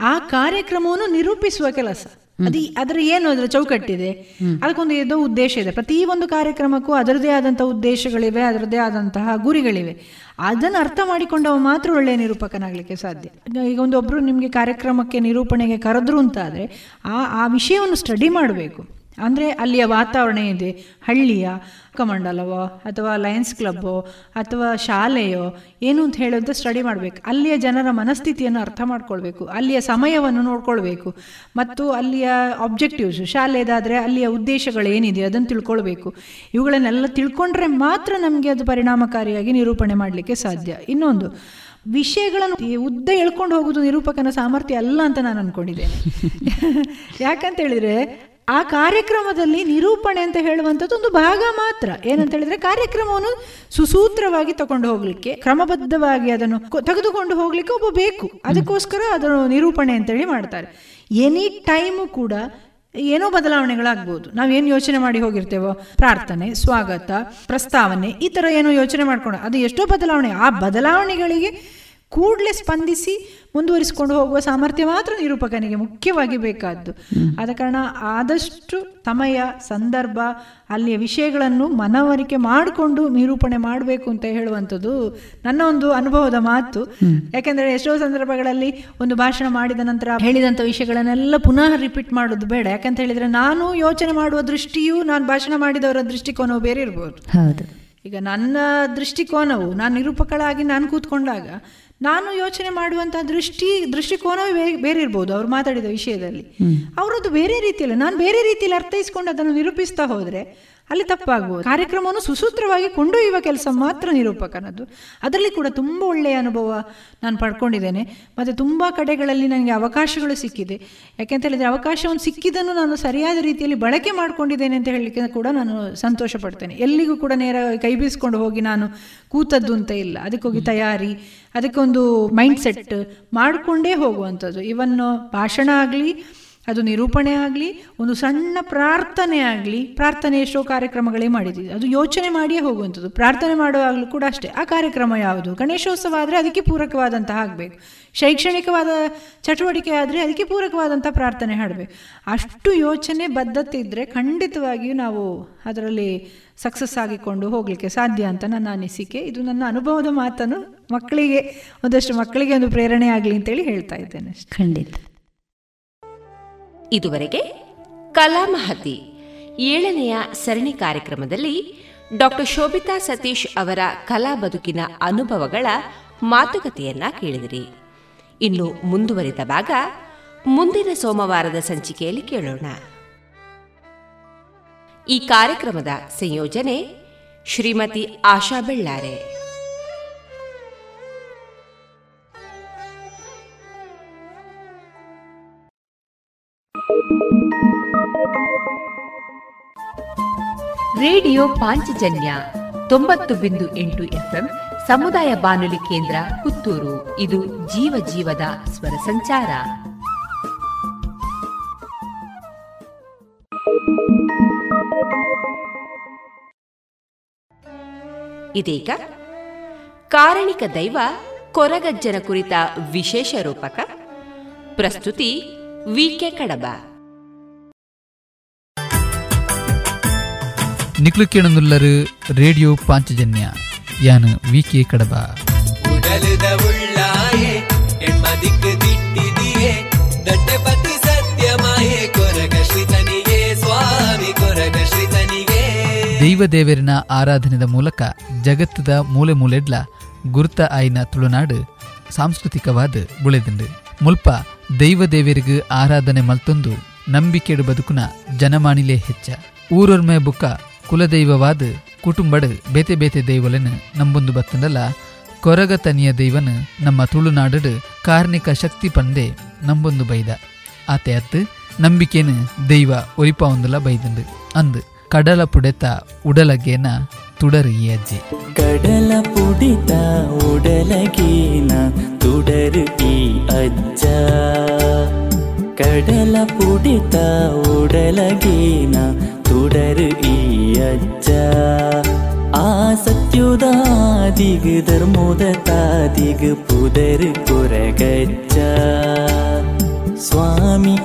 ಆ ಕಾರ್ಯಕ್ರಮವನ್ನು ನಿರೂಪಿಸುವ ಕೆಲಸ. ಅದು ಅದರ ಏನು ಅದರ ಚೌಕಟ್ಟಿದೆ? ಅದಕ್ಕೊಂದು ಏನೋ ಉದ್ದೇಶ ಇದೆ. ಪ್ರತಿ ಒಂದು ಕಾರ್ಯಕ್ರಮಕ್ಕೂ ಅದರದೇ ಆದಂತಹ ಉದ್ದೇಶಗಳಿವೆ ಅದರದೇ ಆದಂತಹ ಗುರಿಗಳಿವೆ. ಅದನ್ನು ಅರ್ಥ ಮಾಡಿಕೊಂಡವ ಮಾತ್ರ ಒಳ್ಳೆಯ ನಿರೂಪಕನಾಗಲಿಕ್ಕೆ ಸಾಧ್ಯ. ಈಗ ಒಂದು ಒಬ್ಬರು ನಿಮಗೆ ಕಾರ್ಯಕ್ರಮಕ್ಕೆ ನಿರೂಪಣೆಗೆ ಕರೆದ್ರು ಅಂತ ಆದರೆ ಆ ಆ ವಿಷಯವನ್ನು ಸ್ಟಡಿ ಮಾಡಬೇಕು. ಅಂದರೆ ಅಲ್ಲಿಯ ವಾತಾವರಣ ಇದೆ. ಹಳ್ಳಿಯ ಕಮಂಡಲವೋ ಅಥವಾ ಲಯನ್ಸ್ ಕ್ಲಬ್ಬೋ ಅಥವಾ ಶಾಲೆಯೋ ಏನು ಅಂತ ಹೇಳೋದು ಸ್ಟಡಿ ಮಾಡಬೇಕು. ಅಲ್ಲಿಯ ಜನರ ಮನಸ್ಥಿತಿಯನ್ನು ಅರ್ಥ ಮಾಡ್ಕೊಳ್ಬೇಕು. ಅಲ್ಲಿಯ ಸಮಯವನ್ನು ನೋಡ್ಕೊಳ್ಬೇಕು. ಮತ್ತು ಅಲ್ಲಿಯ ಆಬ್ಜೆಕ್ಟಿವ್ಸ್ ಶಾಲೆದಾದರೆ ಅಲ್ಲಿಯ ಉದ್ದೇಶಗಳು ಏನಿದೆ ಅದನ್ನು ತಿಳ್ಕೊಳ್ಬೇಕು. ಇವುಗಳನ್ನೆಲ್ಲ ತಿಳ್ಕೊಂಡ್ರೆ ಮಾತ್ರ ನಮಗೆ ಅದು ಪರಿಣಾಮಕಾರಿಯಾಗಿ ನಿರೂಪಣೆ ಮಾಡಲಿಕ್ಕೆ ಸಾಧ್ಯ. ಇನ್ನೊಂದು, ವಿಷಯಗಳನ್ನು ಉದ್ದ ಎಳ್ಕೊಂಡು ಹೋಗೋದು ನಿರೂಪಕನ ಸಾಮರ್ಥ್ಯ ಅಲ್ಲ ಅಂತ ನಾನು ಅಂದ್ಕೊಂಡಿದ್ದೇನೆ ಯಾಕಂತ ಹೇಳಿದರೆ ಆ ಕಾರ್ಯಕ್ರಮದಲ್ಲಿ ನಿರೂಪಣೆ ಅಂತ ಹೇಳುವಂಥದ್ದು ಒಂದು ಭಾಗ ಮಾತ್ರ. ಏನಂತ ಹೇಳಿದ್ರೆ ಕಾರ್ಯಕ್ರಮವನ್ನು ಸುಸೂತ್ರವಾಗಿ ತಗೊಂಡು ಹೋಗ್ಲಿಕ್ಕೆ, ಕ್ರಮಬದ್ಧವಾಗಿ ಅದನ್ನು ತೆಗೆದುಕೊಂಡು ಹೋಗ್ಲಿಕ್ಕೆ ಒಬ್ಬ ಬೇಕು. ಅದಕ್ಕೋಸ್ಕರ ಅದನ್ನು ನಿರೂಪಣೆ ಅಂತೇಳಿ ಮಾಡ್ತಾರೆ. ಎನಿ ಟೈಮು ಕೂಡ ಏನೋ ಬದಲಾವಣೆಗಳಾಗ್ಬೋದು. ನಾವೇನು ಯೋಚನೆ ಮಾಡಿ ಹೋಗಿರ್ತೇವೋ? ಪ್ರಾರ್ಥನೆ, ಸ್ವಾಗತ, ಪ್ರಸ್ತಾವನೆ, ಈ ಥರ ಏನೋ ಯೋಚನೆ ಮಾಡ್ಕೊಂಡು ಅದು ಎಷ್ಟೋ ಬದಲಾವಣೆ. ಆ ಬದಲಾವಣೆಗಳಿಗೆ ಕೂಡಲೇ ಸ್ಪಂದಿಸಿ ಮುಂದುವರಿಸಿಕೊಂಡು ಹೋಗುವ ಸಾಮರ್ಥ್ಯ ಮಾತ್ರ ನಿರೂಪಕನಿಗೆ ಮುಖ್ಯವಾಗಿ ಬೇಕಾದ್ದು. ಆದ ಕಾರಣ ಆದಷ್ಟು ಸಮಯ ಸಂದರ್ಭ ಅಲ್ಲಿಯ ವಿಷಯಗಳನ್ನು ಮನವರಿಕೆ ಮಾಡಿಕೊಂಡು ನಿರೂಪಣೆ ಮಾಡಬೇಕು ಅಂತ ಹೇಳುವಂಥದ್ದು ನನ್ನ ಒಂದು ಅನುಭವದ ಮಾತು. ಯಾಕೆಂದರೆ ಎಷ್ಟೋ ಸಂದರ್ಭಗಳಲ್ಲಿ ಒಂದು ಭಾಷಣ ಮಾಡಿದ ನಂತರ ಹೇಳಿದಂಥ ವಿಷಯಗಳನ್ನೆಲ್ಲ ಪುನಃ ರಿಪೀಟ್ ಮಾಡೋದು ಬೇಡ. ಯಾಕಂತ ಹೇಳಿದರೆ ನಾನು ಯೋಚನೆ ಮಾಡುವ ದೃಷ್ಟಿಯು ನಾನು ಭಾಷಣ ಮಾಡಿದವರ ದೃಷ್ಟಿಕೋನವು ಬೇರೆ ಇರ್ಬೋದು. ಈಗ ನನ್ನ ದೃಷ್ಟಿಕೋನವು ನಾನು ನಿರೂಪಕಳಾಗಿ ನಾನು ಕೂತ್ಕೊಂಡಾಗ ನಾನು ಯೋಚನೆ ಮಾಡುವಂತಹ ದೃಷ್ಟಿ ದೃಷ್ಟಿಕೋನವೇ ಬೇರೆ ಇರ್ಬೋದು ಅವ್ರು ಮಾತಾಡಿದ ವಿಷಯದಲ್ಲಿ. ಅವರದ್ದು ಬೇರೆ ರೀತಿಯಲ್ಲಿ ನಾನು ಬೇರೆ ರೀತಿಯಲ್ಲಿ ಅರ್ಥೈಸ್ಕೊಂಡು ಅದನ್ನು ನಿರೂಪಿಸ್ತಾ ಹೋದರೆ ಅಲ್ಲಿ ತಪ್ಪಾಗ್ಬೋದು ಕಾರ್ಯಕ್ರಮವನ್ನು ಸುಸೂತ್ರವಾಗಿ ಕೊಂಡೊಯ್ಯುವ ಕೆಲಸ ಮಾತ್ರ ನಿರೂಪಕನದ್ದು. ಅದರಲ್ಲಿ ಕೂಡ ತುಂಬ ಒಳ್ಳೆಯ ಅನುಭವ ನಾನು ಪಡ್ಕೊಂಡಿದ್ದೇನೆ. ಮತ್ತು ತುಂಬ ಕಡೆಗಳಲ್ಲಿ ನನಗೆ ಅವಕಾಶಗಳು ಸಿಕ್ಕಿದೆ. ಯಾಕೆಂತ ಹೇಳಿದರೆ ಅವಕಾಶವನ್ನು ಸಿಕ್ಕಿದ್ದನ್ನು ನಾನು ಸರಿಯಾದ ರೀತಿಯಲ್ಲಿ ಬಳಕೆ ಮಾಡ್ಕೊಂಡಿದ್ದೇನೆ ಅಂತ ಹೇಳಲಿಕ್ಕೆ ಕೂಡ ನಾನು ಸಂತೋಷ ಪಡ್ತೇನೆ ಎಲ್ಲಿಗೂ ಕೂಡ ನೇರ ಕೈ ಬೀಸ್ಕೊಂಡು ಹೋಗಿ ನಾನು ಕೂತದ್ದು ಅಂತ ಇಲ್ಲ. ಅದಕ್ಕೋಗಿ ತಯಾರಿ, ಅದಕ್ಕೊಂದು ಮೈಂಡ್ ಸೆಟ್ ಮಾಡಿಕೊಂಡೇ ಹೋಗುವಂಥದ್ದು. ಇವನ್ನು ಭಾಷಣ ಆಗಲಿ ಅದು ನಿರೂಪಣೆ ಆಗಲಿ, ಒಂದು ಸಣ್ಣ ಪ್ರಾರ್ಥನೆ ಆಗಲಿ, ಪ್ರಾರ್ಥನೆ ಎಷ್ಟೋ ಕಾರ್ಯಕ್ರಮಗಳೇ ಮಾಡಿದ್ದೀವಿ ಅದು ಯೋಚನೆ ಮಾಡಿಯೇ ಹೋಗುವಂಥದ್ದು. ಪ್ರಾರ್ಥನೆ ಮಾಡುವಾಗಲೂ ಕೂಡ ಅಷ್ಟೇ. ಆ ಕಾರ್ಯಕ್ರಮ ಯಾವುದು? ಗಣೇಶೋತ್ಸವ ಆದರೆ ಅದಕ್ಕೆ ಪೂರಕವಾದಂತಹ ಆಗಬೇಕು. ಶೈಕ್ಷಣಿಕವಾದ ಚಟುವಟಿಕೆ ಆದರೆ ಅದಕ್ಕೆ ಪೂರಕವಾದಂಥ ಪ್ರಾರ್ಥನೆ ಹಾಡಬೇಕು. ಅಷ್ಟು ಯೋಚನೆ, ಬದ್ಧತೆ ಇದ್ದರೆ ಖಂಡಿತವಾಗಿಯೂ ನಾವು ಅದರಲ್ಲಿ ಸಕ್ಸಸ್ ಆಗಿಕೊಂಡು ಹೋಗಲಿಕ್ಕೆ ಸಾಧ್ಯ ಅಂತ ನನ್ನ ಅನಿಸಿಕೆ. ಇದು ನನ್ನ ಅನುಭವದ ಮಾತನ್ನು ಮಕ್ಕಳಿಗೆ, ಒಂದಷ್ಟು ಮಕ್ಕಳಿಗೆ ಒಂದು ಪ್ರೇರಣೆ ಆಗಲಿ ಅಂತೇಳಿ ಹೇಳ್ತಾ ಇದ್ದೇನೆ ಖಂಡಿತ. ಇದುವರೆಗೆ ಕಲಾಮಹತಿ ಏಳನೆಯ ಸರಣಿ ಕಾರ್ಯಕ್ರಮದಲ್ಲಿ ಡಾಕ್ಟರ್ ಶೋಭಿತಾ ಸತೀಶ್ ಅವರ ಕಲಾ ಬದುಕಿನ ಅನುಭವಗಳ ಮಾತುಕತೆಯನ್ನ ಕೇಳಿದಿರಿ. ಇನ್ನು ಮುಂದುವರಿದ ಭಾಗ ಮುಂದಿನ ಸೋಮವಾರದ ಸಂಚಿಕೆಯಲ್ಲಿ ಕೇಳೋಣ. ಈ ಕಾರ್ಯಕ್ರಮದ ಸಂಯೋಜನೆ ಶ್ರೀಮತಿ ಆಶಾ ಬೆಳ್ಳಾರೆ. ರೇಡಿಯೋ ಪಾಂಚಜನ್ಯ ತೊಂಬತ್ತು ಬಿಂದು ಎಂಟು ಎಫ್ಎಂ ಸಮುದಾಯ ಬಾನುಲಿ ಕೇಂದ್ರ ಪುತ್ತೂರು. ಇದು ಜೀವ ಜೀವದ ಸ್ವರ ಸಂಚಾರ. ಇದೀಗ ಕಾರಣಿಕ ದೈವ ಕೊರಗಜ್ಜನ ಕುರಿತ ವಿಶೇಷ ರೂಪಕ. ಪ್ರಸ್ತುತಿ ವಿಕೆ ಕಡಬ. ಪತಿ ರೇಡಿಯೋ ಕೊರಗ പാഞ്ചജന്യ ಸ್ವಾಮಿ ಕೊರಗ കെ ದೈವ ದೇವರಿನ ಆರಾಧನೆದ ಮೂಲಕ ಜಗತ್ತದ ಮೂಲೆ ಮೂಲೆಡ್ಲ ಗುರುತ ಆಯ್ನ ತುಳುನಾಡು ಸಾಂಸ್ಕೃತಿಕವಾದ ಬುಳೆದಿಂಡು. ಮುಲ್ಪ ದೈವ ದೇವರಿಗೆ ಆರಾಧನೆ ಮಲ್ತೊಂದು ನಂಬಿಕೆಡು ಬದುಕುನ ಜನಮಾನಿಲೆ ಹೆಚ್ಚ. ಊರೊರ್ಮೆ ಬುಕ್ಕ ಕುಲದೈವವಾದ ಕುಟುಂಬಡ್ ಬೇತೆ ಬೇತೆ ದೈವಲನ್ ನಂಬೊಂದು ಬತ್ತಂದಲ್ಲ. ಕೊರಗ ತನಿಯ ದೈವನ್ ನಮ್ಮ ತುಳುನಾಡಡ್ ಕಾರ್ಣಿಕ ಶಕ್ತಿ ಪಂದೆ ನಂಬೊಂದು ಬೈದ. ಆತೆ ಅತ್ತು, ನಂಬಿಕೆನು ದೈವ ಒಲಿಪಾವೊಂದಲ ಬೈದುಂಡು ಅಂದು, ಕಡಲ ಪುಡೆತ ಉಡಲಗೇನ ತುಡರು ಈ ಅಜ್ಜಿ. ಕಡಲ ಪುಡಿತ ಉಡಲಗೇನ ತುಡರು ಈ ಅಜ್ಜ. ಕಡಲ ಪುಡಿತ ಉಡಲಗೇನ ತುಡರು ಈ ಅಜ್ಜ ಆ ಸತ್ಯುದಾದಿಗ್ ಧರ್ಮೋದ ತಾದಿಗ್ ಪುದರ್ ಕೊರಗಜ್ಜ ಸ್ವಾಮಿ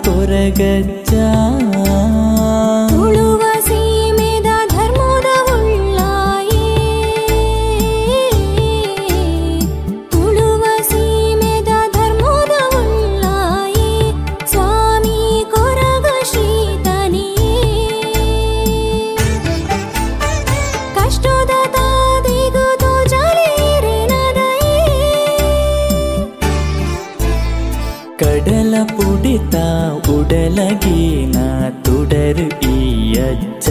ಪುಡಿತ ಉಡಲಗೇನ ತುಡರು ಈ ಅಜ್ಜ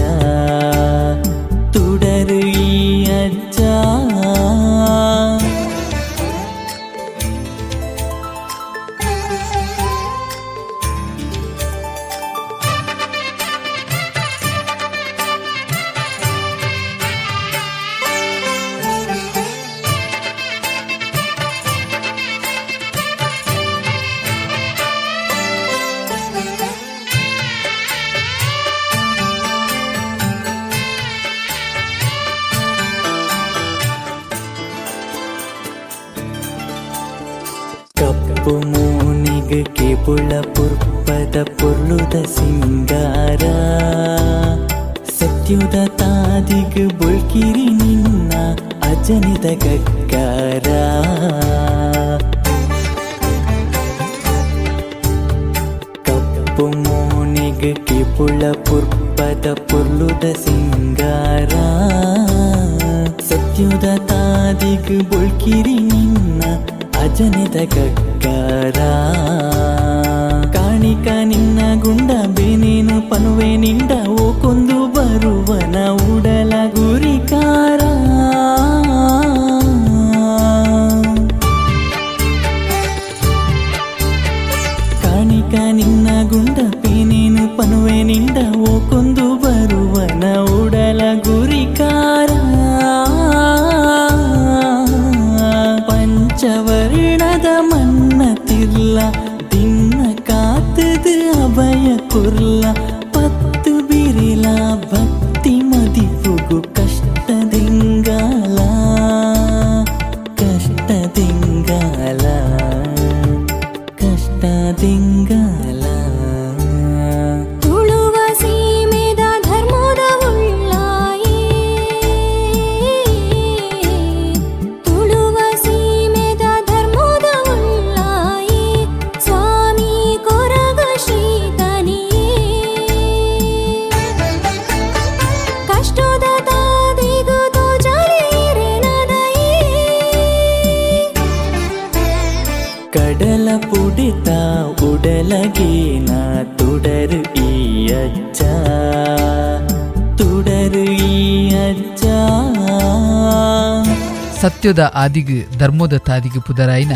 ಸತ್ಯದ ಆದಿಗ್ ಧರ್ಮದ ತಾದಿಗ್ ಪುದರಾಯಿನ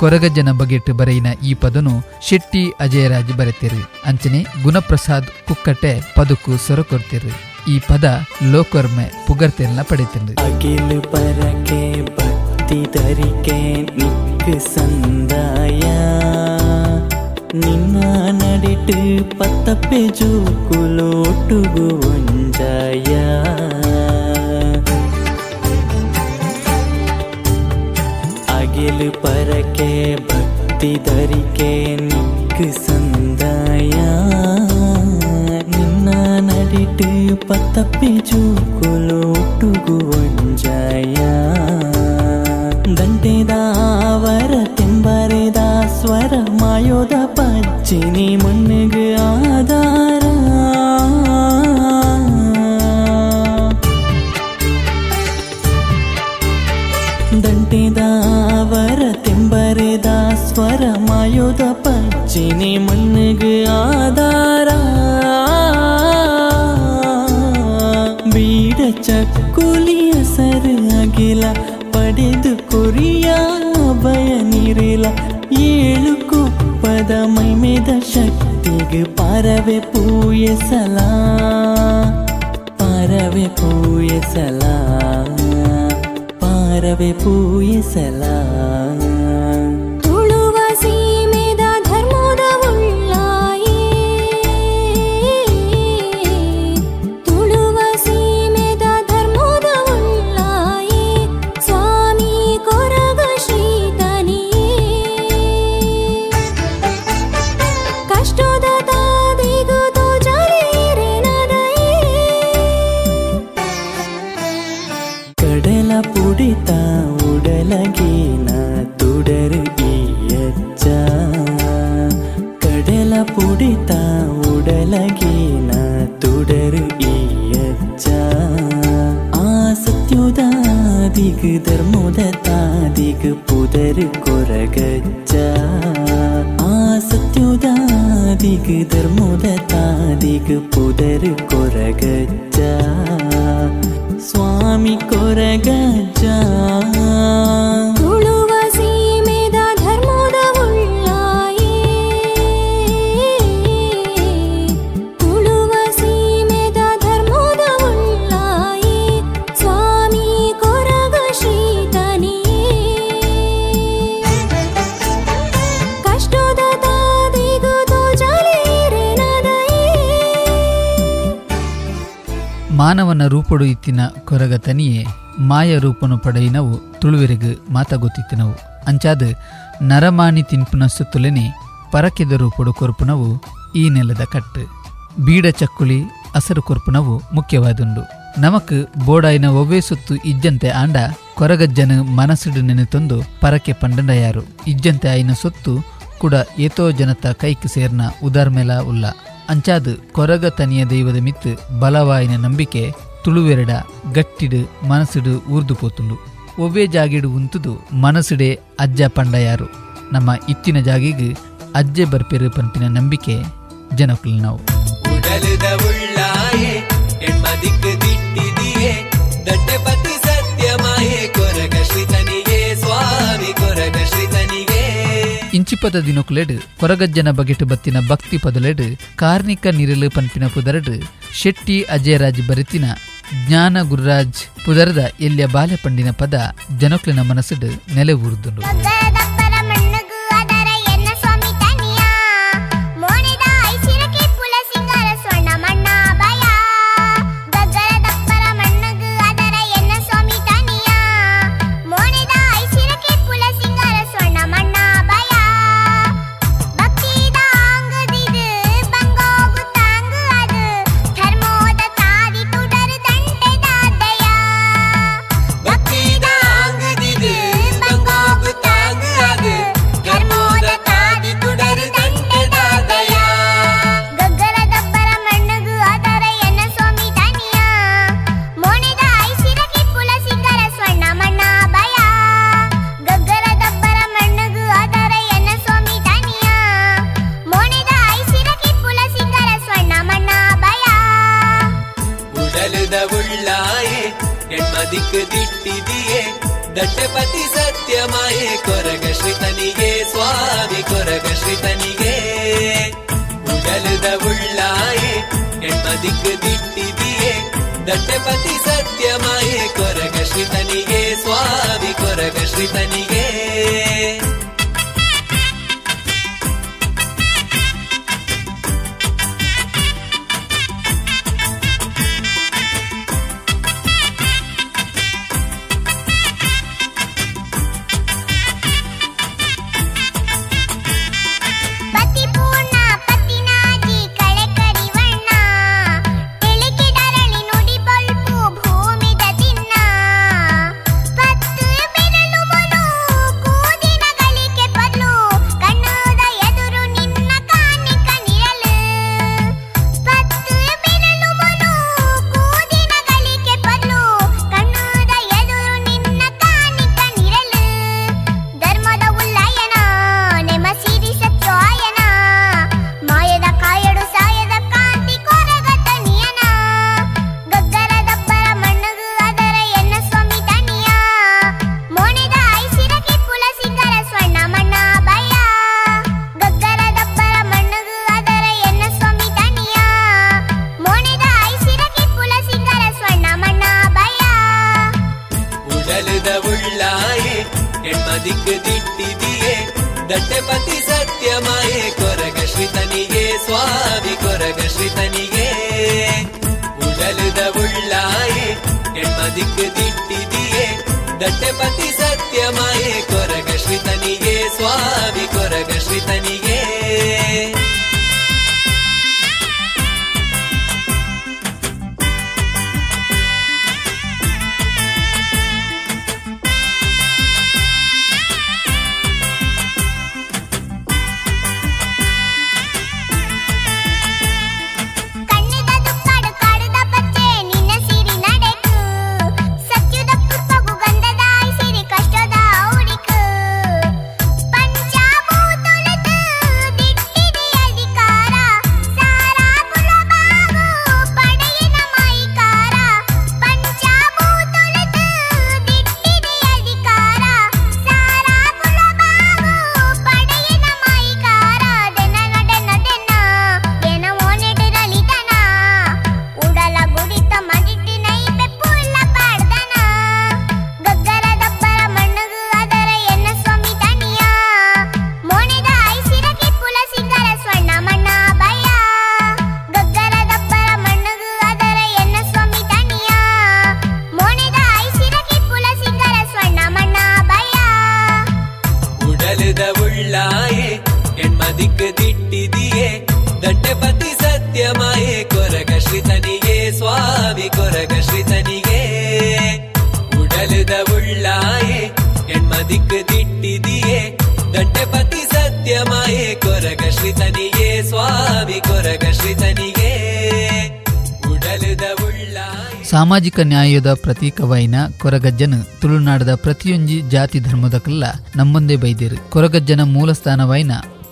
ಕೊರಗಜ್ಜನ ಬಗೆಟ್ ಬರೆಯಿನ ಈ ಪದನು ಶೆಟ್ಟಿ ಅಜಯರಾಜ್ ಬರೆತಿರು ಅಂಚನೆ ಗುಣಪ್ರಸಾದ್ ಕುಕ್ಕಟ್ಟೆ ಪದಕ್ಕು ಸೊರ ಕೊಡ್ತಿರು ಈ ಪದ ಲೋಕರ್ಮೆ ಪುಗರ್ತೆಲ್ಲ ಪಡೆತಿರು ಅಗಿಲು ಪರಕೆ ನಿಕ್ ಸಂದಾಯ. ನಿನ್ನ ನಡಿಟ್ಟು ಪತ್ತಪ್ಪೆ ಜೂಕುಲೋಟುಗು ಒಂಜಾಯ. ಅಗಿಲು ಪರಕೆ ಭಕ್ತಿ ಧರಿಕೆ ನಿಕ್ ಸಂದಾಯ ನಿನ್ನ ನಡಿಟ್ಟು ಪತ್ತಪ್ಪೆ ಜೂಕುಲೋಟುಗು ಒಂಜಾಯ ದಂಟೆದಾವರ ತೆಂಬರೆದ ಸ್ವರ ಮಾಯೋದ ಪಚ್ಚಿನಿ ಮಣ್ಣಿಗೆ ಆಧಾರ நீ மண்ணுக்கு ஆதாரா வீட ಚಕ್ಕುಲಿಯ ಸರು ಅಗಿಲ ಪಡೆದು ಕೊರಿಯ ಅಭಯ ನೀರಿಲ ಏಳು ಕುಪ್ಪದ ಮೈಮೇದ ಶಕ್ತಿಗೆ ಪರವೆ ಪೂಯಸಲ ಪರವೆ ಪೂಯಸಲ ಪರವೆ ಪೂಯಸಲ ದುರಗ ತನಿಯೇ ಮಾಯ ರೂಪನು ಪಡೆಯಿನವು, ತುಳುವಿರೆಗು ಮಾತಾಗೊತ್ತಿತ್ತಿನವು. ಅಂಚಾದ ನರಮಾಣಿ ತಿನ್ಪುನ ಸುತ್ತುಲೆನೆ ಪರಕೆದರು ಪಡು ಕೊರ್ಪುನವು, ಈ ನೆಲದ ಕಟ್ಟು. ಬೀಡ ಚಕ್ಕುಳಿ ಅಸರು ಕೊರ್ಪುನವು ಮುಖ್ಯವಾದುಂಡು. ನಮಕ್ ಬೋಡಾಯಿನ ಒವ್ವೇ ಸುತ್ತು ಇಜ್ಜಂತೆ ಆಂಡ, ಕೊರಗಜ್ಜನ ಮನಸ್ಸಿಡು ನೆನೆತೊಂದು ಪರಕೆ ಪಂಡಂಡಯಾರು. ಇಜ್ಜಂತೆ ಆಯಿನ ಸುತ್ತು ಕೂಡ ಏತೋ ಜನತ ಕೈಕ್ ಸೇರ್ನ ಉದಾರ್ಮೆಲ ಉಲ್ಲ. ಅಂಚಾದ್ ಕೊರಗ ತನಿಯ ದೈವದ ಮಿತ್ತು ಬಲವಾಯಿನ ನಂಬಿಕೆ ತುಳುವೆರಡ ಗಟ್ಟಿಡು ಮನಸ್ಸಿಡು ಊರ್ದು ಪೋತುಂಡು. ಒವ್ವೇ ಜಾಗಿಡು ಉಂತುದು ಮನಸ್ಸಿಡೆ ಅಜ್ಜ ಪಂಡ ಯಾರು ನಮ್ಮ ಇತ್ತಿನ ಜಾಗಿಗೆ ಅಜ್ಜೆ ಬರ್ಪೇರು ಪಂಪಿನ ನಂಬಿಕೆ ಜನಕುಲ್ ನಾವು. ಇಂಚಿಪದ ದಿನಕುಲೆಡ್ ಕೊರಗಜ್ಜನ ಬಗೆಟು ಬತ್ತಿನ ಭಕ್ತಿ ಪದಲೆಡ್ ಕಾರ್ನಿಕ ನಿರಲು ಪಂಪಿನ ಪುದರಡ್ ಶೆಟ್ಟಿ ಅಜಯರಾಜ್ ಬರೆತಿನ ಜ್ಞಾನ ಗುರುರಾಜ್ ಪುದರದ ಎಲ್ಲಿಯ ಬಾಲ್ಯಪಂಡಿನ ಪದ ಜನಕ್ಲಿನ ಮನಸ್ಸಿಡ್ ನೆಲೆ ಊರುದು ಪ್ರತೀಕವಾಯಿನ ಕೊರಗಜ್ಜನ ತುಳುನಾಡದ ಪ್ರತಿಯೊಂಜಿ ಜಾತಿ ಧರ್ಮದ ಕಲ್ಲ ನಮ್ಮೊಂದೇ ಬೈದೇರು. ಕೊರಗಜ್ಜನ ಮೂಲ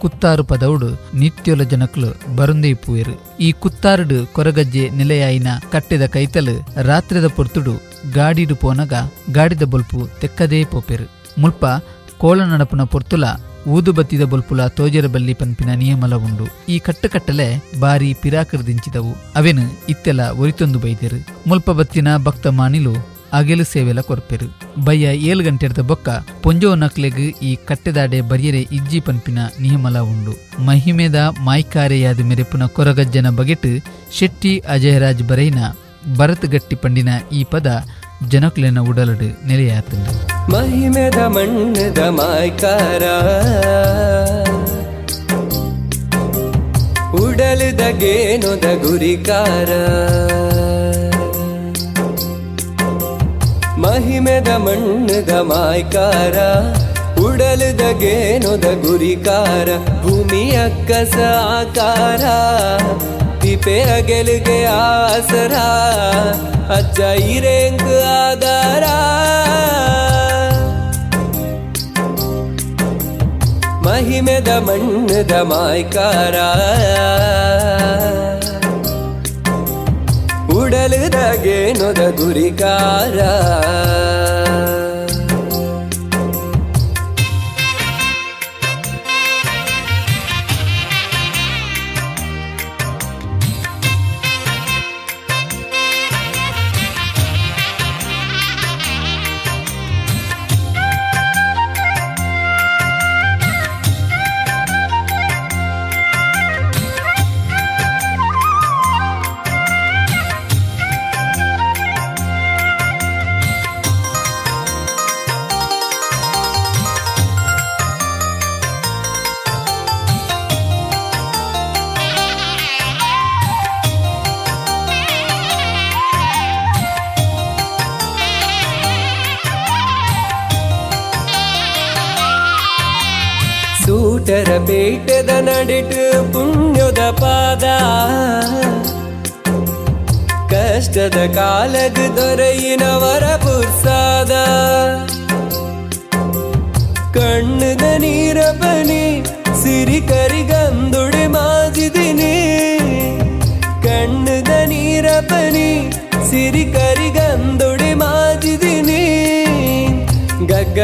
ಕುತ್ತಾರು ಪದವುಡು ನಿತ್ಯೊಲ ಜನಕಲು ಬರುಂದೇ ಪೂಯರು. ಈ ಕುತ್ತಾರುಡು ಕೊರಗಜ್ಜೆ ನೆಲೆಯಾಯಿನ ಕಟ್ಟೆದ ಕೈತಲು ರಾತ್ರಿದ ಪೊರ್ತುಡು ಗಾಡಿಡು ಪೋನಗ ಗಾಡಿದ ಬೊಲ್ಪು ತೆಕ್ಕದೇ ಪೋಪೆರು. ಮುಲ್ಪ ಕೋಳ ನಡಪುನ ಪೊರ್ತುಲ ಊದು ಬತ್ತಿದ ಬೊಲ್ಪುಲ ತೋಜರ ಬಲ್ಲಿ ಪನ್ಪಿನ ನಿಯಮಲ ಉಂಡು ಈ ಕಟ್ಟಕಟ್ಟಲೆ ಬಾರಿ ಪಿರಾಕೃದಿಂಚಿದವು ಅವೆನು ಇತ್ತೆಲ ಒರಿತೊಂದು ಬೈದೆರು. ಮುಲ್ಪ ಬತ್ತಿನ ಭಕ್ತ ಮಾನಿಲು ಅಗೆಲು ಸೇವೆಲ ಕೊರ್ಪೆರು. ಬಯ್ಯ ಏಳು ಗಂಟೆರ್ದ ಬೊಕ್ಕ ಪೊಂಜೋ ನಕ್ಲೆಗ್ ಈ ಕಟ್ಟೆದಾಡೆ ಬರಿಯರೆ ಇಜ್ಜಿ ಪನ್ಪಿನ ನಿಯಮಲ ಉಂಡು. ಮಹಿಮೆದ ಮಾಯ್ಕಾರೆಯಾದ ಮೆರೆಪುನ ಕೊರಗಜ್ಜನ ಬಗೆಟ್ ಶೆಟ್ಟಿ ಅಜಯರಾಜ್ ಬರೈನ ಭರತ್ ಗಟ್ಟಿ ಪಂಡಿನ ಈ ಪದ ಜನಕ್ಲೆನ ಉಡಲಡು ನೆಲೆಯಾತಂಡು. ಮಹಿಮೆದ ಮಣ್ಣದ ಮಾಯ್ಕಾರ. ಉಡಲುದ ಗುರಿಕಾರ. ಮಹಿಮೆದ ಮಣ್ಣದ ಮಾಯ್ಕಾರ ಉಡಲದ ಗೇನುದ ಗುರಿಕಾರ, ಭೂಮಿಯ ಕಸ ಆಕಾರ ತಿಪೆಯ ಗೆಲುಗೆ ಆಸರ, ಅಜ್ಜ ಇರೇಂಕ್ ಆಧಾರ. ಮಹಿಮೆದ ಮಣ್ಣದ ಮಾಯ್ಕಾರ. ಉಡಲುದಗೇನೊದ ಗುರಿಕಾರ. ಸೂಟರ ಬೇಟದ ನಡಿಟು ಪುಣ್ಯದ ಪಾದ. ಕಷ್ಟದ ಕಾಲಗ್ ದೊರೆಯಿನವರ ಪುರ್ಸಾದ. ಕಣ್ಣದ ನೀರ ಬನಿ ಸಿರಿ ಕರಿಗಂದುಡಿ ಮಾಜಿದಿನಿ. ಕಣ್ಣದ ನೀರ ಸಿರಿ ಕರಿಗಂದುಡೆ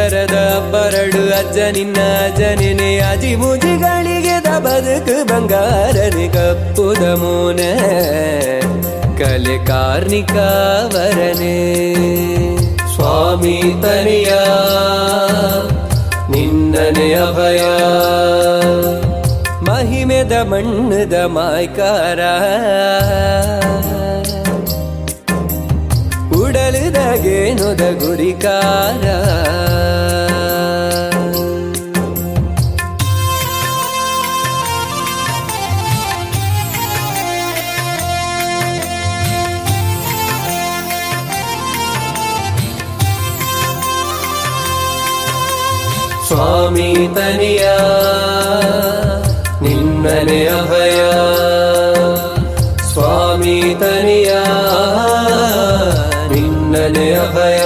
ಗಗ್ಗರದ ಬರಡು ಅಜ್ಜ ನಿನ್ನ ಜನನೆ ಅಜಿ ಮುಜಿಗಳಿಗೆ ದ ಬದುಕು ಬಂಗಾರನೆ ಕಪ್ಪುದ ಮೂನೆ. ಕಲೆ ಕಾರ್ಣಿಕ ವರನೆ ಸ್ವಾಮಿ ತನಿಯ ನಿನ್ನನೆ ಅಭಯ. ಮಹಿಮೆದ ಮಣ್ಣದ ಮಾಯ್ಕಾರ. ಉಡಲಿದಗೇನುದ ಗುರಿಕಾರ. ಸ್ವಾಮಿ ತನಿಯ ನಿನ್ನನೆ ಅಭಯ ಸ್ವಾಮಿ ತನಿಯ ನಿನ್ನನೆ ಅಭಯ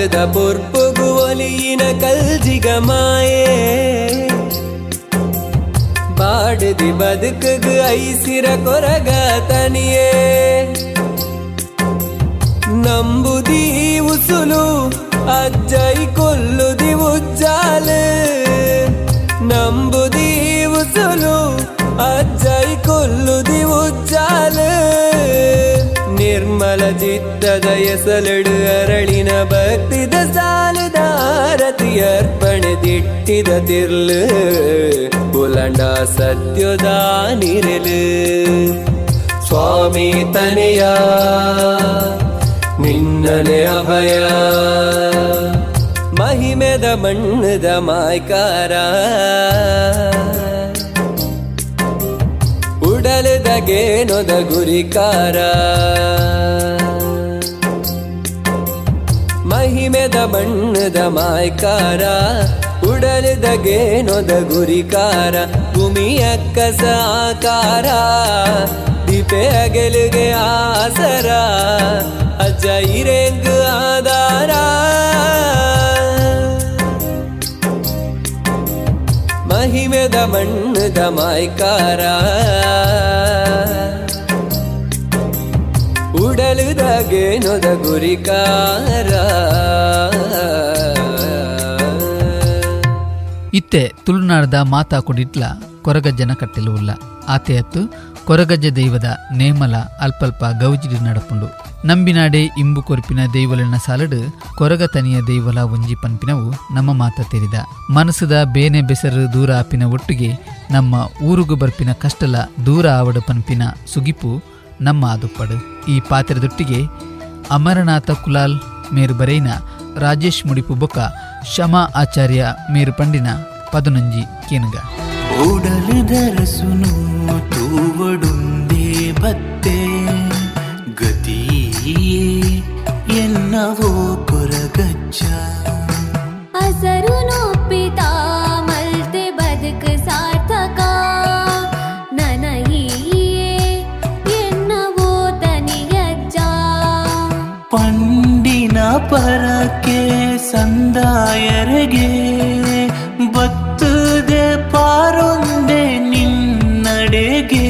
ಕಾಡದ ಪುರ್ಪುಗು ಒಲಿಯಿನ ಕಲ್ಜಿಗ ಮಾಯೆ. ಬಾಡದಿ ಬದುಕಗು ಐಸಿರ ಕೊರಗ ತನಿಯೇ. ನಂಬುದಿ ಉಸುಲು ಅಜ್ಜೈ ಕೊಲ್ಲುದಿ ಉಜ್ಜಾಲು. ನಂಬುದಿ ಉಸುಲು ಅಜ್ಜೈ ಕೊಲ್ಲುದಿ ಉಜ್ಜಾಲು. ನಿರ್ಮಲ ಚಿತ್ತದ ಸಲಡು ಅರಳಿನ ಭಕ್ತಿದ ಸಾಲದ ಆರತಿ ಅರ್ಪಣೆ ದಿಟ್ಟಿದ ತಿರ್ಲು. ಬುಲಂಡ ಸತ್ಯದ ನಿರಲು. ಸ್ವಾಮಿ ತನೆಯ ನಿನ್ನನೆ ಅಭಯ. ಮಹಿಮೆದ ಮಣ್ಣದ ಮಾಯ್ಕಾರ. ಉಡಲದಗೇನೊದ ಗುರಿಕಾರ. ಮಹಿಮೆದ ಬಣ್ಣದ ಮಾಯ್ಕಾರ ಉಡಲದಗೇನೊದ ಗುರಿಕಾರ, ಭೂಮಿಯ ಕಸಾಕಾರ ದೀಪೆ ಅಗೆಲುಗೆ ಆಸರ, ಅಜ್ಜ ಇರೆಂಗ್ ಆಧಾರ. ಮಹಿಮೆದ ಬಣ್ಣದ ಮಾಯ್ಕಾರ ಉಡಲುದಗೇನೊದ ಗುರಿಕಾರ ಇತ್ತೆ ತುಳುನಾಡದ ಮಾತಾ ಕೊಡಿಟ್ಲ, ಕೊರಗಜ್ಜನ ಆತೆ ಅತ್ತು ಕೊರಗಜ್ಜ ದೈವದ ನೇಮಲ ಅಲ್ಪಲ್ಪ ಗೌಜಿಡಿ ನಡಪುಂಡು. ನಂಬಿನಾಡೆ ಇಂಬು ಕೊರ್ಪಿನ ದೈವಲನ ಸಾಲಡು ಕೊರಗ ತನಿಯ ದೈವಲ ಒಂಜಿ ಪನ್ಪಿನವು ನಮ್ಮ ಮಾತ ತೆರಿದ. ಮನಸ್ಸದ ಬೇನೆ ಬೆಸರು ದೂರ ಆಪಿನ ಒಟ್ಟಿಗೆ ನಮ್ಮ ಊರುಗು ಬರ್ಪಿನ ಕಷ್ಟಲ ದೂರ ಆವಡ ಪನ್ಪಿನ ಸುಗಿಪು ನಮ್ಮ ಆದುಪ್ಪಡು ಈ ಪಾತ್ರದೊಟ್ಟಿಗೆ ಅಮರನಾಥ ಕುಲಾಲ್ ಮೇರು ಬರೈನ ರಾಜೇಶ್ ಮುಡಿಪು ಬೊಕ ಶಮಾ ಆಚಾರ್ಯ ಮೇರು ಪಂಡಿನ ಪದನೊಂಜಿ ಕೇನುಗ. ಬತ್ತೆ, ಗತಿಯೇ ಎನ್ನವೋ ಕೊರಗಚ್ಚ ಸಂದಾಯರೆಗೆ ಬತ್ತುದೆ ಪಾರೊಂದೆ ನಿನ್ನಡೆಗೆ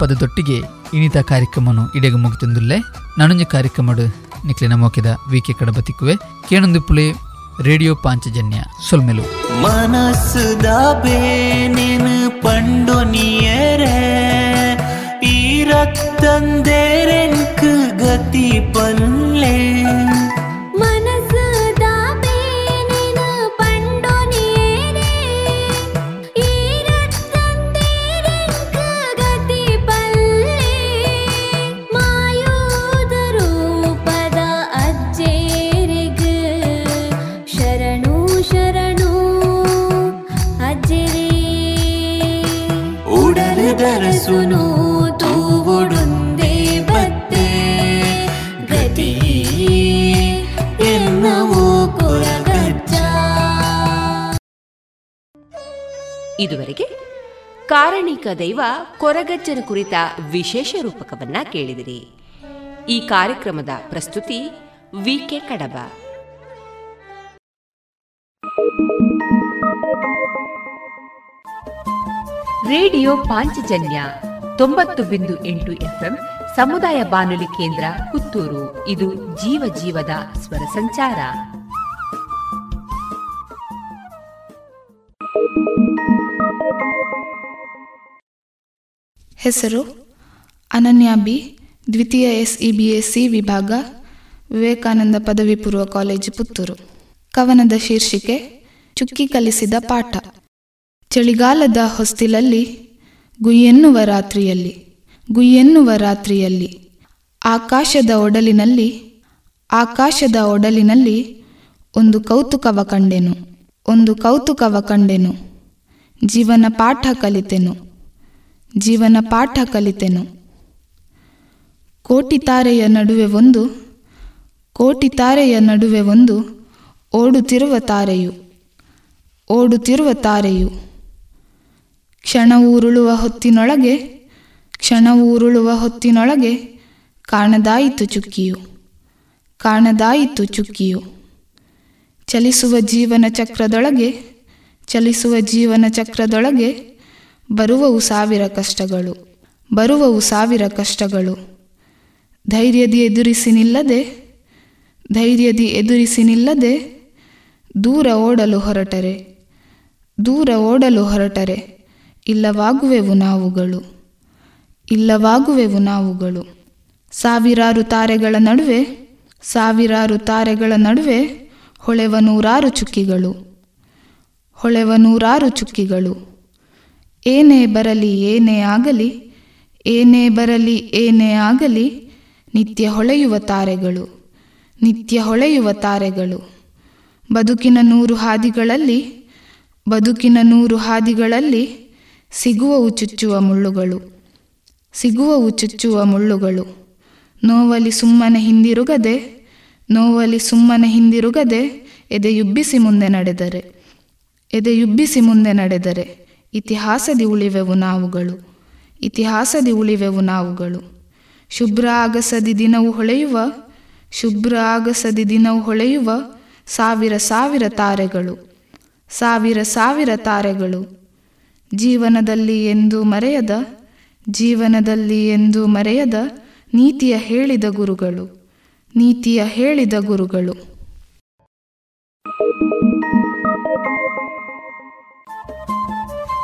ಪದದೊಟ್ಟಿಗೆ ಇನಿತ ಕಾರ್ಯಕ್ರಮನು ಇಡೆಗೆ ಮುಗಿತಂದುಲ್ಲೆ. ನನಂಜ ಕಾರ್ಯಕ್ರಮಡು ನಿಕ್ಲಿನ ಮೋಕಿದ ವಿಕೆ ಕಡಬತಿಕ್ಕುವೆ. ಕೇಣೊಂದು ಪುಲೆ ರೇಡಿಯೋ ಪಾಂಚಜನ್ಯ ಸೊಲ್ಮೆಲು. ಮನಸ್ಸುದ ಪಂಡು ಪಂಡೊನಿಯರೆ ಈ ರತ್ತಂದೇರೆನ್ಕ್ ಗತಿ ಪಲ್ಲೆ. ದೈವ ಕೊರಗಜ್ಜನ ಕುರಿತ ವಿಶೇಷ ರೂಪಕವನ್ನ ಕೇಳಿದಿರಿ. ಈ ಕಾರ್ಯಕ್ರಮದ ಪ್ರಸ್ತುತಿ ವಿಕೆ ಕಡಬ. ರೇಡಿಯೋ ಪಾಂಚಜನ್ಯ ತೊಂಬತ್ತು ಬಿಂದು ಎಂಟು ಎಫ್ಎಂ ಸಮುದಾಯ ಬಾನುಲಿ ಕೇಂದ್ರ ಪುತ್ತೂರು. ಇದು ಜೀವ ಜೀವದ ಸ್ವರ ಸಂಚಾರ. ಹೆಸರು ಅನನ್ಯ ಬಿ, ದ್ವಿತೀಯ S E B S C ವಿಭಾಗ, ವಿವೇಕಾನಂದ ಪದವಿ ಪೂರ್ವ ಕಾಲೇಜು ಪುತ್ತೂರು. ಕವನದ ಶೀರ್ಷಿಕೆ, ಚುಕ್ಕಿ ಕಲಿಸಿದ ಪಾಠ. ಚಳಿಗಾಲದ ಹೊಸ್ತಿಲಲ್ಲಿ, ಗುಯ್ಯೆನ್ನುವ ರಾತ್ರಿಯಲ್ಲಿ ಗುಯ್ಯೆನ್ನುವ ರಾತ್ರಿಯಲ್ಲಿ, ಆಕಾಶದ ಒಡಲಿನಲ್ಲಿ ಆಕಾಶದ ಒಡಲಿನಲ್ಲಿ ಒಂದು ಕೌತುಕವ ಕಂಡೆನು, ಒಂದು ಕೌತುಕವ ಕಂಡೆನು, ಜೀವನ ಪಾಠ ಕಲಿತೆನು. ಜೀವನ ಪಾಠ ಕಲಿತೆನು. ಕೋಟಿ ತಾರೆಯ ನಡುವೆ ಒಂದು, ಕೋಟಿ ತಾರೆಯ ನಡುವೆ ಒಂದು, ಓಡುತ್ತಿರುವ ತಾರೆಯು ಓಡುತ್ತಿರುವ ತಾರೆಯು. ಕ್ಷಣವೂರುಳುವ ಹೊತ್ತಿನೊಳಗೆ ಕ್ಷಣವೂರುಳುವ ಹೊತ್ತಿನೊಳಗೆ ಕಾಣದಾಯಿತು ಚುಕ್ಕಿಯು ಕಾಣದಾಯಿತು ಚುಕ್ಕಿಯು. ಚಲಿಸುವ ಜೀವನ ಚಕ್ರದೊಳಗೆ, ಚಲಿಸುವ ಜೀವನ ಚಕ್ರದೊಳಗೆ ಬರುವವು ಸಾವಿರ ಕಷ್ಟಗಳು, ಬರುವವು ಸಾವಿರ ಕಷ್ಟಗಳು. ಧೈರ್ಯದಿ ಎದುರಿಸಿ ನಿಲ್ಲದೆ, ಧೈರ್ಯದಿ ಎದುರಿಸಿ ನಿಲ್ಲದೆ ದೂರ ಓಡಲು ಹೊರಟರೆ, ದೂರ ಓಡಲು ಹೊರಟರೆ, ಇಲ್ಲವಾಗುವೆವು ನಾವುಗಳು ಇಲ್ಲವಾಗುವೆವು ನಾವುಗಳು. ಸಾವಿರಾರು ತಾರೆಗಳ ನಡುವೆ, ಸಾವಿರಾರು ತಾರೆಗಳ ನಡುವೆ ಹೊಳೆವ ನೂರಾರು ಚುಕ್ಕಿಗಳು, ಹೊಳೆವ ನೂರಾರು ಚುಕ್ಕಿಗಳು. ಏನೇ ಬರಲಿ, ಏನೇ ಆಗಲಿ, ಏನೇ ಬರಲಿ, ಏನೇ ಆಗಲಿ, ನಿತ್ಯ ಹೊಳೆಯುವ ತಾರೆಗಳು, ನಿತ್ಯ ಹೊಳೆಯುವ ತಾರೆಗಳು. ಬದುಕಿನ ನೂರು ಹಾದಿಗಳಲ್ಲಿ, ಬದುಕಿನ ನೂರು ಹಾದಿಗಳಲ್ಲಿ ಸಿಗುವವು ಚುಚ್ಚುವ ಮುಳ್ಳುಗಳು, ಸಿಗುವವು ಚುಚ್ಚುವ ಮುಳ್ಳುಗಳು. ನೋವಲಿ ಸುಮ್ಮನೆ ಹಿಂದಿರುಗದೆ, ನೋವಲಿ ಸುಮ್ಮನೆ ಹಿಂದಿರುಗದೆ ಎದೆಯುಬ್ಬಿಸಿ ಮುಂದೆ ನಡೆದರೆ, ಎದೆಯುಬ್ಬಿಸಿ ಮುಂದೆ ನಡೆದರೆ ಇತಿಹಾಸದಿ ಉಳಿವೆವು ನಾವುಗಳು. ಇತಿಹಾಸದಿ ಉಳಿವೆವು ನಾವುಗಳು. ಶುಭ್ರ ಆಗಸದಿ ದಿನವು ಹೊಳೆಯುವ ಶುಭ್ರ ಆಗಸದಿ ದಿನವು ಹೊಳೆಯುವ ಸಾವಿರ ಸಾವಿರ ತಾರೆಗಳು. ಸಾವಿರ ಸಾವಿರ ತಾರೆಗಳು. ಜೀವನದಲ್ಲಿ ಎಂದು ಮರೆಯದ, ಜೀವನದಲ್ಲಿ ಎಂದು ಮರೆಯದ ನೀತಿಯ ಹೇಳಿದ ಗುರುಗಳು. ನೀತಿಯ ಹೇಳಿದ ಗುರುಗಳು.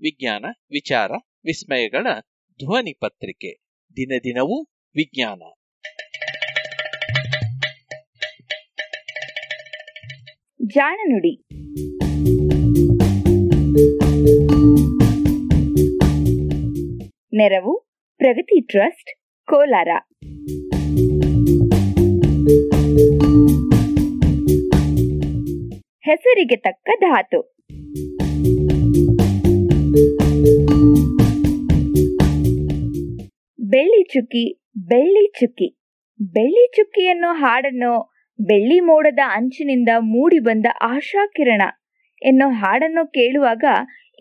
ವಿಜ್ಞಾನ, ವಿಚಾರ, ವಿಸ್ಮಯಗಳ ಧ್ವನಿ ಪತ್ರಿಕೆ. ದಿನ ದಿನವೂ ವಿಜ್ಞಾನ. ಜಾಣನುಡಿ ನೆರವು, ಪ್ರಗತಿ ಟ್ರಸ್ಟ್, ಕೋಲಾರ. ಹೆಸರಿಗೆ ತಕ್ಕ ಧಾತು. ಬೆಳ್ಳಿ ಚುಕ್ಕಿ ಬೆಳ್ಳಿ ಚುಕ್ಕಿ. ಬೆಳ್ಳಿ ಚುಕ್ಕಿ ಅನ್ನೋ ಹಾಡನ್ನು ಬೆಳ್ಳಿ ಮೋಡದ ಅಂಚಿನಿಂದ ಮೂಡಿ ಬಂದ ಆಶಾಕಿರಣ ಎನ್ನೋ ಹಾಡನ್ನು ಕೇಳುವಾಗ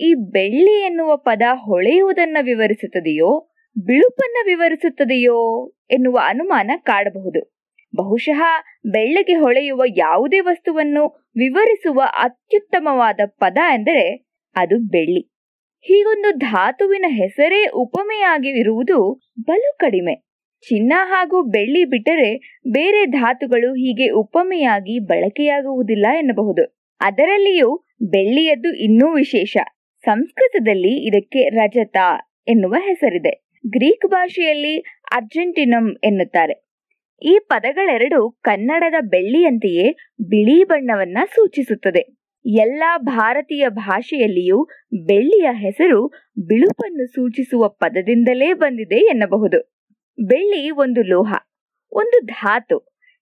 ಈ ಬೆಳ್ಳಿ ಎನ್ನುವ ಪದ ಹೊಳೆಯುವುದನ್ನ ವಿವರಿಸುತ್ತದೆಯೋ, ಬಿಳುಪನ್ನ ವಿವರಿಸುತ್ತದೆಯೋ ಎನ್ನುವ ಅನುಮಾನ ಕಾಡಬಹುದು. ಬಹುಶಃ ಬೆಳ್ಳಗೆ ಹೊಳೆಯುವ ಯಾವುದೇ ವಸ್ತುವನ್ನು ವಿವರಿಸುವ ಅತ್ಯುತ್ತಮವಾದ ಪದ ಎಂದರೆ ಅದು ಬೆಳ್ಳಿ. ಹೀಗೊಂದು ಧಾತುವಿನ ಹೆಸರೇ ಉಪಮೆಯಾಗಿ ಇರುವುದು ಬಲು ಕಡಿಮೆ. ಚಿನ್ನ ಹಾಗೂ ಬೆಳ್ಳಿ ಬಿಟ್ಟರೆ ಬೇರೆ ಧಾತುಗಳು ಹೀಗೆ ಉಪಮೆಯಾಗಿ ಬಳಕೆಯಾಗುವುದಿಲ್ಲ ಎನ್ನಬಹುದು. ಅದರಲ್ಲಿಯೂ ಬೆಳ್ಳಿಯದ್ದು ಇನ್ನೂ ವಿಶೇಷ. ಸಂಸ್ಕೃತದಲ್ಲಿ ಇದಕ್ಕೆ ರಜತ ಎನ್ನುವ ಹೆಸರಿದೆ. ಗ್ರೀಕ್ ಭಾಷೆಯಲ್ಲಿ ಅರ್ಜೆಂಟಿನಮ್ ಎನ್ನುತ್ತಾರೆ. ಈ ಪದಗಳೆರಡು ಕನ್ನಡದ ಬೆಳ್ಳಿಯಂತೆಯೇ ಬಿಳಿ ಬಣ್ಣವನ್ನ ಸೂಚಿಸುತ್ತದೆ. ಎಲ್ಲಾ ಭಾರತೀಯ ಭಾಷೆಯಲ್ಲಿಯೂ ಬೆಳ್ಳಿಯ ಹೆಸರು ಬಿಳುಪನ್ನು ಸೂಚಿಸುವ ಪದದಿಂದಲೇ ಬಂದಿದೆ ಎನ್ನಬಹುದು. ಬೆಳ್ಳಿ ಒಂದು ಲೋಹ, ಒಂದು ಧಾತು.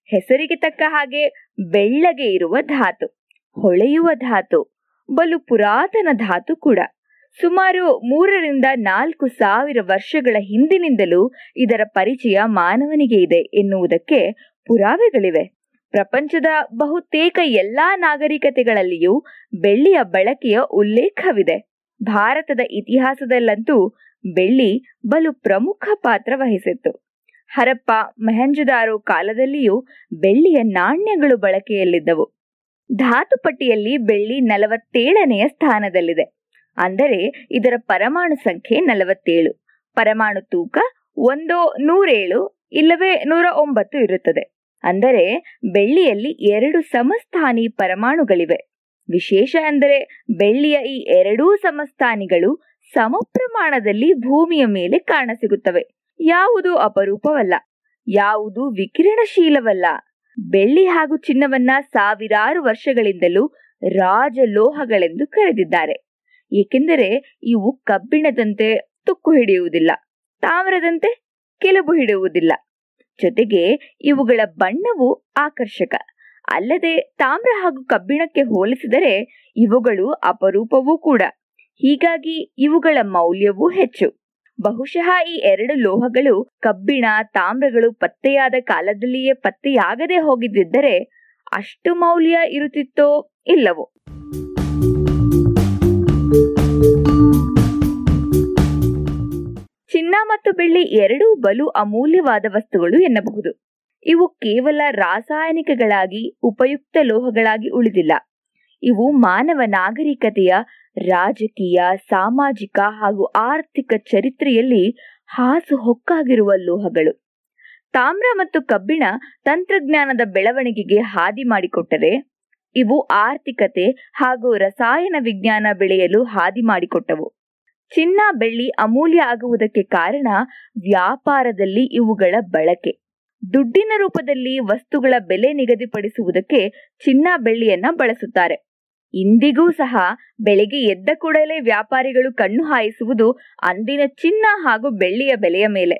ಹೆಸರಿಗೆ ತಕ್ಕ ಹಾಗೆ ಬೆಳ್ಳಗೆ ಇರುವ ಧಾತು, ಹೊಳೆಯುವ ಧಾತು, ಬಲು ಪುರಾತನ ಧಾತು ಕೂಡ. ಸುಮಾರು ಮೂರರಿಂದ ನಾಲ್ಕು ಸಾವಿರ ವರ್ಷಗಳ ಹಿಂದಿನಿಂದಲೂ ಇದರ ಪರಿಚಯ ಮಾನವನಿಗೆ ಇದೆ ಎನ್ನುವುದಕ್ಕೆ ಪುರಾವೆಗಳಿವೆ. ಪ್ರಪಂಚದ ಬಹುತೇಕ ಎಲ್ಲಾ ನಾಗರಿಕತೆಗಳಲ್ಲಿಯೂ ಬೆಳ್ಳಿಯ ಬಳಕೆಯ ಉಲ್ಲೇಖವಿದೆ. ಭಾರತದ ಇತಿಹಾಸದಲ್ಲಂತೂ ಬೆಳ್ಳಿ ಬಲು ಪ್ರಮುಖ ಪಾತ್ರ ವಹಿಸಿತ್ತು. ಹರಪ್ಪ, ಮೆಹಂಜುದಾರು ಕಾಲದಲ್ಲಿಯೂ ಬೆಳ್ಳಿಯ ನಾಣ್ಯಗಳು ಬಳಕೆಯಲ್ಲಿದ್ದವು. ಧಾತು ಪಟ್ಟಿಯಲ್ಲಿ ಬೆಳ್ಳಿ ನಲವತ್ತೇಳನೆಯ ಸ್ಥಾನದಲ್ಲಿದೆ. ಅಂದರೆ ಇದರ ಪರಮಾಣು ಸಂಖ್ಯೆ ನಲವತ್ತೇಳು. ಪರಮಾಣು ತೂಕ ಒಂದು ನೂರೇಳು, ಇಲ್ಲವೇ ನೂರ ಒಂಬತ್ತು ಇರುತ್ತದೆ. ಅಂದರೆ ಬೆಳ್ಳಿಯಲ್ಲಿ ಎರಡು ಸಮಸ್ಥಾನಿ ಪರಮಾಣುಗಳಿವೆ. ವಿಶೇಷ ಅಂದರೆ ಬೆಳ್ಳಿಯ ಈ ಎರಡೂ ಸಮಸ್ಥಾನಿಗಳು ಸಮ ಪ್ರಮಾಣದಲ್ಲಿ ಭೂಮಿಯ ಮೇಲೆ ಕಾಣಸಿಗುತ್ತವೆ. ಯಾವುದು ಅಪರೂಪವಲ್ಲ, ಯಾವುದು ವಿಕಿರಣಶೀಲವಲ್ಲ. ಬೆಳ್ಳಿ ಹಾಗೂ ಚಿನ್ನವನ್ನ ಸಾವಿರಾರು ವರ್ಷಗಳಿಂದಲೂ ರಾಜಲೋಹಗಳೆಂದು ಕರೆದಿದ್ದಾರೆ. ಏಕೆಂದರೆ ಇವು ಕಬ್ಬಿಣದಂತೆ ತುಕ್ಕು ಹಿಡಿಯುವುದಿಲ್ಲ, ತಾಮ್ರದಂತೆ ಕೆಲಬು ಹಿಡಿಯುವುದಿಲ್ಲ. ಜೊತೆಗೆ ಇವುಗಳ ಬಣ್ಣವು ಆಕರ್ಷಕ. ಅಲ್ಲದೆ ತಾಮ್ರ ಹಾಗೂ ಕಬ್ಬಿಣಕ್ಕೆ ಹೋಲಿಸಿದರೆ ಇವುಗಳು ಅಪರೂಪವೂ ಕೂಡ. ಹೀಗಾಗಿ ಇವುಗಳ ಮೌಲ್ಯವೂ ಹೆಚ್ಚು. ಬಹುಶಃ ಈ ಎರಡು ಲೋಹಗಳು ಕಬ್ಬಿಣ, ತಾಮ್ರಗಳು ಪತ್ತೆಯಾದ ಕಾಲದಲ್ಲಿಯೇ ಪತ್ತೆಯಾಗದೆ ಹೋಗಿದ್ದಿದ್ದರೆ ಅಷ್ಟು ಮೌಲ್ಯ ಇರುತ್ತಿತ್ತೋ ಇಲ್ಲವೋ? ಚಿನ್ನ ಮತ್ತು ಬೆಳ್ಳಿ ಎರಡೂ ಬಲು ಅಮೂಲ್ಯವಾದ ವಸ್ತುಗಳು ಎನ್ನಬಹುದು. ಇವು ಕೇವಲ ರಾಸಾಯನಿಕಗಳಾಗಿ, ಉಪಯುಕ್ತ ಲೋಹಗಳಾಗಿ ಉಳಿದಿಲ್ಲ. ಇವು ಮಾನವ ನಾಗರಿಕತೆಯ ರಾಜಕೀಯ, ಸಾಮಾಜಿಕ ಹಾಗೂ ಆರ್ಥಿಕ ಚರಿತ್ರೆಯಲ್ಲಿ ಹಾಸು ಹೊಕ್ಕಾಗಿರುವ ಲೋಹಗಳು. ತಾಮ್ರ ಮತ್ತು ಕಬ್ಬಿಣ ತಂತ್ರಜ್ಞಾನದ ಬೆಳವಣಿಗೆಗೆ ಹಾದಿ ಮಾಡಿಕೊಟ್ಟರೆ, ಇವು ಆರ್ಥಿಕತೆ ಹಾಗೂ ರಸಾಯನ ವಿಜ್ಞಾನ ಬೆಳೆಯಲು ಹಾದಿ ಮಾಡಿಕೊಟ್ಟವು. ಚಿನ್ನ ಬೆಳ್ಳಿ ಅಮೂಲ್ಯ ಆಗುವುದಕ್ಕೆ ಕಾರಣ ವ್ಯಾಪಾರದಲ್ಲಿ ಇವುಗಳ ಬಳಕೆ. ದುಡ್ಡಿನ ರೂಪದಲ್ಲಿ ವಸ್ತುಗಳ ಬೆಲೆ ನಿಗದಿಪಡಿಸುವುದಕ್ಕೆ ಚಿನ್ನ ಬೆಳ್ಳಿಯನ್ನ ಬಳಸುತ್ತಾರೆ. ಇಂದಿಗೂ ಸಹ ಬೆಳಿಗ್ಗೆ ಎದ್ದ ಕೂಡಲೇ ವ್ಯಾಪಾರಿಗಳು ಕಣ್ಣು ಹಾಯಿಸುವುದು ಅಂದಿನ ಚಿನ್ನ ಹಾಗೂ ಬೆಳ್ಳಿಯ ಬೆಲೆಯ ಮೇಲೆ.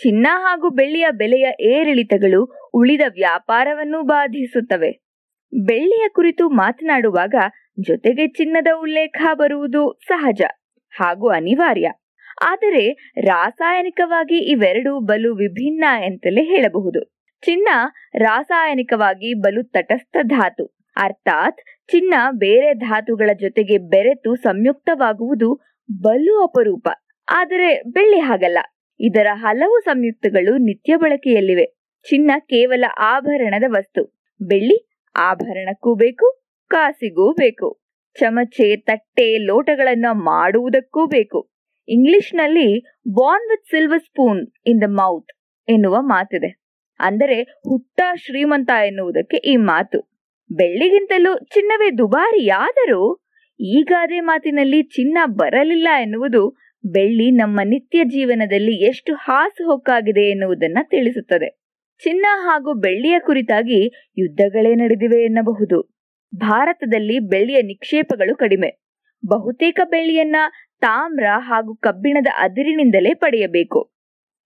ಚಿನ್ನ ಹಾಗೂ ಬೆಳ್ಳಿಯ ಬೆಲೆಯ ಏರಿಳಿತಗಳು ಉಳಿದ ವ್ಯಾಪಾರವನ್ನು ಬಾಧಿಸುತ್ತವೆ. ಬೆಳ್ಳಿಯ ಕುರಿತು ಮಾತನಾಡುವಾಗ ಜೊತೆಗೆ ಚಿನ್ನದ ಉಲ್ಲೇಖ ಬರುವುದು ಸಹಜ. ಹಾಗೂ ಅನಿವಾರ್ಯ. ಆದರೆ ರಾಸಾಯನಿಕವಾಗಿ ಇವೆರಡೂ ಬಲು ವಿಭಿನ್ನ ಎಂತಲೇ ಹೇಳಬಹುದು. ಚಿನ್ನ ರಾಸಾಯನಿಕವಾಗಿ ಬಲು ತಟಸ್ಥ ಧಾತು. ಅರ್ಥಾತ್ ಚಿನ್ನ ಬೇರೆ ಧಾತುಗಳ ಜೊತೆಗೆ ಬೆರೆತು ಸಂಯುಕ್ತವಾಗುವುದು ಬಲು ಅಪರೂಪ. ಆದರೆ ಬೆಳ್ಳಿ ಹಾಗಲ್ಲ. ಇದರ ಹಲವು ಸಂಯುಕ್ತಗಳು ನಿತ್ಯ ಬಳಕೆಯಲ್ಲಿವೆ. ಚಿನ್ನ ಕೇವಲ ಆಭರಣದ ವಸ್ತು. ಬೆಳ್ಳಿ ಆಭರಣಕ್ಕೂ ಬೇಕು, ಕಾಸಿಗೂ ಬೇಕು. ಚಮಚೆ ತಟ್ಟೆ, ಲೋಟಗಳನ್ನ ಮಾಡುವುದಕ್ಕೂ ಬೇಕು. ಇಂಗ್ಲಿಷ್ನಲ್ಲಿ born with silver spoon in the mouth ಎನ್ನುವ ಮಾತಿದೆ. ಅಂದರೆ ಹುಟ್ಟ ಶ್ರೀಮಂತ ಎನ್ನುವುದಕ್ಕೆ ಈ ಮಾತು. ಬೆಳ್ಳಿಗಿಂತಲೂ ಚಿನ್ನವೇ ದುಬಾರಿಯಾದರೂ ಈ ಗಾದೆ ಮಾತಿನಲ್ಲಿ ಚಿನ್ನ ಬರಲಿಲ್ಲ ಎನ್ನುವುದು ಬೆಳ್ಳಿ ನಮ್ಮ ನಿತ್ಯ ಜೀವನದಲ್ಲಿ ಎಷ್ಟು ಹಾಸುಹೊಕ್ಕಾಗಿದೆ ಎನ್ನುವುದನ್ನ ತಿಳಿಸುತ್ತದೆ. ಚಿನ್ನ ಹಾಗೂ ಬೆಳ್ಳಿಯ ಕುರಿತಾಗಿ ಯುದ್ಧಗಳೇ ನಡೆದಿವೆ ಎನ್ನಬಹುದು. ಭಾರತದಲ್ಲಿ ಬೆಳ್ಳಿಯ ನಿಕ್ಷೇಪಗಳು ಕಡಿಮೆ. ಬಹುತೇಕ ಬೆಳ್ಳಿಯನ್ನ ತಾಮ್ರ ಹಾಗೂ ಕಬ್ಬಿಣದ ಅದಿರಿನಿಂದಲೇ ಪಡೆಯಬೇಕು.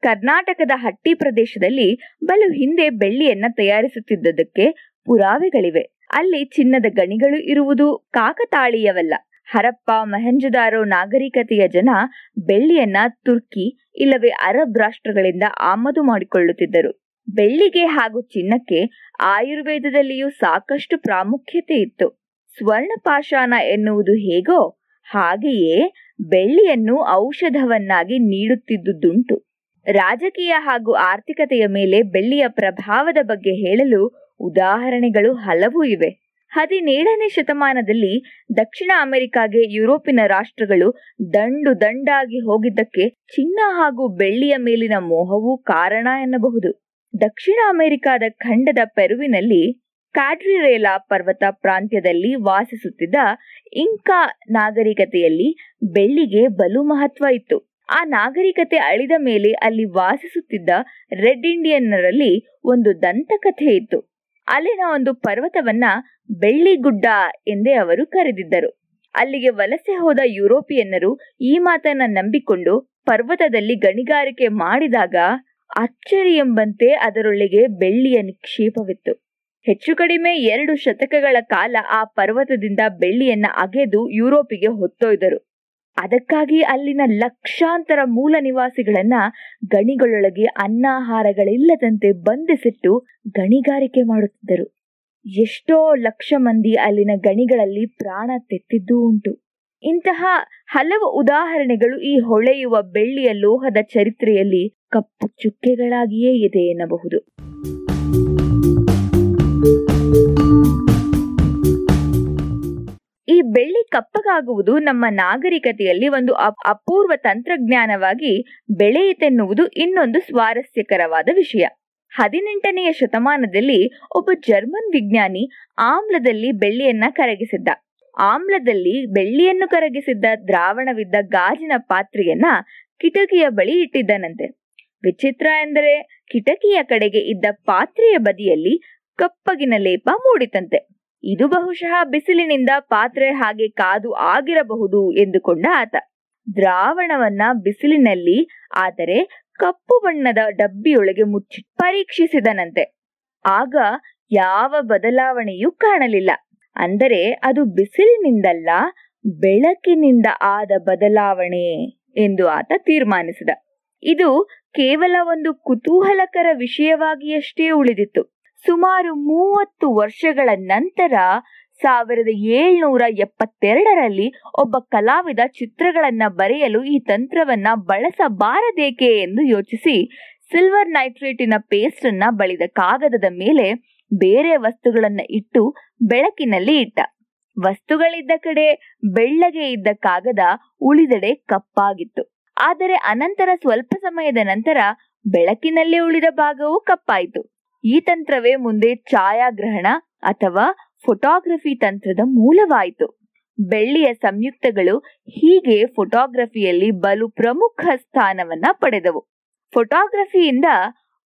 ಕರ್ನಾಟಕದ ಹಟ್ಟಿ ಪ್ರದೇಶದಲ್ಲಿ ಬಲು ಹಿಂದೆ ಬೆಳ್ಳಿಯನ್ನ ತಯಾರಿಸುತ್ತಿದ್ದದಕ್ಕೆ ಪುರಾವೆಗಳಿವೆ. ಅಲ್ಲಿ ಚಿನ್ನದ ಗಣಿಗಳು ಇರುವುದು ಕಾಕತಾಳೀಯವಲ್ಲ. ಹರಪ್ಪ ಮಹೆಂಜದಾರೋ ನಾಗರಿಕತೆಯ ಜನ ಬೆಳ್ಳಿಯನ್ನ ತುರ್ಕಿ, ಇಲ್ಲವೇ ಅರಬ್ ರಾಷ್ಟ್ರಗಳಿಂದ ಆಮದು ಮಾಡಿಕೊಳ್ಳುತ್ತಿದ್ದರು. ಬೆಳ್ಳಿಗೆ ಹಾಗೂ ಚಿನ್ನಕ್ಕೆ ಆಯುರ್ವೇದದಲ್ಲಿಯೂ ಸಾಕಷ್ಟು ಪ್ರಾಮುಖ್ಯತೆ ಇತ್ತು. ಸ್ವರ್ಣಪಾಷಾಣ ಎನ್ನುವುದು ಹೇಗೋ ಹಾಗೆಯೇ ಬೆಳ್ಳಿಯನ್ನು ಔಷಧವನ್ನಾಗಿ ನೀಡುತ್ತಿದ್ದುದುಂಟು. ರಾಜಕೀಯ ಹಾಗೂ ಆರ್ಥಿಕತೆಯ ಮೇಲೆ ಬೆಳ್ಳಿಯ ಪ್ರಭಾವದ ಬಗ್ಗೆ ಹೇಳಲು ಉದಾಹರಣೆಗಳು ಹಲವು ಇವೆ. ಹದಿನೇಳನೇ ಶತಮಾನದಲ್ಲಿ ದಕ್ಷಿಣ ಅಮೆರಿಕಾಗೆ ಯುರೋಪಿನ ರಾಷ್ಟ್ರಗಳು ದಂಡು ದಂಡಾಗಿ ಹೋಗಿದ್ದಕ್ಕೆ ಚಿನ್ನ ಹಾಗೂ ಬೆಳ್ಳಿಯ ಮೇಲಿನ ಮೋಹವೂ ಕಾರಣ ಎನ್ನಬಹುದು. ದಕ್ಷಿಣ ಅಮೆರಿಕಾದ ಖಂಡದ ಪೆರುವಿನಲ್ಲಿ ಕ್ಯಾಡ್ರಿರೇಲಾ ಪರ್ವತ ಪ್ರಾಂತ್ಯದಲ್ಲಿ ವಾಸಿಸುತ್ತಿದ್ದ ಇಂಕಾ ನಾಗರಿಕತೆಯಲ್ಲಿ ಬೆಳ್ಳಿಗೆ ಬಲು ಮಹತ್ವ ಇತ್ತು. ಆ ನಾಗರಿಕತೆ ಅಳಿದ ಮೇಲೆ ಅಲ್ಲಿ ವಾಸಿಸುತ್ತಿದ್ದ ರೆಡ್ ಇಂಡಿಯನ್ನರಲ್ಲಿ ಒಂದು ದಂತಕಥೆ ಇತ್ತು. ಅಲ್ಲಿನ ಒಂದು ಪರ್ವತವನ್ನ ಬೆಳ್ಳಿಗುಡ್ಡ ಎಂದೇ ಅವರು ಕರೆದಿದ್ದರು. ಅಲ್ಲಿಗೆ ವಲಸೆ ಹೋದ ಯುರೋಪಿಯನ್ನರು ಈ ಮಾತನ್ನ ನಂಬಿಕೊಂಡು ಪರ್ವತದಲ್ಲಿ ಗಣಿಗಾರಿಕೆ ಮಾಡಿದಾಗ ಅಚ್ಚರಿ ಎಂಬಂತೆ ಅದರೊಳಗೆ ಬೆಳ್ಳಿಯ ನಿಕ್ಷೇಪವಿತ್ತು. ಹೆಚ್ಚು ಕಡಿಮೆ ಎರಡು ಶತಕಗಳ ಕಾಲ ಆ ಪರ್ವತದಿಂದ ಬೆಳ್ಳಿಯನ್ನ ಅಗೆದು ಯುರೋಪಿಗೆ ಹೊತ್ತೊಯ್ದರು. ಅದಕ್ಕಾಗಿ ಅಲ್ಲಿನ ಲಕ್ಷಾಂತರ ಮೂಲ ನಿವಾಸಿಗಳನ್ನ ಗಣಿಗಳೊಳಗೆ ಅನ್ನಾಹಾರಗಳಿಲ್ಲದಂತೆ ಬಂಧಿಸಿಟ್ಟು ಗಣಿಗಾರಿಕೆ ಮಾಡುತ್ತಿದ್ದರು. ಎಷ್ಟೋ ಲಕ್ಷ ಮಂದಿ ಅಲ್ಲಿನ ಗಣಿಗಳಲ್ಲಿ ಪ್ರಾಣ ತೆತ್ತಿದ್ದೂ ಉಂಟು. ಇಂತಹ ಹಲವು ಉದಾಹರಣೆಗಳು ಈ ಹೊಳೆಯುವ ಬೆಳ್ಳಿಯ ಲೋಹದ ಚರಿತ್ರೆಯಲ್ಲಿ ಕಪ್ಪು ಚುಕ್ಕೆಗಳಾಗಿಯೇ ಇದೆ ಎನ್ನಬಹುದು. ಈ ಬೆಳ್ಳಿ ಕಪ್ಪಗಾಗುವುದು ನಮ್ಮ ನಾಗರಿಕತೆಯಲ್ಲಿ ಒಂದು ಅಪೂರ್ವ ತಂತ್ರಜ್ಞಾನವಾಗಿ ಬೆಳೆಯಿತೆನ್ನುವುದು ಇನ್ನೊಂದು ಸ್ವಾರಸ್ಯಕರವಾದ ವಿಷಯ. ಹದಿನೆಂಟನೆಯ ಶತಮಾನದಲ್ಲಿ ಒಬ್ಬ ಜರ್ಮನ್ ವಿಜ್ಞಾನಿ ಆಮ್ಲದಲ್ಲಿ ಬೆಳ್ಳಿಯನ್ನ ಕರಗಿಸಿದ್ದ. ಆಮ್ಲದಲ್ಲಿ ಬೆಳ್ಳಿಯನ್ನು ಕರಗಿಸಿದ್ದ ದ್ರಾವಣವಿದ್ದ ಗಾಜಿನ ಪಾತ್ರೆಯನ್ನ ಕಿಟಕಿಯ ಬಳಿ ಇಟ್ಟಿದ್ದನಂತೆ. ವಿಚಿತ್ರ ಎಂದರೆ ಕಿಟಕಿಯ ಕಡೆಗೆ ಇದ್ದ ಪಾತ್ರೆಯ ಬದಿಯಲ್ಲಿ ಕಪ್ಪಗಿನ ಲೇಪ ಮೂಡಿತಂತೆ. ಇದು ಬಹುಶಃ ಬಿಸಿಲಿನಿಂದ ಪಾತ್ರೆ ಹಾಗೆ ಕಾದು ಆಗಿರಬಹುದು ಎಂದುಕೊಂಡ ಆತ. ದ್ರಾವಣವನ್ನ ಬಿಸಿಲಿನಲ್ಲಿ ಆದರೆ ಕಪ್ಪು ಬಣ್ಣದ ಡಬ್ಬಿಯೊಳಗೆ ಮುಚ್ಚಿ ಪರೀಕ್ಷಿಸಿದನಂತೆ. ಆಗ ಯಾವ ಬದಲಾವಣೆಯೂ ಕಾಣಲಿಲ್ಲ. ಅಂದರೆ ಅದು ಬಿಸಿಲಿನಿಂದಲ್ಲ, ಬೆಳಕಿನಿಂದ ಆದ ಬದಲಾವಣೆ ಎಂದು ಆತ ತೀರ್ಮಾನಿಸಿದ. ಇದು ಕೇವಲ ಒಂದು ಕುತೂಹಲಕರ ವಿಷಯವಾಗಿಯಷ್ಟೇ ಉಳಿದಿತ್ತು. ಸುಮಾರು ಮೂವತ್ತು ವರ್ಷಗಳ ನಂತರ ಸಾವಿರದ ಏಳ್ನೂರ ಎಪ್ಪತ್ತೆರಡರಲ್ಲಿ ಒಬ್ಬ ಕಲಾವಿದ ಚಿತ್ರಗಳನ್ನ ಬರೆಯಲು ಈ ತಂತ್ರವನ್ನ ಬಳಸಬಾರದೇಕೆ ಎಂದು ಯೋಚಿಸಿ, ಸಿಲ್ವರ್ ನೈಟ್ರೇಟಿನ ಪೇಸ್ಟ್ ಅನ್ನ ಬಳಿದ ಕಾಗದದ ಮೇಲೆ ಬೇರೆ ವಸ್ತುಗಳನ್ನ ಇಟ್ಟು ಬೆಳಕಿನಲ್ಲಿ ಇಟ್ಟ. ವಸ್ತುಗಳಿದ್ದ ಕಡೆ ಬೆಳ್ಳಗೆ ಇದ್ದ ಕಾಗದ ಉಳಿದೆಡೆ ಕಪ್ಪಾಗಿತ್ತು. ಆದರೆ ಅನಂತರ ಸ್ವಲ್ಪ ಸಮಯದ ನಂತರ ಬೆಳಕಿನಲ್ಲಿ ಉಳಿದ ಭಾಗವು ಕಪ್ಪಾಯಿತು. ಈ ತಂತ್ರವೇ ಮುಂದೆ ಛಾಯಾಗ್ರಹಣ ಅಥವಾ ಫೋಟೋಗ್ರಫಿ ತಂತ್ರದ ಮೂಲವಾಯಿತು. ಬೆಳ್ಳಿಯ ಸಂಯುಕ್ತಗಳು ಹೀಗೆ ಫೋಟೋಗ್ರಫಿಯಲ್ಲಿ ಬಲು ಪ್ರಮುಖ ಸ್ಥಾನವನ್ನ ಪಡೆದವು. ಫೋಟೋಗ್ರಫಿಯಿಂದ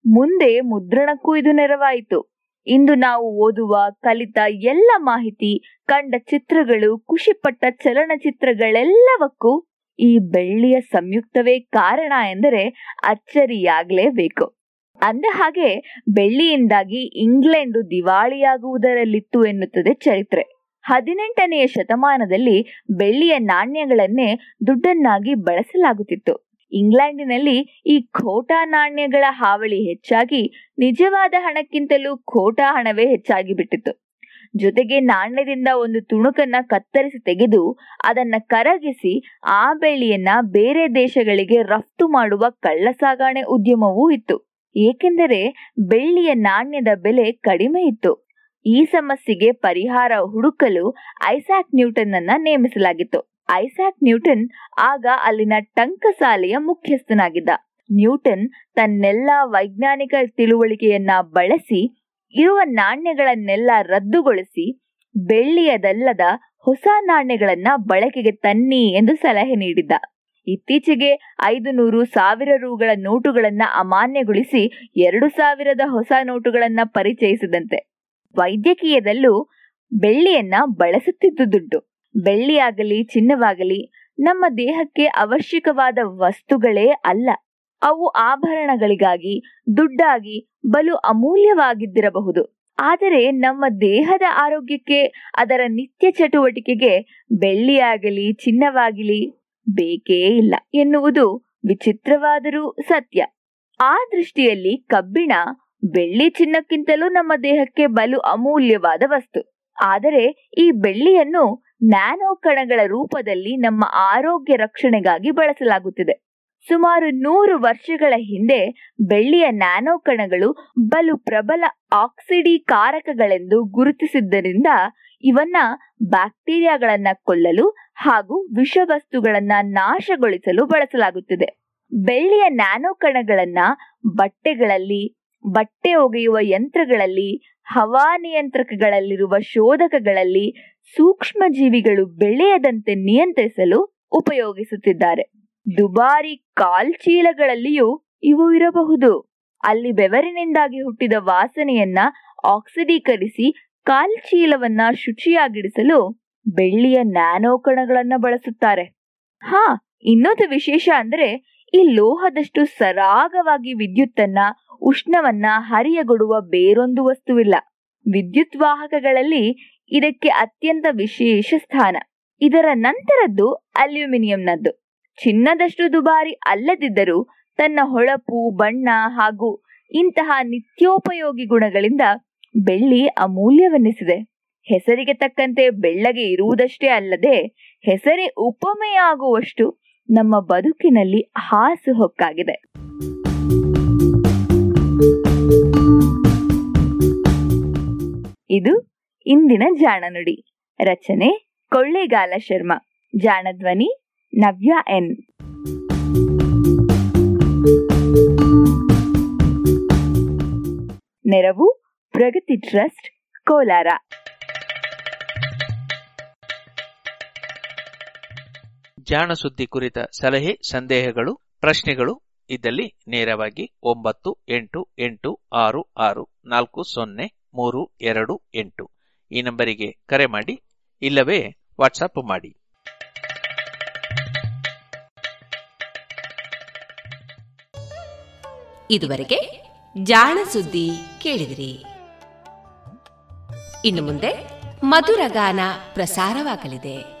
ಮುಂದೆ ಮುದ್ರಣಕ್ಕೂ ಇದು ನೆರವಾಯಿತು. ಇಂದು ನಾವು ಓದುವ, ಕಲಿತ ಎಲ್ಲ ಮಾಹಿತಿ, ಕಂಡ ಚಿತ್ರಗಳು, ಖುಷಿಪಟ್ಟ ಚಲನಚಿತ್ರಗಳೆಲ್ಲವಕ್ಕೂ ಈ ಬೆಳ್ಳಿಯ ಸಂಯುಕ್ತವೇ ಕಾರಣ ಎಂದರೆ ಅಚ್ಚರಿಯಾಗಲೇಬೇಕು. ಅಂದ ಹಾಗೆ, ಬೆಳ್ಳಿಯಿಂದಾಗಿ ಇಂಗ್ಲೆಂಡ್ ದಿವಾಳಿಯಾಗುವುದರಲ್ಲಿತ್ತು ಎನ್ನುತ್ತದೆ ಚರಿತ್ರೆ. ಹದಿನೆಂಟನೆಯ ಶತಮಾನದಲ್ಲಿ ಬೆಳ್ಳಿಯ ನಾಣ್ಯಗಳನ್ನೇ ದುಡ್ಡನ್ನಾಗಿ ಬಳಸಲಾಗುತ್ತಿತ್ತು. ಇಂಗ್ಲೆಂಡಿನಲ್ಲಿ ಈ ಖೋಟಾ ನಾಣ್ಯಗಳ ಹಾವಳಿ ಹೆಚ್ಚಾಗಿ ನಿಜವಾದ ಹಣಕ್ಕಿಂತಲೂ ಖೋಟಾ ಹಣವೇ ಹೆಚ್ಚಾಗಿ ಬಿಟ್ಟಿತ್ತು. ಜೊತೆಗೆ ನಾಣ್ಯದಿಂದ ಒಂದು ತುಣುಕನ್ನ ಕತ್ತರಿಸಿ ತೆಗೆದು ಅದನ್ನ ಕರಗಿಸಿ ಆ ಬೆಳ್ಳಿಯನ್ನ ಬೇರೆ ದೇಶಗಳಿಗೆ ರಫ್ತು ಮಾಡುವ ಕಳ್ಳಸಾಗಾಣೆ ಉದ್ಯಮವೂ ಇತ್ತು. ಏಕೆಂದರೆ ಬೆಳ್ಳಿಯ ನಾಣ್ಯದ ಬೆಲೆ ಕಡಿಮೆ ಇತ್ತು. ಈ ಸಮಸ್ಯೆಗೆ ಪರಿಹಾರ ಹುಡುಕಲು ಐಸಾಕ್ ನ್ಯೂಟನ್ ಅನ್ನ ನೇಮಿಸಲಾಗಿತ್ತು. ಐಸಾಕ್ ನ್ಯೂಟನ್ ಆಗ ಅಲ್ಲಿನ ಟಂಕಸಾಲೆಯ ಮುಖ್ಯಸ್ಥನಾಗಿದ್ದ. ನ್ಯೂಟನ್ ತನ್ನೆಲ್ಲ ವೈಜ್ಞಾನಿಕ ತಿಳುವಳಿಕೆಯನ್ನ ಬಳಸಿ, ಇರುವ ನಾಣ್ಯಗಳನ್ನೆಲ್ಲ ರದ್ದುಗೊಳಿಸಿ, ಬೆಳ್ಳಿಯದಲ್ಲದ ಹೊಸ ನಾಣ್ಯಗಳನ್ನ ಬಳಕೆಗೆ ತನ್ನಿ ಎಂದು ಸಲಹೆ ನೀಡಿದ್ದ. ಇತ್ತೀಚೆಗೆ ಐದು ನೂರು ಸಾವಿರ ರೂಗಳ ನೋಟುಗಳನ್ನ ಅಮಾನ್ಯಗೊಳಿಸಿ ಎರಡು ಸಾವಿರದ ಹೊಸ ನೋಟುಗಳನ್ನ ಪರಿಚಯಿಸಿದಂತೆ. ವೈದ್ಯಕೀಯದಲ್ಲೂ ಬೆಳ್ಳಿಯನ್ನ ಬಳಸುತ್ತಿದ್ದುದುಂಟು. ಬೆಳ್ಳಿಯಾಗಲಿ, ಚಿನ್ನವಾಗಲಿ, ನಮ್ಮ ದೇಹಕ್ಕೆ ಅವಶ್ಯಕವಾದ ವಸ್ತುಗಳೇ ಅಲ್ಲ. ಅವು ಆಭರಣಗಳಿಗಾಗಿ, ದುಡ್ಡಾಗಿ, ಬಲು ಅಮೂಲ್ಯವಾಗಿದ್ದಿರಬಹುದು. ಆದರೆ ನಮ್ಮ ದೇಹದ ಆರೋಗ್ಯಕ್ಕೆ, ಅದರ ನಿತ್ಯ ಚಟುವಟಿಕೆಗೆ ಬೆಳ್ಳಿಯಾಗಲಿ, ಚಿನ್ನವಾಗಲಿ ಬೇಕೇ ಇಲ್ಲ ಎನ್ನುವುದು ವಿಚಿತ್ರವಾದರೂ ಸತ್ಯ. ಆ ದೃಷ್ಟಿಯಲ್ಲಿ ಕಬ್ಬಿಣ ಬೆಳ್ಳಿ ಚಿನ್ನಕ್ಕಿಂತಲೂ ನಮ್ಮ ದೇಹಕ್ಕೆ ಬಲು ಅಮೂಲ್ಯವಾದ ವಸ್ತು. ಆದರೆ ಈ ಬೆಳ್ಳಿಯನ್ನು ನ್ಯಾನೋ ಕಣಗಳ ರೂಪದಲ್ಲಿ ನಮ್ಮ ಆರೋಗ್ಯ ರಕ್ಷಣೆಗಾಗಿ ಬಳಸಲಾಗುತ್ತಿದೆ. ಸುಮಾರು ನೂರು ವರ್ಷಗಳ ಹಿಂದೆ ಬೆಳ್ಳಿಯ ನ್ಯಾನೋ ಕಣಗಳು ಬಲು ಪ್ರಬಲ ಆಕ್ಸಿಡೀಕಾರಕಗಳೆಂದು ಗುರುತಿಸಿದ್ದರಿಂದ ಇವನ್ನ ಬ್ಯಾಕ್ಟೀರಿಯಾಗಳನ್ನ ಕೊಲ್ಲಲು ಹಾಗೂ ವಿಷವಸ್ತುಗಳನ್ನ ನಾಶಗೊಳಿಸಲು ಬಳಸಲಾಗುತ್ತಿದೆ. ಬೆಳ್ಳಿಯ ನ್ಯಾನೋ ಕಣಗಳನ್ನ ಬಟ್ಟೆಗಳಲ್ಲಿ ಬಟ್ಟೆ ಒಗೆಯುವ ಯಂತ್ರಗಳಲ್ಲಿ ಹವಾನಿಯಂತ್ರಕಗಳಲ್ಲಿರುವ ಶೋಧಕಗಳಲ್ಲಿ ಸೂಕ್ಷ್ಮ ಜೀವಿಗಳು ಬೆಳೆಯದಂತೆ ನಿಯಂತ್ರಿಸಲು ಉಪಯೋಗಿಸುತ್ತಿದ್ದಾರೆ. ದುಬಾರಿ ಕಾಲ್ಚೀಲಗಳಲ್ಲಿಯೂ ಇವು ಇರಬಹುದು. ಅಲ್ಲಿ ಬೆವರಿನಿಂದಾಗಿ ಹುಟ್ಟಿದ ವಾಸನೆಯನ್ನ ಆಕ್ಸಿಡೀಕರಿಸಿ ಕಾಲ್ಚೀಲವನ್ನ ಶುಚಿಯಾಗಿಡಿಸಲು ಬೆಳ್ಳಿಯ ನ್ಯಾನೋ ಕಣಗಳನ್ನ ಬಳಸುತ್ತಾರೆ. ಹಾ, ಇನ್ನೊಂದು ವಿಶೇಷ ಅಂದ್ರೆ ಈ ಲೋಹದಷ್ಟು ಸರಾಗವಾಗಿ ವಿದ್ಯುತ್ತನ್ನ, ಉಷ್ಣವನ್ನ ಹರಿಯಗೊಡುವ ಬೇರೊಂದು ವಸ್ತುವಿಲ್ಲ. ವಿದ್ಯುತ್ ವಾಹಕಗಳಲ್ಲಿ ಇದಕ್ಕೆ ಅತ್ಯಂತ ವಿಶೇಷ ಸ್ಥಾನ. ಇದರ ನಂತರದ್ದು ಅಲ್ಯೂಮಿನಿಯಂನದ್ದು. ಚಿನ್ನದಷ್ಟು ದುಬಾರಿ ಅಲ್ಲದಿದ್ದರೂ ತನ್ನ ಹೊಳಪು, ಬಣ್ಣ ಹಾಗೂ ಇಂತಹ ನಿತ್ಯೋಪಯೋಗಿ ಗುಣಗಳಿಂದ ಬೆಳ್ಳಿ ಅಮೂಲ್ಯವೆನ್ನಿಸಿದೆ ಹೆಸರಿಗೆ ತಕ್ಕಂತೆ ಬೆಳ್ಳಗೆ ಇರುವುದಷ್ಟೇ ಅಲ್ಲದೆ ಹೆಸರೇ ಉಪಮೆಯಾಗುವಷ್ಟು ನಮ್ಮ ಬದುಕಿನಲ್ಲಿ ಹಾಸು ಹೊಕ್ಕಾಗಿದೆ. ಇದು ಇಂದಿನ ಜಾಣನುಡಿ ರಚನೆ ಕೊಳ್ಳೇಗಾಲ ಶರ್ಮಾ. ಜಾಣಧ್ವನಿ ನವ್ಯ ಎನ್. ನೆರವು ಪ್ರಗತಿ ಟ್ರಸ್ಟ್ ಕೋಲಾರ. ಜಾಣ ಸುದ್ದಿ ಕುರಿತ ಸಲಹೆ, ಸಂದೇಹಗಳು, ಪ್ರಶ್ನೆಗಳು ಇದ್ದಲ್ಲಿ ನೇರವಾಗಿ ಒಂಬತ್ತು, ಎಂಟು ಎಂಟು, ಆರು ಆರು, ನಾಲ್ಕು, ಸೊನ್ನೆ, ಮೂರು, ಎರಡು, ಎಂಟು. ಈ ನಂಬರಿಗೆ ಕರೆ ಮಾಡಿ, ಇಲ್ಲವೇ ವಾಟ್ಸಪ್ ಮಾಡಿ. ಇದುವರೆಗೆ ಜಾಣ ಸುದ್ದಿ ಕೇಳಿದಿರಿ. ಇನ್ನು ಮುಂದೆ ಮಧುರಗಾನ ಪ್ರಸಾರವಾಗಲಿದೆ.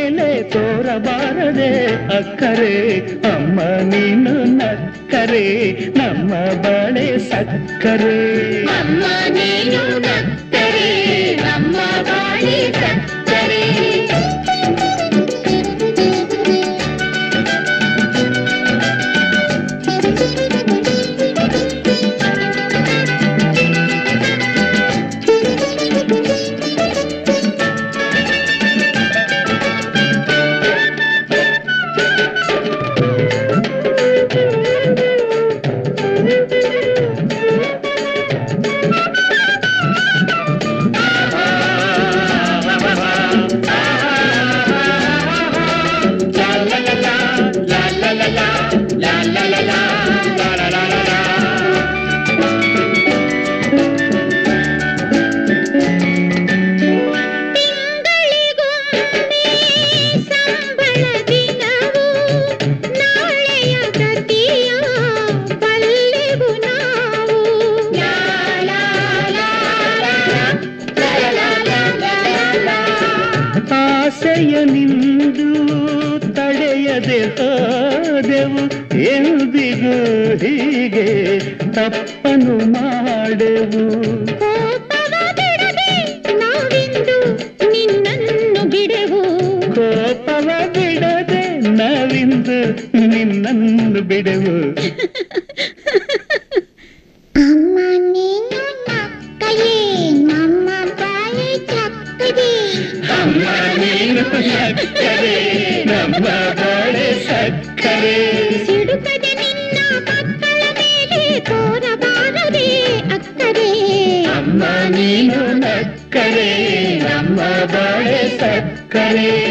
ತೋರಬಾರದೆ ಅಕ್ಕರೆ ಅಮ್ಮ ನೀನು ನಕ್ಕರೆ ನಮ್ಮ ಬಳೆ ಸಕ್ಕರೆ. ಅಮ್ಮ ನೀನು ನಕ್ಕ ನನ್ನನ್ನು ಬಿಡೆವು ಅಮ್ಮ ನೀನು ನಕ್ಕರೆ ನಮ್ಮ ಬಾಳೆ ಚಕ್ಕರೆ